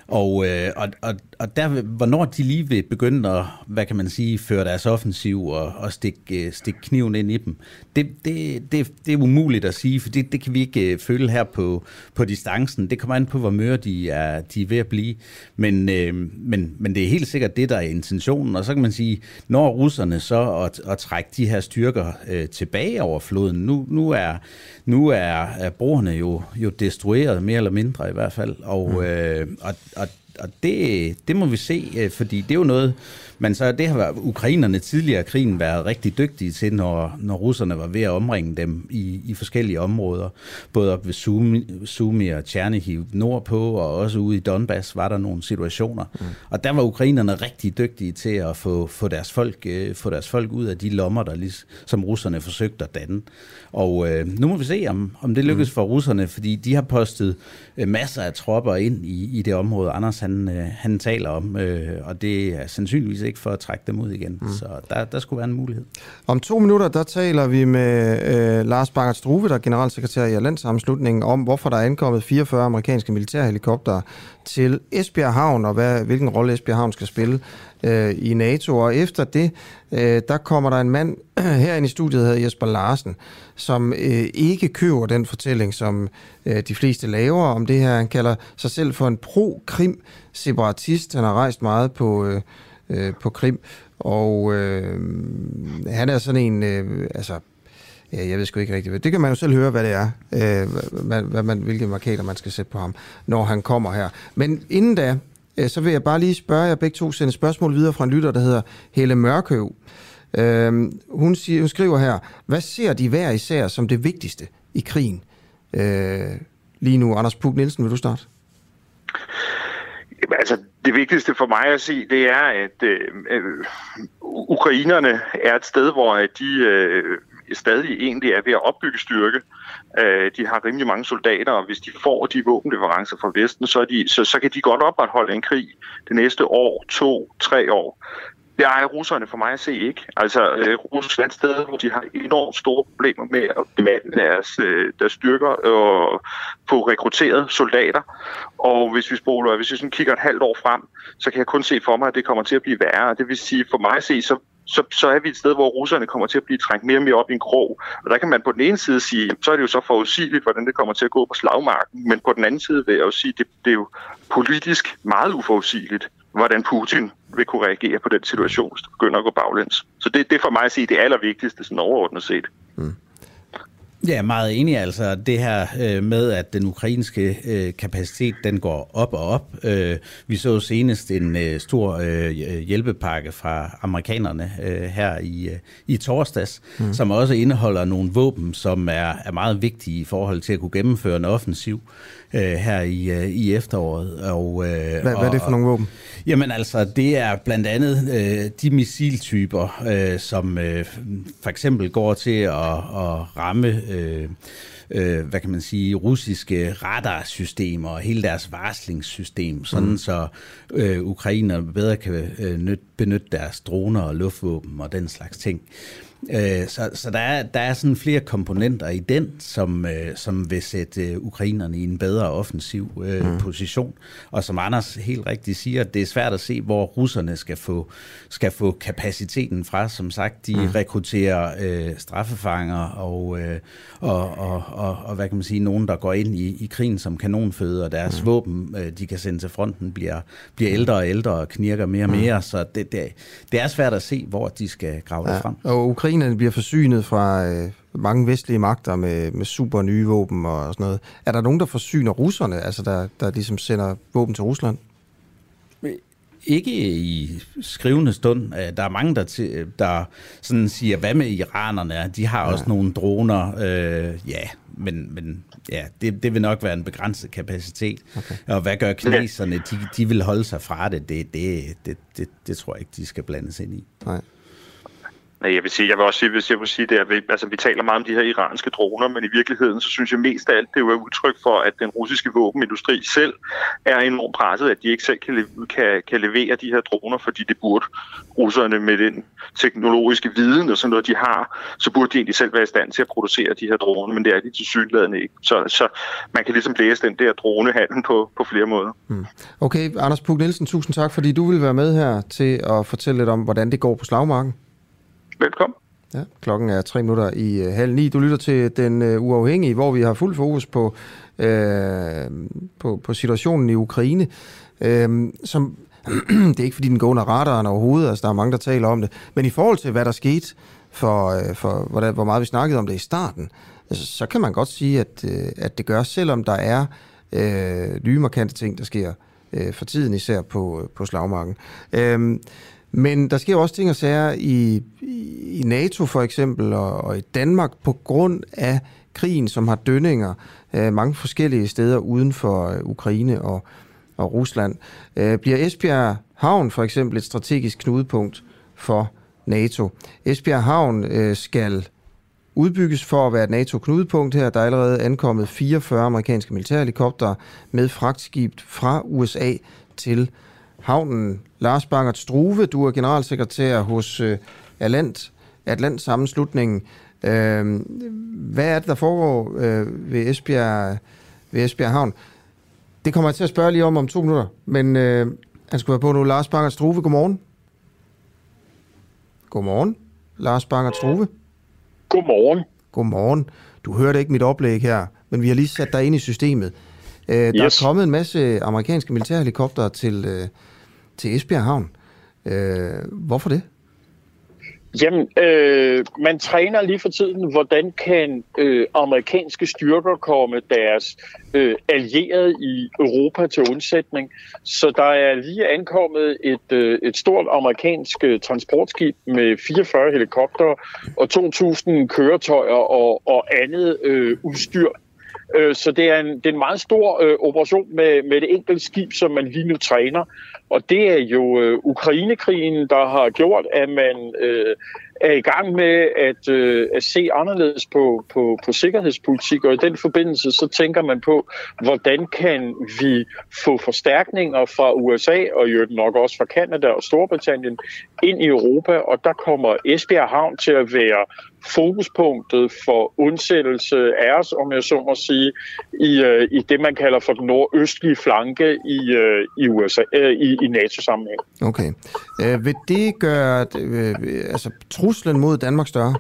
Og, øh, og, og, og der, hvornår de lige vil begynde at, hvad kan man sige, føre deres offensiv og, og stikke, øh, stikke kniven ind i dem, det, det, det, det er umuligt at sige, for det, det kan vi ikke øh, føle her på, på distancen. Det kommer an på, hvor møre de er, de er ved at blive. Men, øh, men, men det er helt sikkert det, der er intentionen. Og så kan man sige, når russerne så at, at trække de her styrker øh, tilbage over floden, nu, nu er, nu er, er broerne jo, jo destrueret, mere eller mindre i hvert fald, og, mm. øh, og, og og det, det må vi se, øh, fordi det er jo noget, men så det har ukrainerne tidligere i krigen været rigtig dygtige til, når, når russerne var ved at omringe dem i, i forskellige områder. Både op ved Sumi, Sumi og Tjernihiv nordpå, og også ude i Donbass var der nogle situationer. Mm. Og der var ukrainerne rigtig dygtige til at få, få, deres, folk, øh, få deres folk ud af de lommer, der lige, som russerne forsøgte at danne. Og øh, nu må vi se, om, om det lykkes mm. for russerne, fordi de har postet øh, masser af tropper ind i, i det område, Anders han, øh, han taler om, øh, og det er sandsynligvis ikke for at trække dem ud igen. Mm. Så der, der skulle være en mulighed. Om to minutter, der taler vi med øh, Lars Bangert Struve, der er generalsekretær i Landsammenslutningen, om hvorfor der er ankommet 44 amerikanske militærhelikoptere til Esbjerg Havn, og hvad, hvilken rolle Esbjerg Havn skal spille øh, i NATO. Og efter det, øh, der kommer der en mand herinde i studiet, hedder Jesper Larsen, som øh, ikke køber den fortælling, som øh, de fleste laver om det her. Han kalder sig selv for en pro-krim-separatist. Han har rejst meget på... Øh, øh, på Krim. Og øh, han er sådan en, øh, altså, ja, jeg ved sgu ikke rigtigt, det kan man jo selv høre, hvad det er, øh, hvad, hvad man, hvilke markader man skal sætte på ham, når han kommer her. Men inden da, øh, så vil jeg bare lige spørge jer begge to, sende spørgsmål videre fra en lytter, der hedder Helle Mørkøv. Øh, hun, siger, hun skriver her, hvad ser de hver især som det vigtigste i krigen? Øh, lige nu, Anders Pug Nielsen, vil du starte? Altså, det vigtigste for mig at se, det er, at øh, øh, ukrainerne er et sted, hvor øh, de øh, stadig egentlig er ved at opbygge styrke. Øh, de har rimelig mange soldater, og hvis de får de våbenleverancer fra Vesten, så, er de, så, så kan de godt opretholde en krig det næste år, to, tre år. Det ejer russerne for mig at se ikke. Altså, øh, Rusland er sted, hvor de har enormt store problemer med at bemande deres, øh, deres styrker og få rekrutteret soldater. Og hvis vi spoler, hvis vi sådan kigger et halvt år frem, så kan jeg kun se for mig, at det kommer til at blive værre. Det vil sige, for mig at se, så så, så er vi et sted, hvor russerne kommer til at blive trængt mere og mere op i en krog. Og der kan man på den ene side sige, så er det jo så forudsigeligt, hvordan det kommer til at gå på slagmarken. Men på den anden side vil jeg jo sige, det, det er jo politisk meget uforudsigeligt, hvordan Putin vil kunne reagere på den situation, hvis det begynder at gå baglæns. Så det, det er for mig at sige det allervigtigste, sådan overordnet set. Mm. Ja, jeg er meget enig. Altså det her øh, med, at den ukrainske øh, kapacitet den går op og op. Øh, vi så senest en øh, stor øh, hjælpepakke fra amerikanerne øh, her i, øh, i torsdags, mm. som også indeholder nogle våben, som er, er meget vigtige i forhold til at kunne gennemføre en offensiv øh, her i, øh, i efteråret. Og, øh, hvad, og, hvad er det for nogle våben? Jamen altså, det er blandt andet øh, de missiltyper, øh, som øh, for eksempel går til at, at ramme øh, øh, hvad kan man sige, russiske radarsystemer og hele deres varslingssystem, sådan mm. så øh, ukrainer bedre kan øh, benytte deres droner og luftvåben og den slags ting. Øh, så så der, er, der er sådan flere komponenter i den, som, øh, som vil sætte øh, ukrainerne i en bedre offensiv øh, mm. position. Og som Anders helt rigtigt siger, det er svært at se, hvor russerne skal få, skal få kapaciteten fra. Som sagt, de mm. rekrutterer øh, straffefanger og, øh, og, og, og, og hvad kan man sige, nogen, der går ind i, i krigen som kanonføde, og deres mm. våben, øh, de kan sende til fronten, bliver, bliver ældre og ældre og knirker mere og mm. mere. Mm. Så det, det, det er svært at se, hvor de skal grave ja. det frem. Og ukrainerne bliver forsynet fra øh, mange vestlige magter med, med super nye våben og sådan noget. Er der nogen, der forsyner russerne, altså der, der ligesom sender våben til Rusland? Ikke i skrivende stund. Øh, der er mange, der, til, der sådan siger, hvad med iranerne? De har ja. også nogle droner. Øh, ja, men, men ja, det, det vil nok være en begrænset kapacitet. Okay. Og hvad gør kineserne? De, de vil holde sig fra det. Det, det, det, det. det tror jeg ikke, de skal blandes ind i. Nej. Nej, jeg vil sige, jeg vil også sige, hvis jeg vil sige det, at vi, altså, vi taler meget om de her iranske droner, men i virkeligheden, så synes jeg mest af alt, det er jo et udtryk for, at den russiske våbenindustri selv er enormt presset, at de ikke selv kan, kan, kan levere de her droner, fordi det burde russerne med den teknologiske viden og sådan noget, de har, så burde de egentlig selv være i stand til at producere de her droner, men det er de til synligheden ikke. Så, så man kan ligesom læse den der dronehandel på, på flere måder. Mm. Okay, Anders Pug Nielsen, tusind tak, fordi du vil være med her til at fortælle lidt om, hvordan det går på slagmarken. Velkommen. Ja, klokken er tre minutter i øh, halv ni. Du lytter til Den øh, Uafhængige, hvor vi har fuld fokus på, øh, på, på situationen i Ukraine. Øh, som, det er ikke fordi, den går under radaren overhovedet, altså der er mange, der taler om det. Men i forhold til, hvad der skete, for, øh, for hvor, der, hvor meget vi snakkede om det i starten, altså, så kan man godt sige, at, øh, at det gør, selvom der er øh, nye markante ting, der sker øh, for tiden, især på, øh, på slagmarken. Øh, men der sker også ting og sager i, i NATO for eksempel, og, og i Danmark på grund af krigen, som har dønninger øh, mange forskellige steder uden for øh, Ukraine og, og Rusland. Øh, bliver Esbjerg Havn for eksempel et strategisk knudepunkt for NATO? Esbjerg Havn øh, skal udbygges for at være et NATO-knudepunkt her. Der er allerede ankommet 44 amerikanske militærhelikoptere med fragtskib fra USA til havnen. Lars Bangert Struve, du er generalsekretær hos øh, Atlant, Atlant sammenslutningen. Øh, hvad er det, der foregår øh, ved, Esbjerg, ved Esbjerg Havn? Det kommer jeg til at spørge lige om om to minutter, men øh, han skal være på nu. Lars Bangert Struve, godmorgen. Godmorgen, Lars Bangert Struve. Godmorgen. Godmorgen. Du hørte ikke mit oplæg her, men vi har lige sat dig ind i systemet. Øh, der yes. er kommet en masse amerikanske militærhelikopter til, øh, til Esbjerg Havn. Øh, hvorfor det? Jamen, øh, man træner lige for tiden, hvordan kan øh, amerikanske styrker komme deres øh, allierede i Europa til undsætning. Så der er lige ankommet et, øh, et stort amerikansk øh, transportskib med 44 helikopter og 2.000 køretøjer og, og andet øh, udstyr. Øh, så det er, en, det er en meget stor øh, operation med, med det enkelte skib, som man lige nu træner. Og det er jo øh, Ukrainekrigen, der har gjort, at man øh, er i gang med at, øh, at se anderledes på, på, på sikkerhedspolitik, og i den forbindelse så tænker man på, hvordan kan vi få forstærkninger fra USA, og jo nok også fra Kanada og Storbritannien, ind i Europa, og der kommer Esbjerg Havn til at være fokuspunktet for undsættelse af os, om jeg så må sige, i, øh, i det, man kalder for den nordøstlige flanke i, øh, i, USA, øh, i, i NATO-sammenhæng. Okay. Øh, vil det gøre øh, altså, truslen mod Danmark større?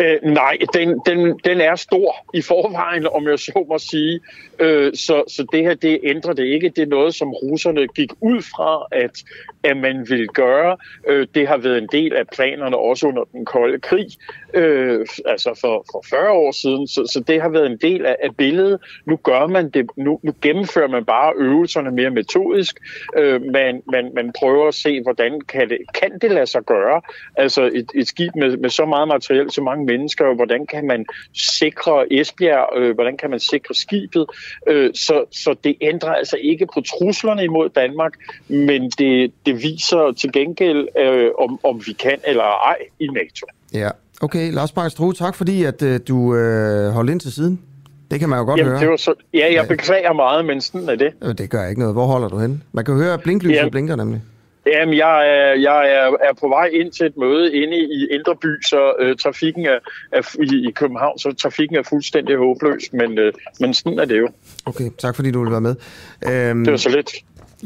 Øh, nej, den, den, den er stor i forvejen, om jeg så må sige. Øh, så, så det her, det ændrer det ikke. Det er noget, som russerne gik ud fra, at, at man vil gøre. Øh, det har været en del af planerne også under den kolde krig, øh, altså for, for 40 år siden. Så, så det har været en del af, af billedet. Nu gør man det, nu, nu gennemfører man bare øvelserne mere metodisk. Øh, man, man, man prøver at se, hvordan kan det, kan det lade sig gøre. Altså et, et skib med, med så meget materiel, så mange mennesker, hvordan kan man sikre Esbjerg, øh, hvordan kan man sikre skibet. Øh, så, så det ændrer altså ikke på truslerne imod Danmark, men det, det viser til gengæld, øh, om, om vi kan eller ej i NATO. Ja, okay. Lars Bakker tak fordi at øh, du øh, holdt ind til siden. Det kan man jo godt Jamen, høre. Det var så, ja, jeg beklager meget, men sådan er det. Det gør ikke noget. Hvor holder du hen? Man kan høre blinklyset ja. blinker nemlig. Jamen, jeg, er, jeg er, er på vej ind til et møde inde i Indre By, så øh, trafikken er, er i, i København, så trafikken er fuldstændig håbløs, men, øh, men sådan er det jo. Okay, tak fordi du vil være med. Øhm, det var så lidt.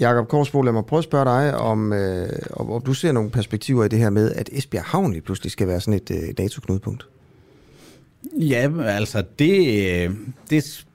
Jakob Korsbo, lad mig prøve at spørge dig, om, øh, om, om du ser nogle perspektiver i det her med, at Esbjerg Havn lige pludselig skal være sådan et øh, NATO-knudepunkt. Ja, altså det, øh, det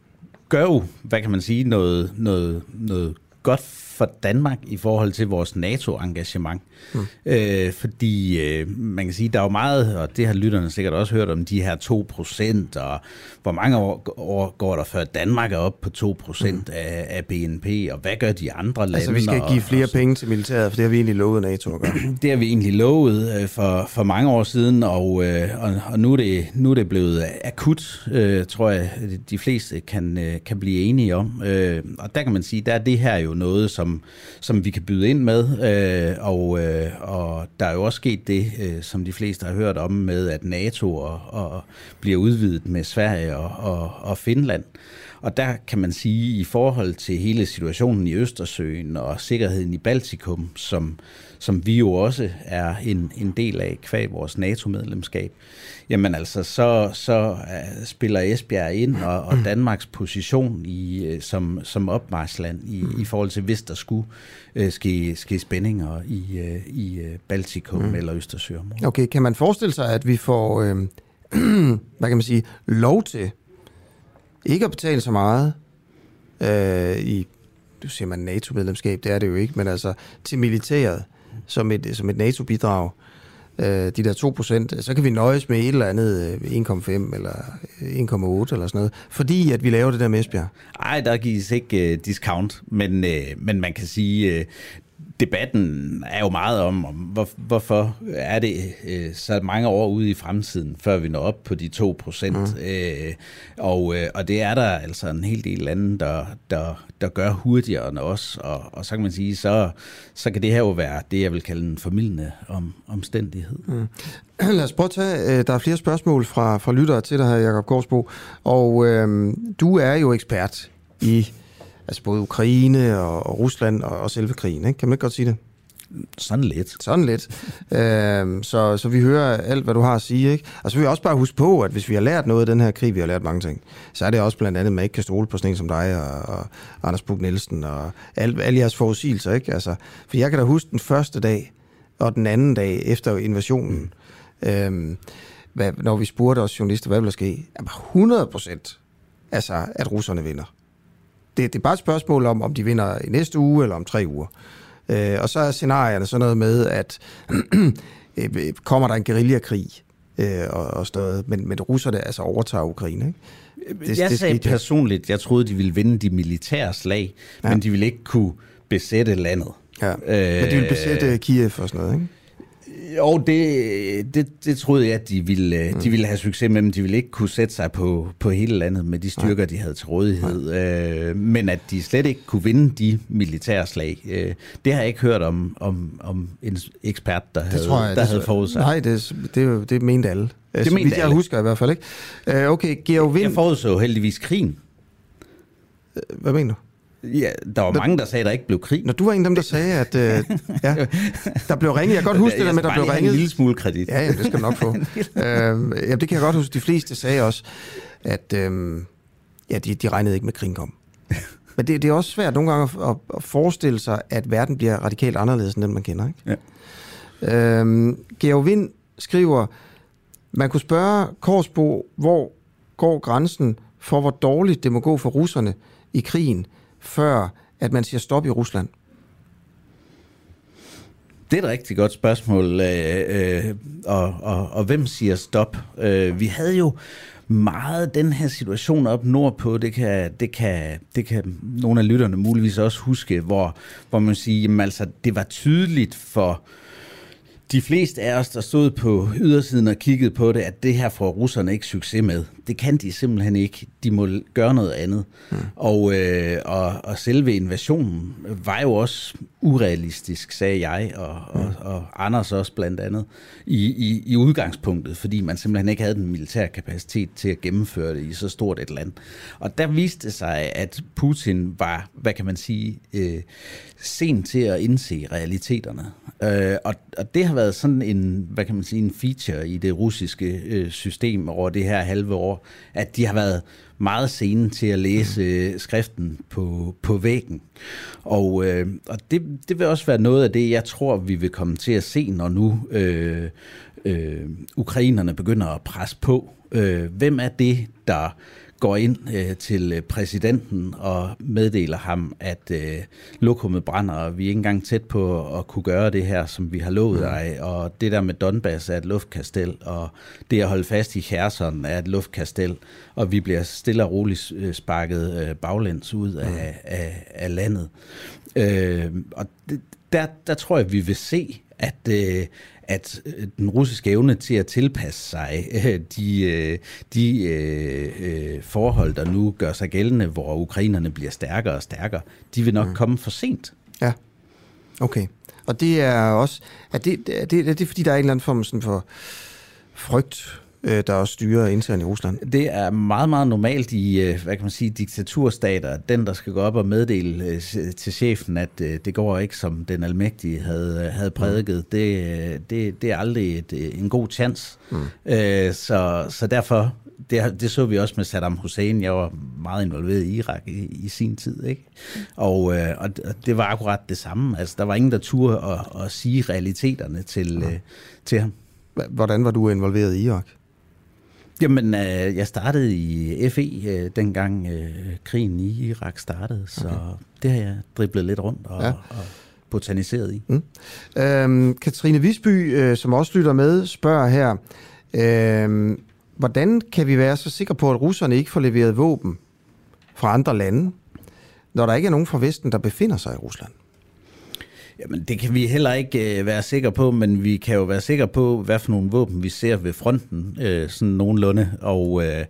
gør jo, hvad kan man sige, noget, noget, noget godt for Danmark i forhold til vores NATO-engagement. Mm. Øh, fordi øh, man kan sige, der er jo meget, og det har lytterne sikkert også hørt om, de her 2 procent, og hvor mange år, år går der før Danmark er op på 2 procent mm. af, af BNP, og hvad gør de andre lande? Altså vi skal give flere og, og penge til militæret, for det har vi egentlig lovet NATO at gøre. det har vi egentlig lovet øh, for, for mange år siden, og, øh, og, og nu, er det, nu er det blevet akut, øh, tror jeg, de fleste kan, øh, kan blive enige om. Øh, og der kan man sige, der er det her jo noget, som, som vi kan byde ind med, øh, og, øh, og der er jo også sket det, øh, som de fleste har hørt om, med at NATO og, og bliver udvidet med Sverige og, og, og Finland. Og der kan man sige, i forhold til hele situationen i Østersøen og sikkerheden i Baltikum, som, som vi jo også er en, en del af kvæg vores NATO-medlemskab, jamen altså, så, så uh, spiller Esbjerg ind, og, og Danmarks position i, uh, som, som opmarsland i, i forhold til, hvis der skulle uh, ske, ske spændinger i, i Baltikum mm. eller Østersøområdet. Okay, kan man forestille sig, at vi får, øh, hvad kan man sige, lov til ikke at betale så meget øh, i, du siger man NATO-medlemskab, det er det jo ikke, men altså til militæret som et, som et NATO-bidrag, øh, de der 2%, så kan vi nøjes med et eller andet øh, 1,5 eller øh, 1,8 eller sådan noget, fordi at vi laver det der med Esbjerg. Nej, der gives ikke uh, discount, men, uh, men man kan sige, debatten er jo meget om, om hvor, hvorfor er det øh, så mange år ude i fremtiden, før vi når op på de 2 procent. Mm. Øh, og, øh, og det er der altså en hel del lande, der, der, der gør hurtigere end os. Og, og så kan man sige, så, så kan det her jo være det, jeg vil kalde en formidlende om, omstændighed. Mm. Lad os prøve at tage, øh, der er flere spørgsmål fra, fra lyttere til dig her, Jacob Gårdsbo. Og øh, du er jo ekspert i altså både Ukraine og, og Rusland og, og selve krigen, ikke? Kan man ikke godt sige det? Sådan lidt. Sådan lidt. øhm, så, så vi hører alt, hvad du har at sige. Ikke? Og så vil jeg også bare huske på, at hvis vi har lært noget af den her krig, vi har lært mange ting, så er det også blandt andet, at man ikke kan stole på sådan en som dig og, og Anders Bug Nielsen og alle, alle jeres forudsigelser. Ikke? Altså, for jeg kan da huske den første dag og den anden dag efter invasionen, øhm, hvad, når vi spurgte os journalister, hvad vil der ske? 100 procent, altså, at russerne vinder det, det er bare et spørgsmål om, om de vinder i næste uge eller om tre uger. Øh, og så er scenarierne sådan noget med, at øh, kommer der en guerillakrig øh, og, og sådan noget, men, men russerne altså overtager Ukraine, ikke? Det, jeg det sagde personligt, jeg troede, de ville vinde de militære slag, ja. men de ville ikke kunne besætte landet. Ja, øh, men de ville besætte Kiev og sådan noget, ikke? Jo, det, det, det troede jeg, at de ville, mm. de ville have succes med, men de ville ikke kunne sætte sig på, på hele landet med de styrker, Nej. de havde til rådighed. Øh, men at de slet ikke kunne vinde de militære slag, øh, det har jeg ikke hørt om, om, om en ekspert, der det havde, jeg, der det, havde forudsat. Nej, det, det, det mente alle. Det mente alle. Jeg husker i hvert fald ikke. Øh, okay, Georg Vind... Jeg forudså heldigvis krigen. Øh, hvad mener du? Ja, der var Når, mange, der sagde, at der ikke blev krig. Når du var en af dem, der sagde, at øh, ja, der blev ringet. Jeg kan godt huske det der med, at der blev ringet. en lille smule kredit. Ja, ja det skal du nok få. øh, ja, det kan jeg godt huske. De fleste sagde også, at øh, ja, de, de regnede ikke med, at krigen kom. Men det, det er også svært nogle gange at, at forestille sig, at verden bliver radikalt anderledes, end den man kender. Ikke? Ja. Øhm, Georg Vind skriver, man kunne spørge Korsbo, hvor går grænsen for, hvor dårligt det må gå for russerne i krigen, før at man siger stop i Rusland? Det er et rigtig godt spørgsmål. Øh, øh, og, og, og hvem siger stop? Øh, vi havde jo meget den her situation op nordpå, det kan, det kan, det kan nogle af lytterne muligvis også huske, hvor, hvor man siger, jamen altså, det var tydeligt for de fleste af os, der stod på ydersiden og kiggede på det, at det her får russerne ikke succes med. Det kan de simpelthen ikke. De må gøre noget andet. Mm. Og, øh, og, og selve invasionen var jo også urealistisk, sagde jeg, og, mm. og, og Anders også blandt andet, i, i, i udgangspunktet, fordi man simpelthen ikke havde den militære kapacitet til at gennemføre det i så stort et land. Og der viste sig, at Putin var, hvad kan man sige, øh, sent til at indse realiteterne. Øh, og, og det har været sådan en, hvad kan man sige, en feature i det russiske øh, system over det her halve år, at de har været meget sene til at læse mm. skriften på, på væggen. Og, øh, og det, det vil også være noget af det, jeg tror, vi vil komme til at se, når nu øh, øh, ukrainerne begynder at presse på. Øh, hvem er det, der går ind øh, til øh, præsidenten og meddeler ham, at øh, lokummet brænder, og vi er ikke engang tæt på at kunne gøre det her, som vi har lovet mm. dig. Og det der med Donbass er et luftkastel, og det at holde fast i Kherson er et luftkastel, og vi bliver stille og roligt øh, sparket øh, baglæns ud af, mm. af, af landet. Øh, og det, der, der tror jeg, vi vil se, at, øh, at øh, den russiske evne til at tilpasse sig øh, de, øh, de øh, forhold, der nu gør sig gældende, hvor ukrainerne bliver stærkere og stærkere, de vil nok mm. komme for sent. Ja, okay. Og det er også, er det, er det, er det fordi, der er en eller anden form sådan for frygt øh, der også styrer internt i Rusland? Det er meget, meget normalt i, øh, hvad kan man sige, diktaturstater, den der skal gå op og meddele øh, til chefen, at det går ikke, som den almægtige havde, havde prædiket. Det, det, det er aldrig et, en god chance. Mm. Så, så derfor, det, det så vi også med Saddam Hussein. Jeg var meget involveret i Irak i, i sin tid. Ikke? Og, og det var akkurat det samme. Altså, der var ingen, der turde at, at sige realiteterne til, mm. til ham. Hvordan var du involveret i Irak? Jamen, øh, jeg startede i FE, øh, dengang øh, krigen i Irak startede, så okay. det har jeg driblet lidt rundt og, ja. og botaniseret i. Mm. Øhm, Katrine Visby, øh, som også lytter med, spørger her, øh, hvordan kan vi være så sikre på, at russerne ikke får leveret våben fra andre lande, når der ikke er nogen fra Vesten, der befinder sig i Rusland? Jamen, det kan vi heller ikke øh, være sikre på, men vi kan jo være sikre på, hvad for nogle våben vi ser ved fronten, øh, sådan nogenlunde. Og, øh,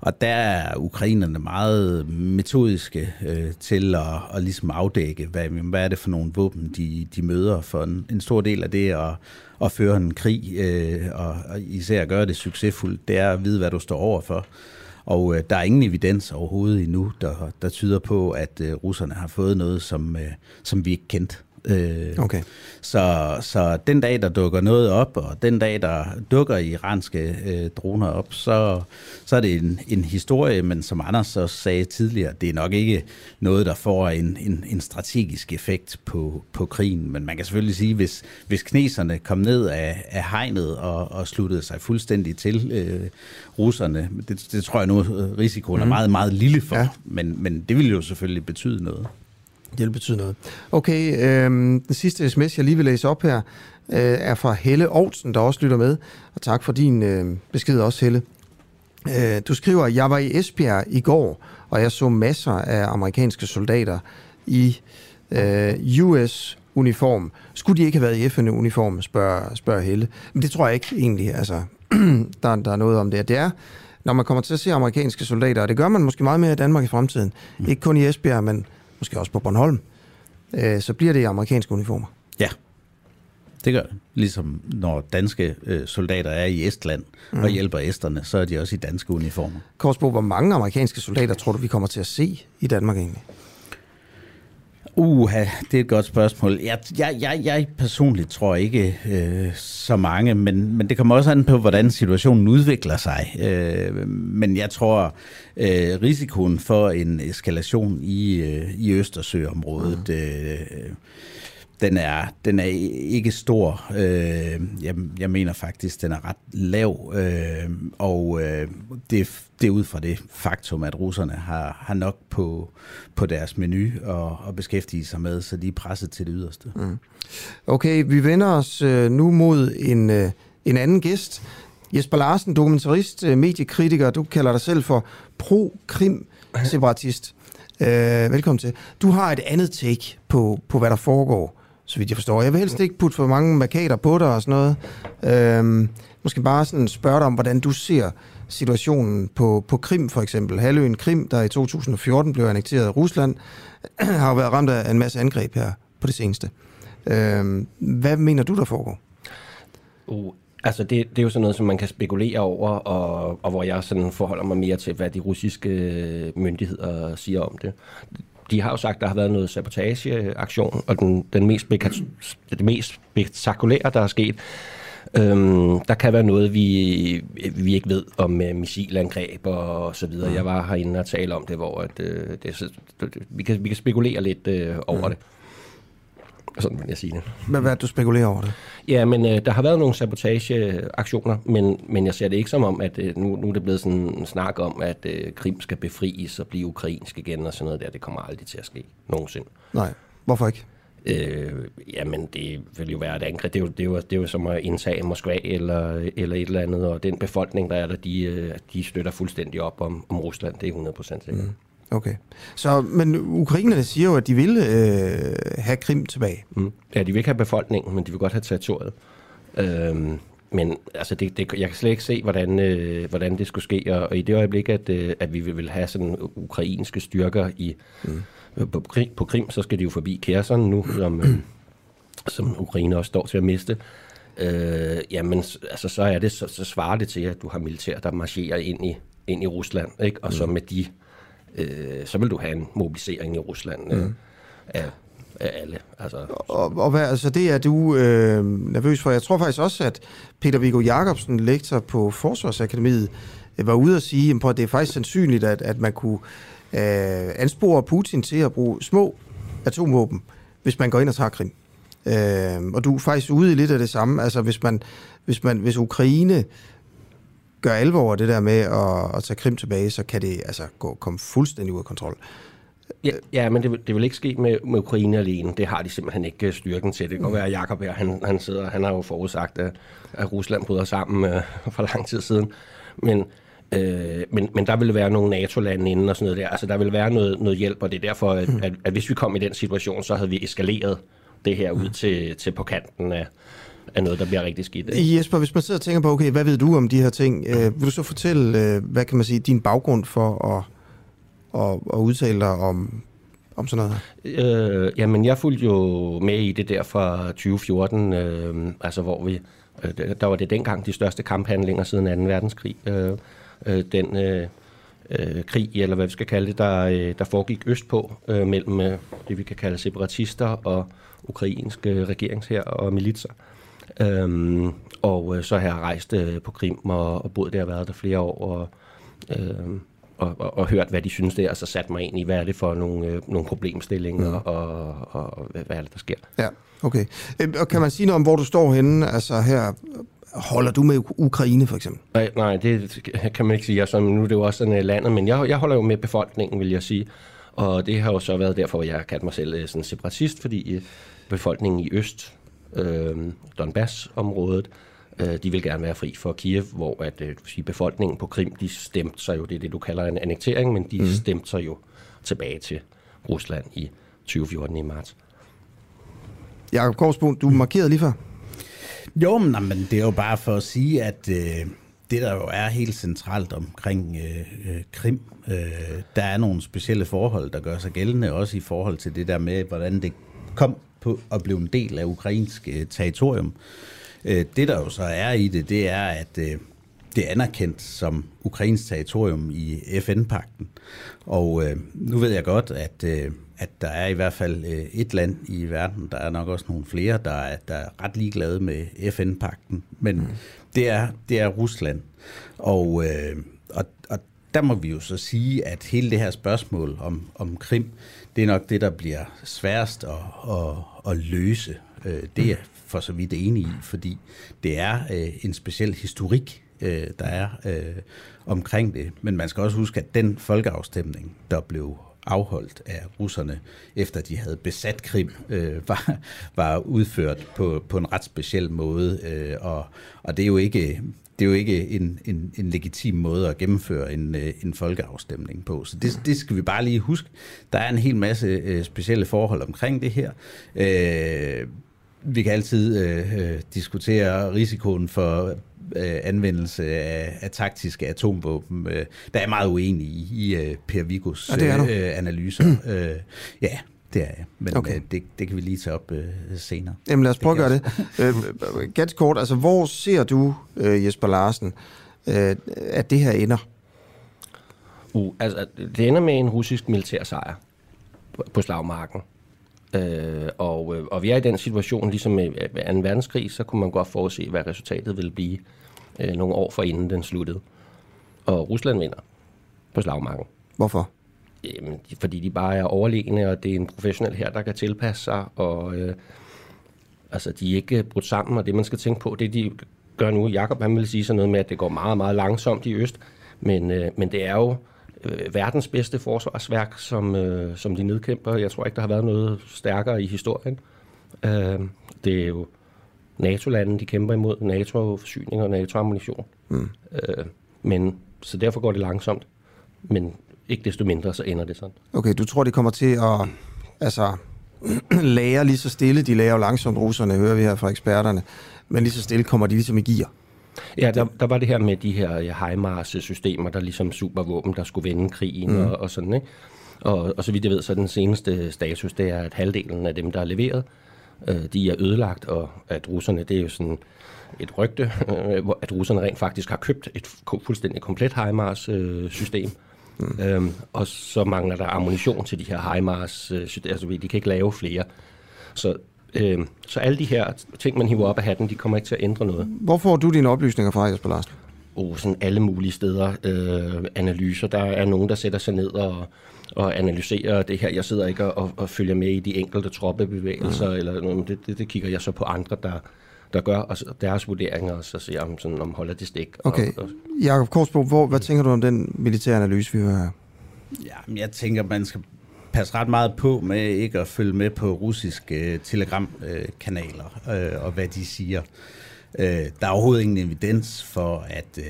og der er ukrainerne meget metodiske øh, til at, at ligesom afdække, hvad, hvad er det for nogle våben, de, de møder. For en, en stor del af det at, at føre en krig, øh, og, og især at gøre det succesfuldt, det er at vide, hvad du står overfor. Og øh, der er ingen evidens overhovedet endnu, der, der tyder på, at øh, russerne har fået noget, som, øh, som vi ikke kendte. Øh, okay. Så, så den dag, der dukker noget op, og den dag, der dukker iranske øh, droner op, så, så er det en, en historie, men som Anders også sagde tidligere, det er nok ikke noget, der får en, en, en strategisk effekt på, på krigen. Men man kan selvfølgelig sige, hvis, hvis kneserne kom ned af, af hegnet og, og sluttede sig fuldstændig til øh, russerne, det, det tror jeg nu, risikoen mm. er mhm. meget, meget lille for, ja. men, men det vil jo selvfølgelig betyde noget. Det betyder noget. Okay, øh, den sidste sms, jeg lige vil læse op her, øh, er fra Helle Olsen, der også lytter med. Og tak for din øh, besked også, Helle. Øh, du skriver, jeg var i Esbjerg i går, og jeg så masser af amerikanske soldater i øh, US-uniform. Skulle de ikke have været i FN-uniform, spørger, spørger Helle. Men det tror jeg ikke egentlig. Altså, der, der er noget om det. Det er, når man kommer til at se amerikanske soldater, og det gør man måske meget mere i Danmark i fremtiden. Mm. Ikke kun i Esbjerg, men måske også på Bornholm, øh, så bliver det i amerikanske uniformer. Ja, det gør det. Ligesom når danske øh, soldater er i Estland mm. og hjælper esterne, så er de også i danske uniformer. Korsbo, hvor mange amerikanske soldater tror du, vi kommer til at se i Danmark egentlig? Uha, det er et godt spørgsmål. Jeg, jeg, jeg, jeg personligt tror ikke øh, så mange, men, men det kommer også an på, hvordan situationen udvikler sig. Øh, men jeg tror, øh, risikoen for en eskalation i, øh, i Østersøområdet... Mm. Øh, den er, den er ikke stor. Øh, jeg, jeg mener faktisk, den er ret lav, øh, og øh, det, det er ud fra det faktum, at russerne har, har nok på, på deres menu og, og beskæftige sig med, så de er presset til det yderste. Mm. Okay, vi vender os øh, nu mod en, øh, en anden gæst. Jesper Larsen, dokumentarist, øh, mediekritiker, du kalder dig selv for pro-krim-separatist. Øh, velkommen til. Du har et andet take på, på, hvad der foregår så vidt jeg forstår. Jeg vil helst ikke putte for mange markader på dig og sådan noget. Øhm, måske bare sådan spørge dig om, hvordan du ser situationen på, på Krim for eksempel. Halvøen Krim, der i 2014 blev annekteret af Rusland, har jo været ramt af en masse angreb her på det seneste. Øhm, hvad mener du, der foregår? Uh, altså det, det er jo sådan noget, som man kan spekulere over, og, og hvor jeg sådan forholder mig mere til, hvad de russiske øh, myndigheder siger om det de har jo sagt, at der har været noget sabotageaktion, og den, den mest, det mest spektakulære, der er sket, Øhm, der kan være noget, vi, vi ikke ved om uh, missilangreb og så videre. Jeg var herinde og tale om det, hvor at, uh, det, det, vi, kan, vi kan spekulere lidt uh, over mm. det. Sådan vil jeg sige det. Men hvad du spekulerer over det? Ja, men øh, der har været nogle sabotageaktioner, men, men jeg ser det ikke som om, at øh, nu, nu er det blevet sådan en snak om, at øh, Krim skal befries og blive ukrainsk igen og sådan noget der. Det kommer aldrig til at ske nogensinde. Nej, hvorfor ikke? Øh, jamen, det vil jo være et angreb. Det er jo, det er jo, det er jo som at indtage Moskva eller, eller et eller andet, og den befolkning, der er der, de, øh, de støtter fuldstændig op om, om Rusland. Det er 100% sikkert. Mm. Okay. Så, men ukrainerne siger jo, at de vil øh, have Krim tilbage. Mm. Ja, de vil ikke have befolkningen, men de vil godt have territoriet. Øhm, men altså, det, det, jeg kan slet ikke se, hvordan, øh, hvordan det skulle ske. Og, og i det øjeblik, at, øh, at vi vil have sådan ukrainske styrker i, mm. på, Krim, på Krim, så skal de jo forbi Kherson nu, som, øh, som Ukraine også står til at miste. Øh, jamen, altså, så, er det, så, så svarer det til, at du har militær, der marcherer ind i, ind i Rusland, ikke? og så med de øh, så vil du have en mobilisering i Rusland øh, mm. af, af alle. Altså, og, og hvad, altså det er du øh, nervøs for. Jeg tror faktisk også, at Peter Viggo Jacobsen, lektor på Forsvarsakademiet, øh, var ude at sige, at det er faktisk sandsynligt, at, at man kunne øh, anspore Putin til at bruge små atomvåben, hvis man går ind og tager Krim. Øh, og du er faktisk ude i lidt af det samme. Altså hvis, man, hvis, man, hvis Ukraine gør alvor det der med at, at tage Krim tilbage, så kan det altså gå, komme fuldstændig ud af kontrol. Ja, ja men det, det vil ikke ske med, med Ukraine alene. Det har de simpelthen ikke øh, styrken til. Det kan godt være, at Jacob her, han, han, sidder, han har jo forudsagt, at, at Rusland bryder sammen øh, for lang tid siden. Men, øh, men, men der vil være nogle NATO-lande inden og sådan noget der. Altså, der vil være noget, noget hjælp, og det er derfor, at, at, at hvis vi kom i den situation, så havde vi eskaleret det her ud til, til på kanten af, er noget, der bliver rigtig skidt. Jesper, hvis man sidder og tænker på, okay, hvad ved du om de her ting? Øh, vil du så fortælle, øh, hvad kan man sige, din baggrund for at, at, at udtale dig om, om sådan noget her? Øh, jamen, jeg fulgte jo med i det der fra 2014, øh, altså hvor vi, øh, der var det dengang de største kamphandlinger siden 2. verdenskrig. Øh, øh, den øh, øh, krig, eller hvad vi skal kalde det, der, øh, der foregik østpå øh, mellem øh, det, vi kan kalde separatister og ukrainske regeringsher og militser. Øhm, og øh, så har jeg rejst øh, på Krim og, og boet der og været der flere år og, øh, og, og, og hørt, hvad de synes der, og så sat mig ind i, hvad er det for nogle, øh, nogle problemstillinger, mm. og, og, og hvad er det, der sker. Ja, okay. Øh, og kan man sige noget om, hvor du står henne? Altså her, holder du med Ukraine for eksempel? Nej, nej det kan man ikke sige. Altså, nu er det jo også sådan landet, men jeg, jeg holder jo med befolkningen, vil jeg sige. Og det har jo så været derfor, at jeg har kaldt mig selv sådan separatist, fordi befolkningen i øst øh, Donbass-området. Øh, de vil gerne være fri for Kiev, hvor at, øh, sige, befolkningen på Krim, de stemte sig jo, det er det, du kalder en annektering, men de mm. stemte sig jo tilbage til Rusland i 2014 i marts. Jakob Korsbo, du markerede lige før. Jo, men, men det er jo bare for at sige, at øh, det der jo er helt centralt omkring øh, øh, Krim, øh, der er nogle specielle forhold, der gør sig gældende, også i forhold til det der med, hvordan det kom på at blive en del af ukrainsk øh, territorium. Øh, det der jo så er i det, det er, at øh, det er anerkendt som ukrainsk territorium i FN-pakten. Og øh, nu ved jeg godt, at, øh, at der er i hvert fald øh, et land i verden, der er nok også nogle flere, der er, der er ret ligeglade med FN-pakten. Men mm. det, er, det er Rusland. Og, øh, og, og der må vi jo så sige, at hele det her spørgsmål om, om Krim, det er nok det, der bliver sværest at, at, at løse. Øh, det er jeg for så vidt enig i, fordi det er øh, en speciel historik, øh, der er omkring det. Men man skal også huske, at den folkeafstemning, der blev afholdt af russerne, efter de havde besat Krim, øh, var, var udført på, på en ret speciel måde. Øh, og, og det er jo ikke det er jo ikke en, en, en legitim måde at gennemføre en, øh, en folkeafstemning på. Så det, det skal vi bare lige huske. Der er en hel masse øh, specielle forhold omkring det her. Øh, vi kan altid øh, øh diskutere risikoen for øh, anvendelse af, af taktiske atomvåben. Øh, der er meget uenig i, i øh, Per Vigos øh, analyser. øh, ja, det er jeg, men okay. øh, det, det kan vi lige tage op øh, senere. Jamen lad os prøve at gøre det. øh, ganske kort, altså hvor ser du, øh, Jesper Larsen, øh, at det her ender? Uh, altså, det ender med en russisk militær sejr på, på slagmarken. Øh, og, øh, og vi er i den situation, ligesom med 2. verdenskrig, så kunne man godt forudse, hvad resultatet ville blive øh, nogle år for inden den sluttede. Og Rusland vinder på slagmarken. Hvorfor? Jamen, fordi de bare er overlegne, og det er en professionel her, der kan tilpasse sig, og øh, altså, de er ikke brudt sammen, og det man skal tænke på, det de gør nu, Jakob han vil sige sådan noget med, at det går meget, meget langsomt i øst, men, øh, men det er jo øh, verdens bedste forsvarsværk, som, øh, som de nedkæmper. Jeg tror ikke, der har været noget stærkere i historien. Øh, det er jo NATO-lande, de kæmper imod NATO-forsyning og NATO-ammunition. Mm. Øh, men, så derfor går det langsomt. Men ikke desto mindre, så ender det sådan. Okay, du tror, det kommer til at altså, lære lige så stille. De lærer jo langsomt russerne, hører vi her fra eksperterne. Men lige så stille kommer de ligesom i gear. Ja, der, der var det her med de her HIMARS-systemer, der ligesom supervåben, der skulle vende krigen Mm. og, og sådan, ikke? Og, og så vidt jeg ved, så den seneste status, det er, at halvdelen af dem, der er leveret, øh, de er ødelagt, og at russerne, det er jo sådan et rygte, øh, at russerne rent faktisk har købt et fu- fuldstændig komplet HIMARS-system. Mm. Øhm, og så mangler der ammunition til de her HIMARS, øh, altså de kan ikke lave flere. Så, øh, så alle de her ting, man hiver op af hatten, de kommer ikke til at ændre noget. Hvor får du dine oplysninger fra, Jesper Larsen? Oh, sådan alle mulige steder. Øh, analyser. Der er nogen, der sætter sig ned og, og analyserer det her. Jeg sidder ikke og, og følger med i de enkelte troppebevægelser, mm. eller Det, det, det kigger jeg så på andre, der, der gør, og deres vurderinger, og så siger om, sådan, om holder det stik. Okay. Og, og, Jakob Korsbo, hvor, hvad tænker du om den militære analyse, vi hører her? Ja, jeg tænker, man skal passe ret meget på med ikke at følge med på russiske øh, telegramkanaler øh, og hvad de siger. Øh, der er overhovedet ingen evidens for, at øh,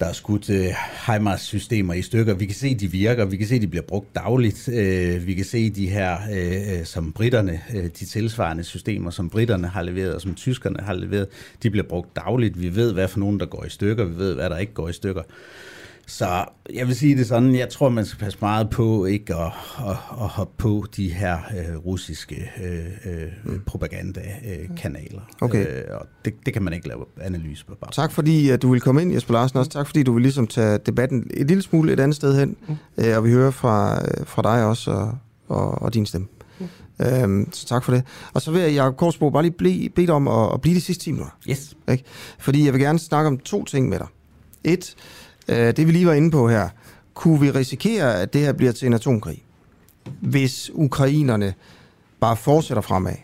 der er skudt øh, HIMARS-systemer i stykker. Vi kan se, at de virker. Vi kan se, at de bliver brugt dagligt. Øh, vi kan se de her, øh, øh, som britterne, øh, de tilsvarende systemer, som britterne har leveret, og som tyskerne har leveret, de bliver brugt dagligt. Vi ved, hvad for nogen, der går i stykker. Vi ved, hvad der ikke går i stykker. Så jeg vil sige det sådan, jeg tror, man skal passe meget på ikke at, at, at hoppe på de her øh, russiske øh, øh, propagandakanaler. Okay. Øh, og det, det kan man ikke lave analyse på bare. Tak fordi at du vil komme ind, Jesper Larsen. Også tak fordi du vil ligesom tage debatten et lille smule et andet sted hen. Mm. Øh, og vi hører fra, øh, fra dig også og, og, og din stemme. Mm. Øhm, så tak for det. Og så vil jeg, Jacob Korsbo, bare lige blive, bede dig om at, at blive de sidste 10 minutter. Yes. Ikke? Fordi jeg vil gerne snakke om to ting med dig. Et, Øh, det vi lige var inde på her. Kunne vi risikere, at det her bliver til en atomkrig? Hvis ukrainerne bare fortsætter fremad,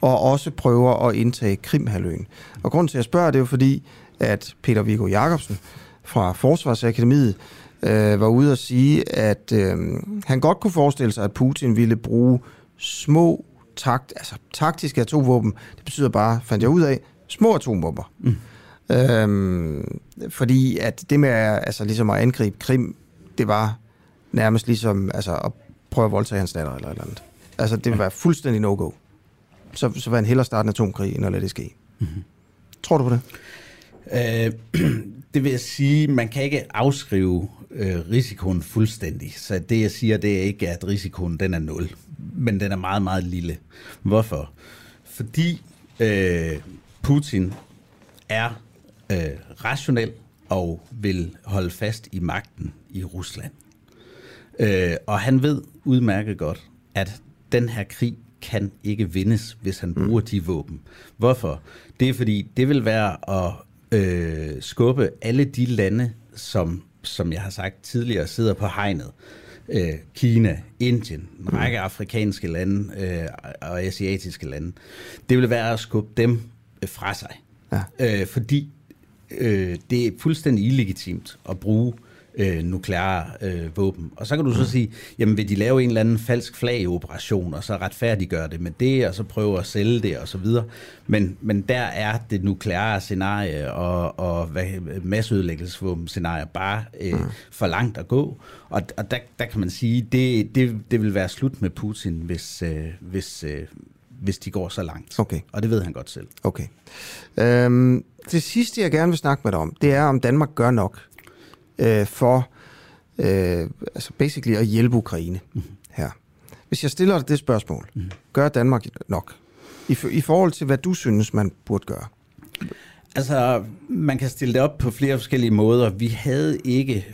og også prøver at indtage Krimhaløen. Og grunden til, at jeg spørger, det er jo fordi, at Peter Viggo Jacobsen fra Forsvarsakademiet øh, var ude at sige, at øh, han godt kunne forestille sig, at Putin ville bruge små takt, altså taktiske atomvåben. Det betyder bare, fandt jeg ud af, små atomvåben. Mm. Øhm, fordi at det med altså, ligesom at angribe Krim, det var nærmest ligesom altså, at prøve at voldtage hans datter eller et eller andet. Altså det var fuldstændig no-go. Så, så vil han hellere starte en atomkrig, end at lade det ske. Mm-hmm. Tror du på det? Øh, det vil jeg sige, man kan ikke afskrive øh, risikoen fuldstændig. Så det jeg siger, det er ikke, at risikoen den er nul. Men den er meget, meget lille. Hvorfor? Fordi øh, Putin er øh, rationel og vil holde fast i magten i Rusland. Øh, og han ved udmærket godt, at den her krig kan ikke vindes, hvis han bruger de våben. Hvorfor? Det er fordi, det vil være at øh, skubbe alle de lande, som, som jeg har sagt tidligere, sidder på hegnet. Øh, Kina, Indien, en række afrikanske lande øh, og asiatiske lande. Det vil være at skubbe dem øh, fra sig. Ja. Øh, fordi øh, det er fuldstændig illegitimt at bruge øh, nukleare øh, våben. Og så kan du så sige, jamen vil de lave en eller anden falsk flag-operation, og så retfærdiggøre det med det, og så prøve at sælge det, og så videre. Men, men der er det nukleare scenarie og, og hvad, masseødelæggelsesvåben scenarie bare øh, for langt at gå. Og, og der, der kan man sige, det, det, det vil være slut med Putin, hvis, øh, hvis, øh, hvis de går så langt. Okay. Og det ved han godt selv. Okay. Øhm, det sidste, jeg gerne vil snakke med dig om, det er, om Danmark gør nok øh, for øh, altså basically at hjælpe Ukraine mm. her. Hvis jeg stiller dig det spørgsmål, mm. gør Danmark nok? I, I forhold til, hvad du synes, man burde gøre? Altså, man kan stille det op på flere forskellige måder. Vi havde ikke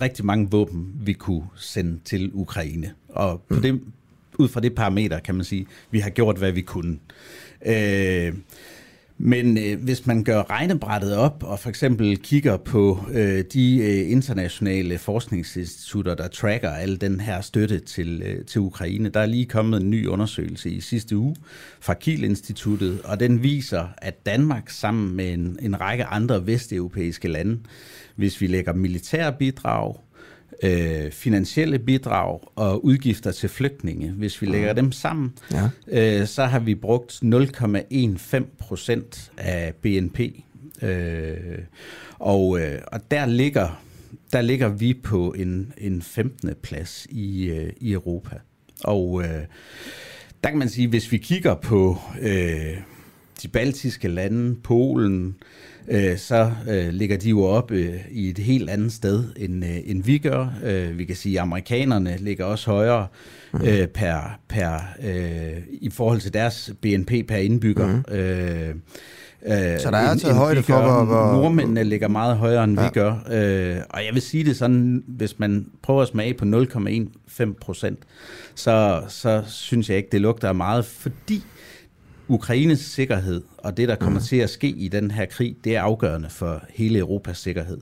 rigtig mange våben, vi kunne sende til Ukraine. Og på mm. det, ud fra det parameter kan man sige, vi har gjort, hvad vi kunne. Øh, men øh, hvis man gør regnebrættet op og for eksempel kigger på øh, de øh, internationale forskningsinstitutter, der tracker al den her støtte til, øh, til Ukraine, der er lige kommet en ny undersøgelse i sidste uge fra Kiel-instituttet, og den viser, at Danmark sammen med en, en række andre vesteuropæiske lande, hvis vi lægger militære bidrag, øh, finansielle bidrag og udgifter til flygtninge, hvis vi lægger dem sammen, ja. øh, så har vi brugt 0,15 procent af BNP. Øh, og, øh, og der ligger der ligger vi på en, en 15. plads i, øh, i Europa. Og øh, der kan man sige, hvis vi kigger på øh, de baltiske lande, Polen, øh, så øh, ligger de jo op øh, i et helt andet sted, end, øh, end vi gør. Øh, vi kan sige, at amerikanerne ligger også højere øh, per, per, øh, i forhold til deres BNP per indbygger. Mm. Øh, Øh, så der er taget højde for, hvor, hvor... Nordmændene ligger meget højere, end ja. vi gør. Øh, og jeg vil sige det sådan, hvis man prøver at smage på 0,15 procent, så, så synes jeg ikke, det lugter meget, fordi Ukraines sikkerhed og det, der kommer mm. til at ske i den her krig, det er afgørende for hele Europas sikkerhed.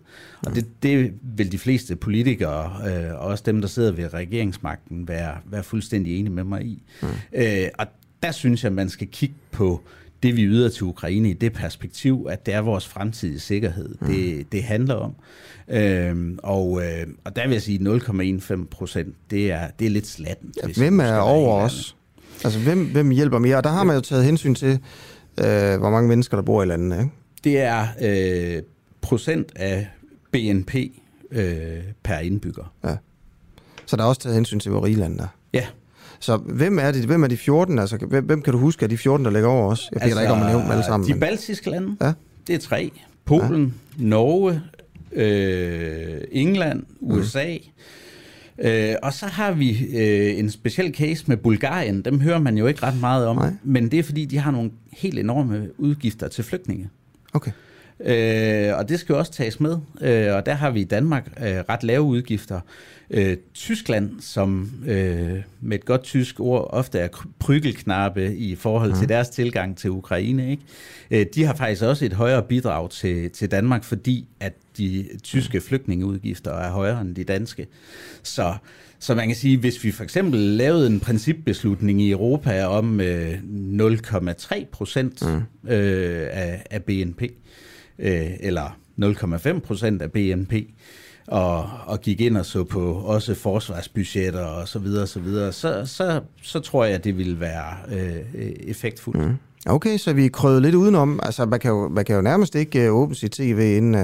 Og det, det vil de fleste politikere, øh, og også dem, der sidder ved regeringsmagten, være, være fuldstændig enige med mig i. Mm. Øh, og der synes jeg, man skal kigge på det, vi yder til Ukraine i det perspektiv, at det er vores fremtidige sikkerhed, mm. det, det handler om. Øhm, og, øh, og der vil jeg sige, 0,15 procent, det er, det er lidt slatten. Ja, hvem er over os? Altså, hvem, hvem hjælper mere? Og der har man jo taget hensyn til, øh, hvor mange mennesker, der bor i landet, ikke? Det er øh, procent af BNP øh, per indbygger. Ja. Så der er også taget hensyn til, hvor rige landet er? Ja. Så hvem er, det, hvem er de 14? Altså, hvem, hvem kan du huske af de 14, der ligger over os? Jeg altså, ikke om at nævne dem alle sammen. De men... baltiske lande, ja. det er tre. Polen, ja. Norge, øh, England, USA. Mm. Øh, og så har vi øh, en speciel case med Bulgarien. Dem hører man jo ikke ret meget om. Nej. Men det er fordi, de har nogle helt enorme udgifter til flygtninge. Okay. Øh, og det skal jo også tages med. Øh, og der har vi i Danmark øh, ret lave udgifter. Øh, Tyskland, som øh, med et godt tysk ord ofte er prygelknappe i forhold til deres tilgang til Ukraine, ikke? Øh, de har faktisk også et højere bidrag til, til Danmark, fordi at de tyske flygtningeudgifter er højere end de danske. Så, så man kan sige, hvis vi for eksempel lavede en principbeslutning i Europa om øh, 0,3 procent mm. øh, af, af BNP, øh, eller 0,5 procent af BNP, og, og gik ind og så på også forsvarsbudgetter og så videre, så, videre, så, så, så tror jeg, at det ville være øh, effektfuldt. Mm. Okay, så vi krøvede lidt udenom. Altså, man kan jo, man kan jo nærmest ikke uh, åbne sit tv, inden uh,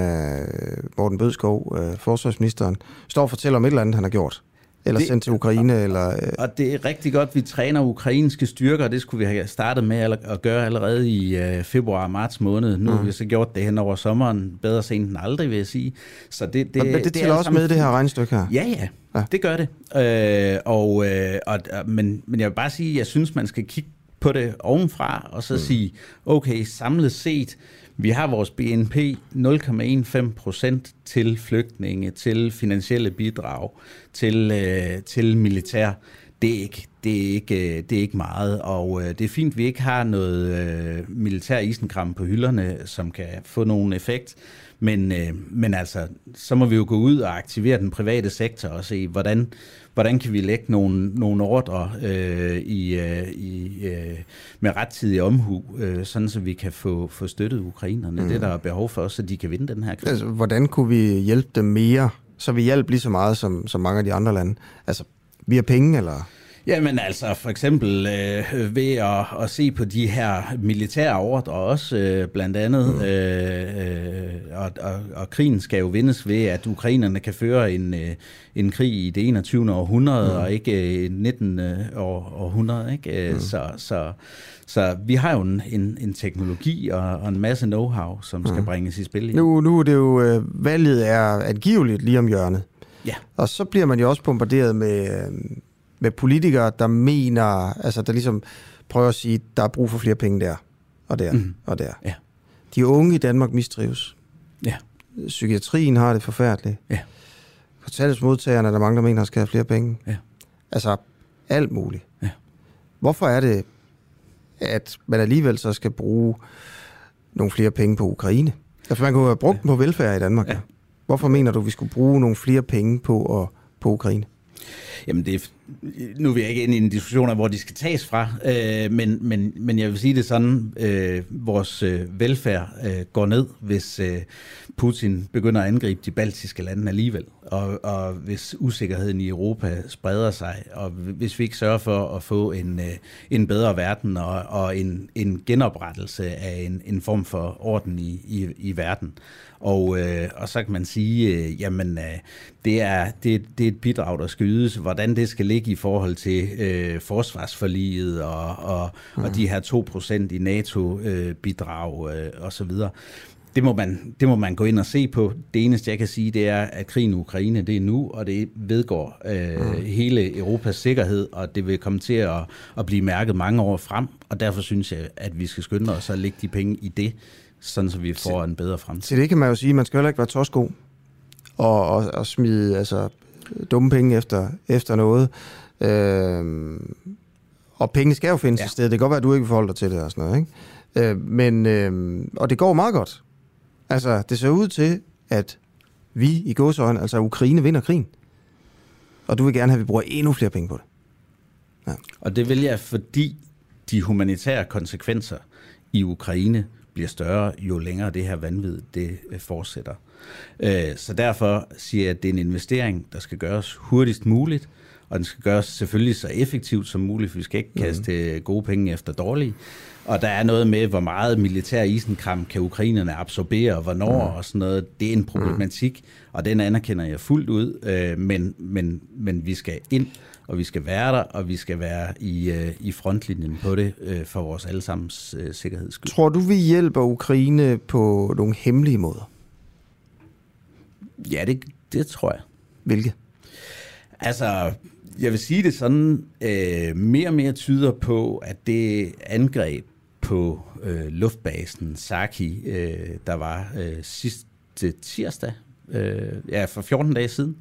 Morten Bødskov, uh, forsvarsministeren, står og fortæller om et eller andet, han har gjort. Eller det, sendt til Ukraine. Og, eller, øh. og det er rigtig godt, vi træner ukrainske styrker. Det skulle vi have startet med at gøre allerede i øh, februar og marts måned. Nu mm. har vi så gjort det hen over sommeren. Bedre sent end aldrig, vil jeg sige. Så det, det, og det, det tæller også sammen... med det her regnstykke her? Ja, ja. ja. Det gør det. Øh, og, øh, og, men, men jeg vil bare sige, at jeg synes, man skal kigge på det ovenfra, og så mm. sige, okay, samlet set, vi har vores BNP 0,15 procent til flygtninge, til finansielle bidrag, til, øh, til militær. Det er, ikke, det, er ikke, det er ikke meget, og øh, det er fint, at vi ikke har noget øh, militær isenkram på hylderne, som kan få nogen effekt. Men, øh, men altså, så må vi jo gå ud og aktivere den private sektor og se, hvordan, hvordan kan vi lægge nogle, nogle ordre øh, i, øh, i, øh, med rettidig omhu, øh, sådan så vi kan få, få støttet ukrainerne. Mm. Det der er behov for, så de kan vinde den her krig. Altså, hvordan kunne vi hjælpe dem mere, så vi hjælper lige så meget som, som mange af de andre lande? Altså, via penge, eller... Jamen altså for eksempel øh, ved at, at se på de her militære ordre også øh, blandt andet, mm. øh, og, og, og krigen skal jo vindes ved, at ukrainerne kan føre en, øh, en krig i det 21. århundrede mm. og ikke øh, 19. År, århundrede. Ikke? Mm. Så, så, så vi har jo en, en, en teknologi og, og en masse know-how, som mm. skal bringes i spil. Nu, nu er det jo, øh, valget er angiveligt lige om hjørnet. Ja. Og så bliver man jo også bombarderet med med politikere, der mener, altså der ligesom prøver at sige, der er brug for flere penge der, og der, mm. og der. Ja. De unge i Danmark mistrives. Ja. Psykiatrien har det forfærdeligt. Ja. Kontanthjælpsmodtagerne, der mange, der mener, skal have flere penge. Ja. Altså, alt muligt. Ja. Hvorfor er det, at man alligevel så skal bruge nogle flere penge på Ukraine? Altså, man kunne have brugt ja. dem på velfærd i Danmark. Ja. Hvorfor mener du, vi skulle bruge nogle flere penge på, at, på Ukraine? Jamen det, nu vil jeg ikke ind i en diskussion af, hvor de skal tages fra, øh, men, men, men jeg vil sige det sådan, øh, vores øh, velfærd øh, går ned, hvis øh, Putin begynder at angribe de baltiske lande alligevel, og, og hvis usikkerheden i Europa spreder sig, og hvis vi ikke sørger for at få en, øh, en bedre verden og, og en, en genoprettelse af en, en form for orden i, i, i verden, og, øh, og så kan man sige, øh, jamen øh, det, er, det, det er et bidrag, der skal ydes. Hvordan det skal ligge i forhold til øh, forsvarsforliget og, og, mm. og de her 2% i NATO-bidrag øh, øh, osv., det må, man, det må man gå ind og se på. Det eneste, jeg kan sige, det er, at krigen i Ukraine, det er nu, og det vedgår øh, mm. hele Europas sikkerhed, og det vil komme til at, at blive mærket mange år frem, og derfor synes jeg, at vi skal skynde os at lægge de penge i det, sådan så vi får en bedre fremtid. Så det kan man jo sige, man skal heller ikke være tosko og, og, og smide altså, dumme penge efter, efter noget. Øhm, og penge skal jo findes ja. et sted. Det kan godt være, at du ikke forholder dig til det og sådan noget. Ikke? Øh, men, øh, og det går meget godt. Altså, det ser ud til, at vi i gåsøjne, altså Ukraine, vinder krigen. Og du vil gerne have, at vi bruger endnu flere penge på det. Ja. Og det vil jeg, fordi de humanitære konsekvenser i Ukraine bliver større, jo længere det her vanvid det øh, fortsætter. Øh, så derfor siger jeg, at det er en investering, der skal gøres hurtigst muligt, og den skal gøres selvfølgelig så effektivt som muligt, for vi skal ikke mhm. kaste gode penge efter dårlige. Og der er noget med, hvor meget militær isenkram kan ukrainerne absorbere, og hvornår mm. og sådan noget. Det er en problematik, mm. og den anerkender jeg fuldt ud, øh, men, men, men vi skal ind, og vi skal være der, og vi skal være i, øh, i frontlinjen på det øh, for vores allesammens øh, sikkerheds skyld. Tror du, vi hjælper Ukraine på nogle hemmelige måder? Ja, det, det tror jeg. Hvilke? Altså, jeg vil sige det sådan, øh, mere og mere tyder på, at det angreb på øh, luftbasen Saki, øh, der var øh, sidste tirsdag, øh, ja, for 14 dage siden,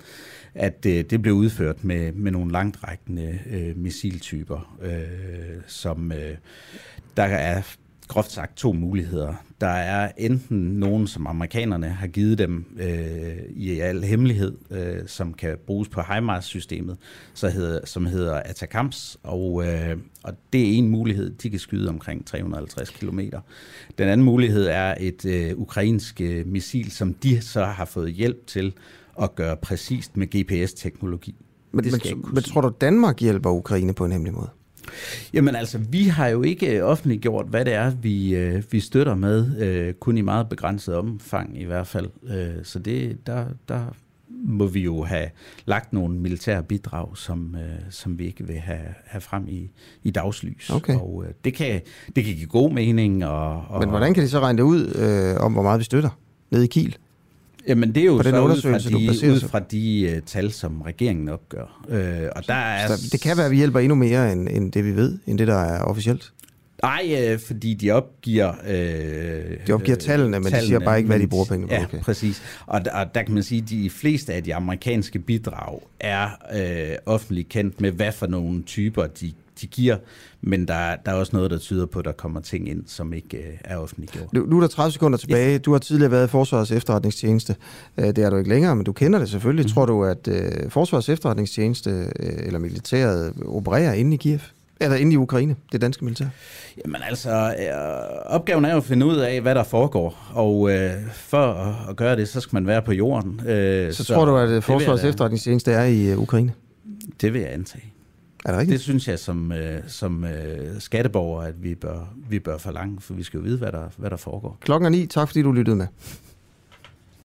at øh, det blev udført med, med nogle langtrækkende øh, missiltyper, øh, som øh, der er groft sagt to muligheder. Der er enten nogen, som amerikanerne har givet dem øh, i al hemmelighed, øh, som kan bruges på HIMARS-systemet, så hedder, som hedder Atacams, og, øh, og det er en mulighed, de kan skyde omkring 350 km. Den anden mulighed er et øh, ukrainsk øh, missil, som de så har fået hjælp til at gøre præcist med GPS-teknologi. Men, men, men tror du, Danmark hjælper Ukraine på en hemmelig måde? Jamen altså, vi har jo ikke offentliggjort, hvad det er, vi, øh, vi støtter med, øh, kun i meget begrænset omfang i hvert fald. Øh, så det, der, der må vi jo have lagt nogle militære bidrag, som, øh, som vi ikke vil have, have frem i, i dagslys. Okay. Og øh, det, kan, det kan give god mening. Og, og, Men hvordan kan de så regne det ud, øh, om hvor meget vi støtter nede i Kiel? Jamen det er jo på så den undersøgelse, ud fra de, ud fra de uh, tal, som regeringen opgør. Uh, og der er... Så det kan være, at vi hjælper endnu mere end, end det, vi ved, end det, der er officielt. Nej, øh, fordi de opgiver... Øh, de opgiver tallene, men tallene, de siger bare ikke, hvad de bruger penge på. Ja, okay. præcis. Og, og der kan man sige, at de fleste af de amerikanske bidrag er øh, offentligt kendt med, hvad for nogle typer de de giver, men der, der er også noget, der tyder på, at der kommer ting ind, som ikke øh, er offentliggjort. Nu, nu er der 30 sekunder tilbage. Ja. Du har tidligere været i Forsvarets efterretningstjeneste. Øh, det er du ikke længere, men du kender det selvfølgelig. Mm. Tror du, at øh, Forsvarets efterretningstjeneste øh, eller militæret opererer inde i Kiev? Eller inde i Ukraine, det danske militær? Jamen altså, øh, opgaven er jo at finde ud af, hvad der foregår, og øh, for at, gøre det, så skal man være på jorden. Øh, så, så tror du, at Forsvarets efterretningstjeneste er i øh, Ukraine? Det vil jeg antage. Er det rigtigt? Det synes jeg som, øh, som øh, skatteborger, at vi bør, vi bør forlange, for vi skal jo vide, hvad der, hvad der foregår. Klokken er ni. Tak fordi du lyttede med.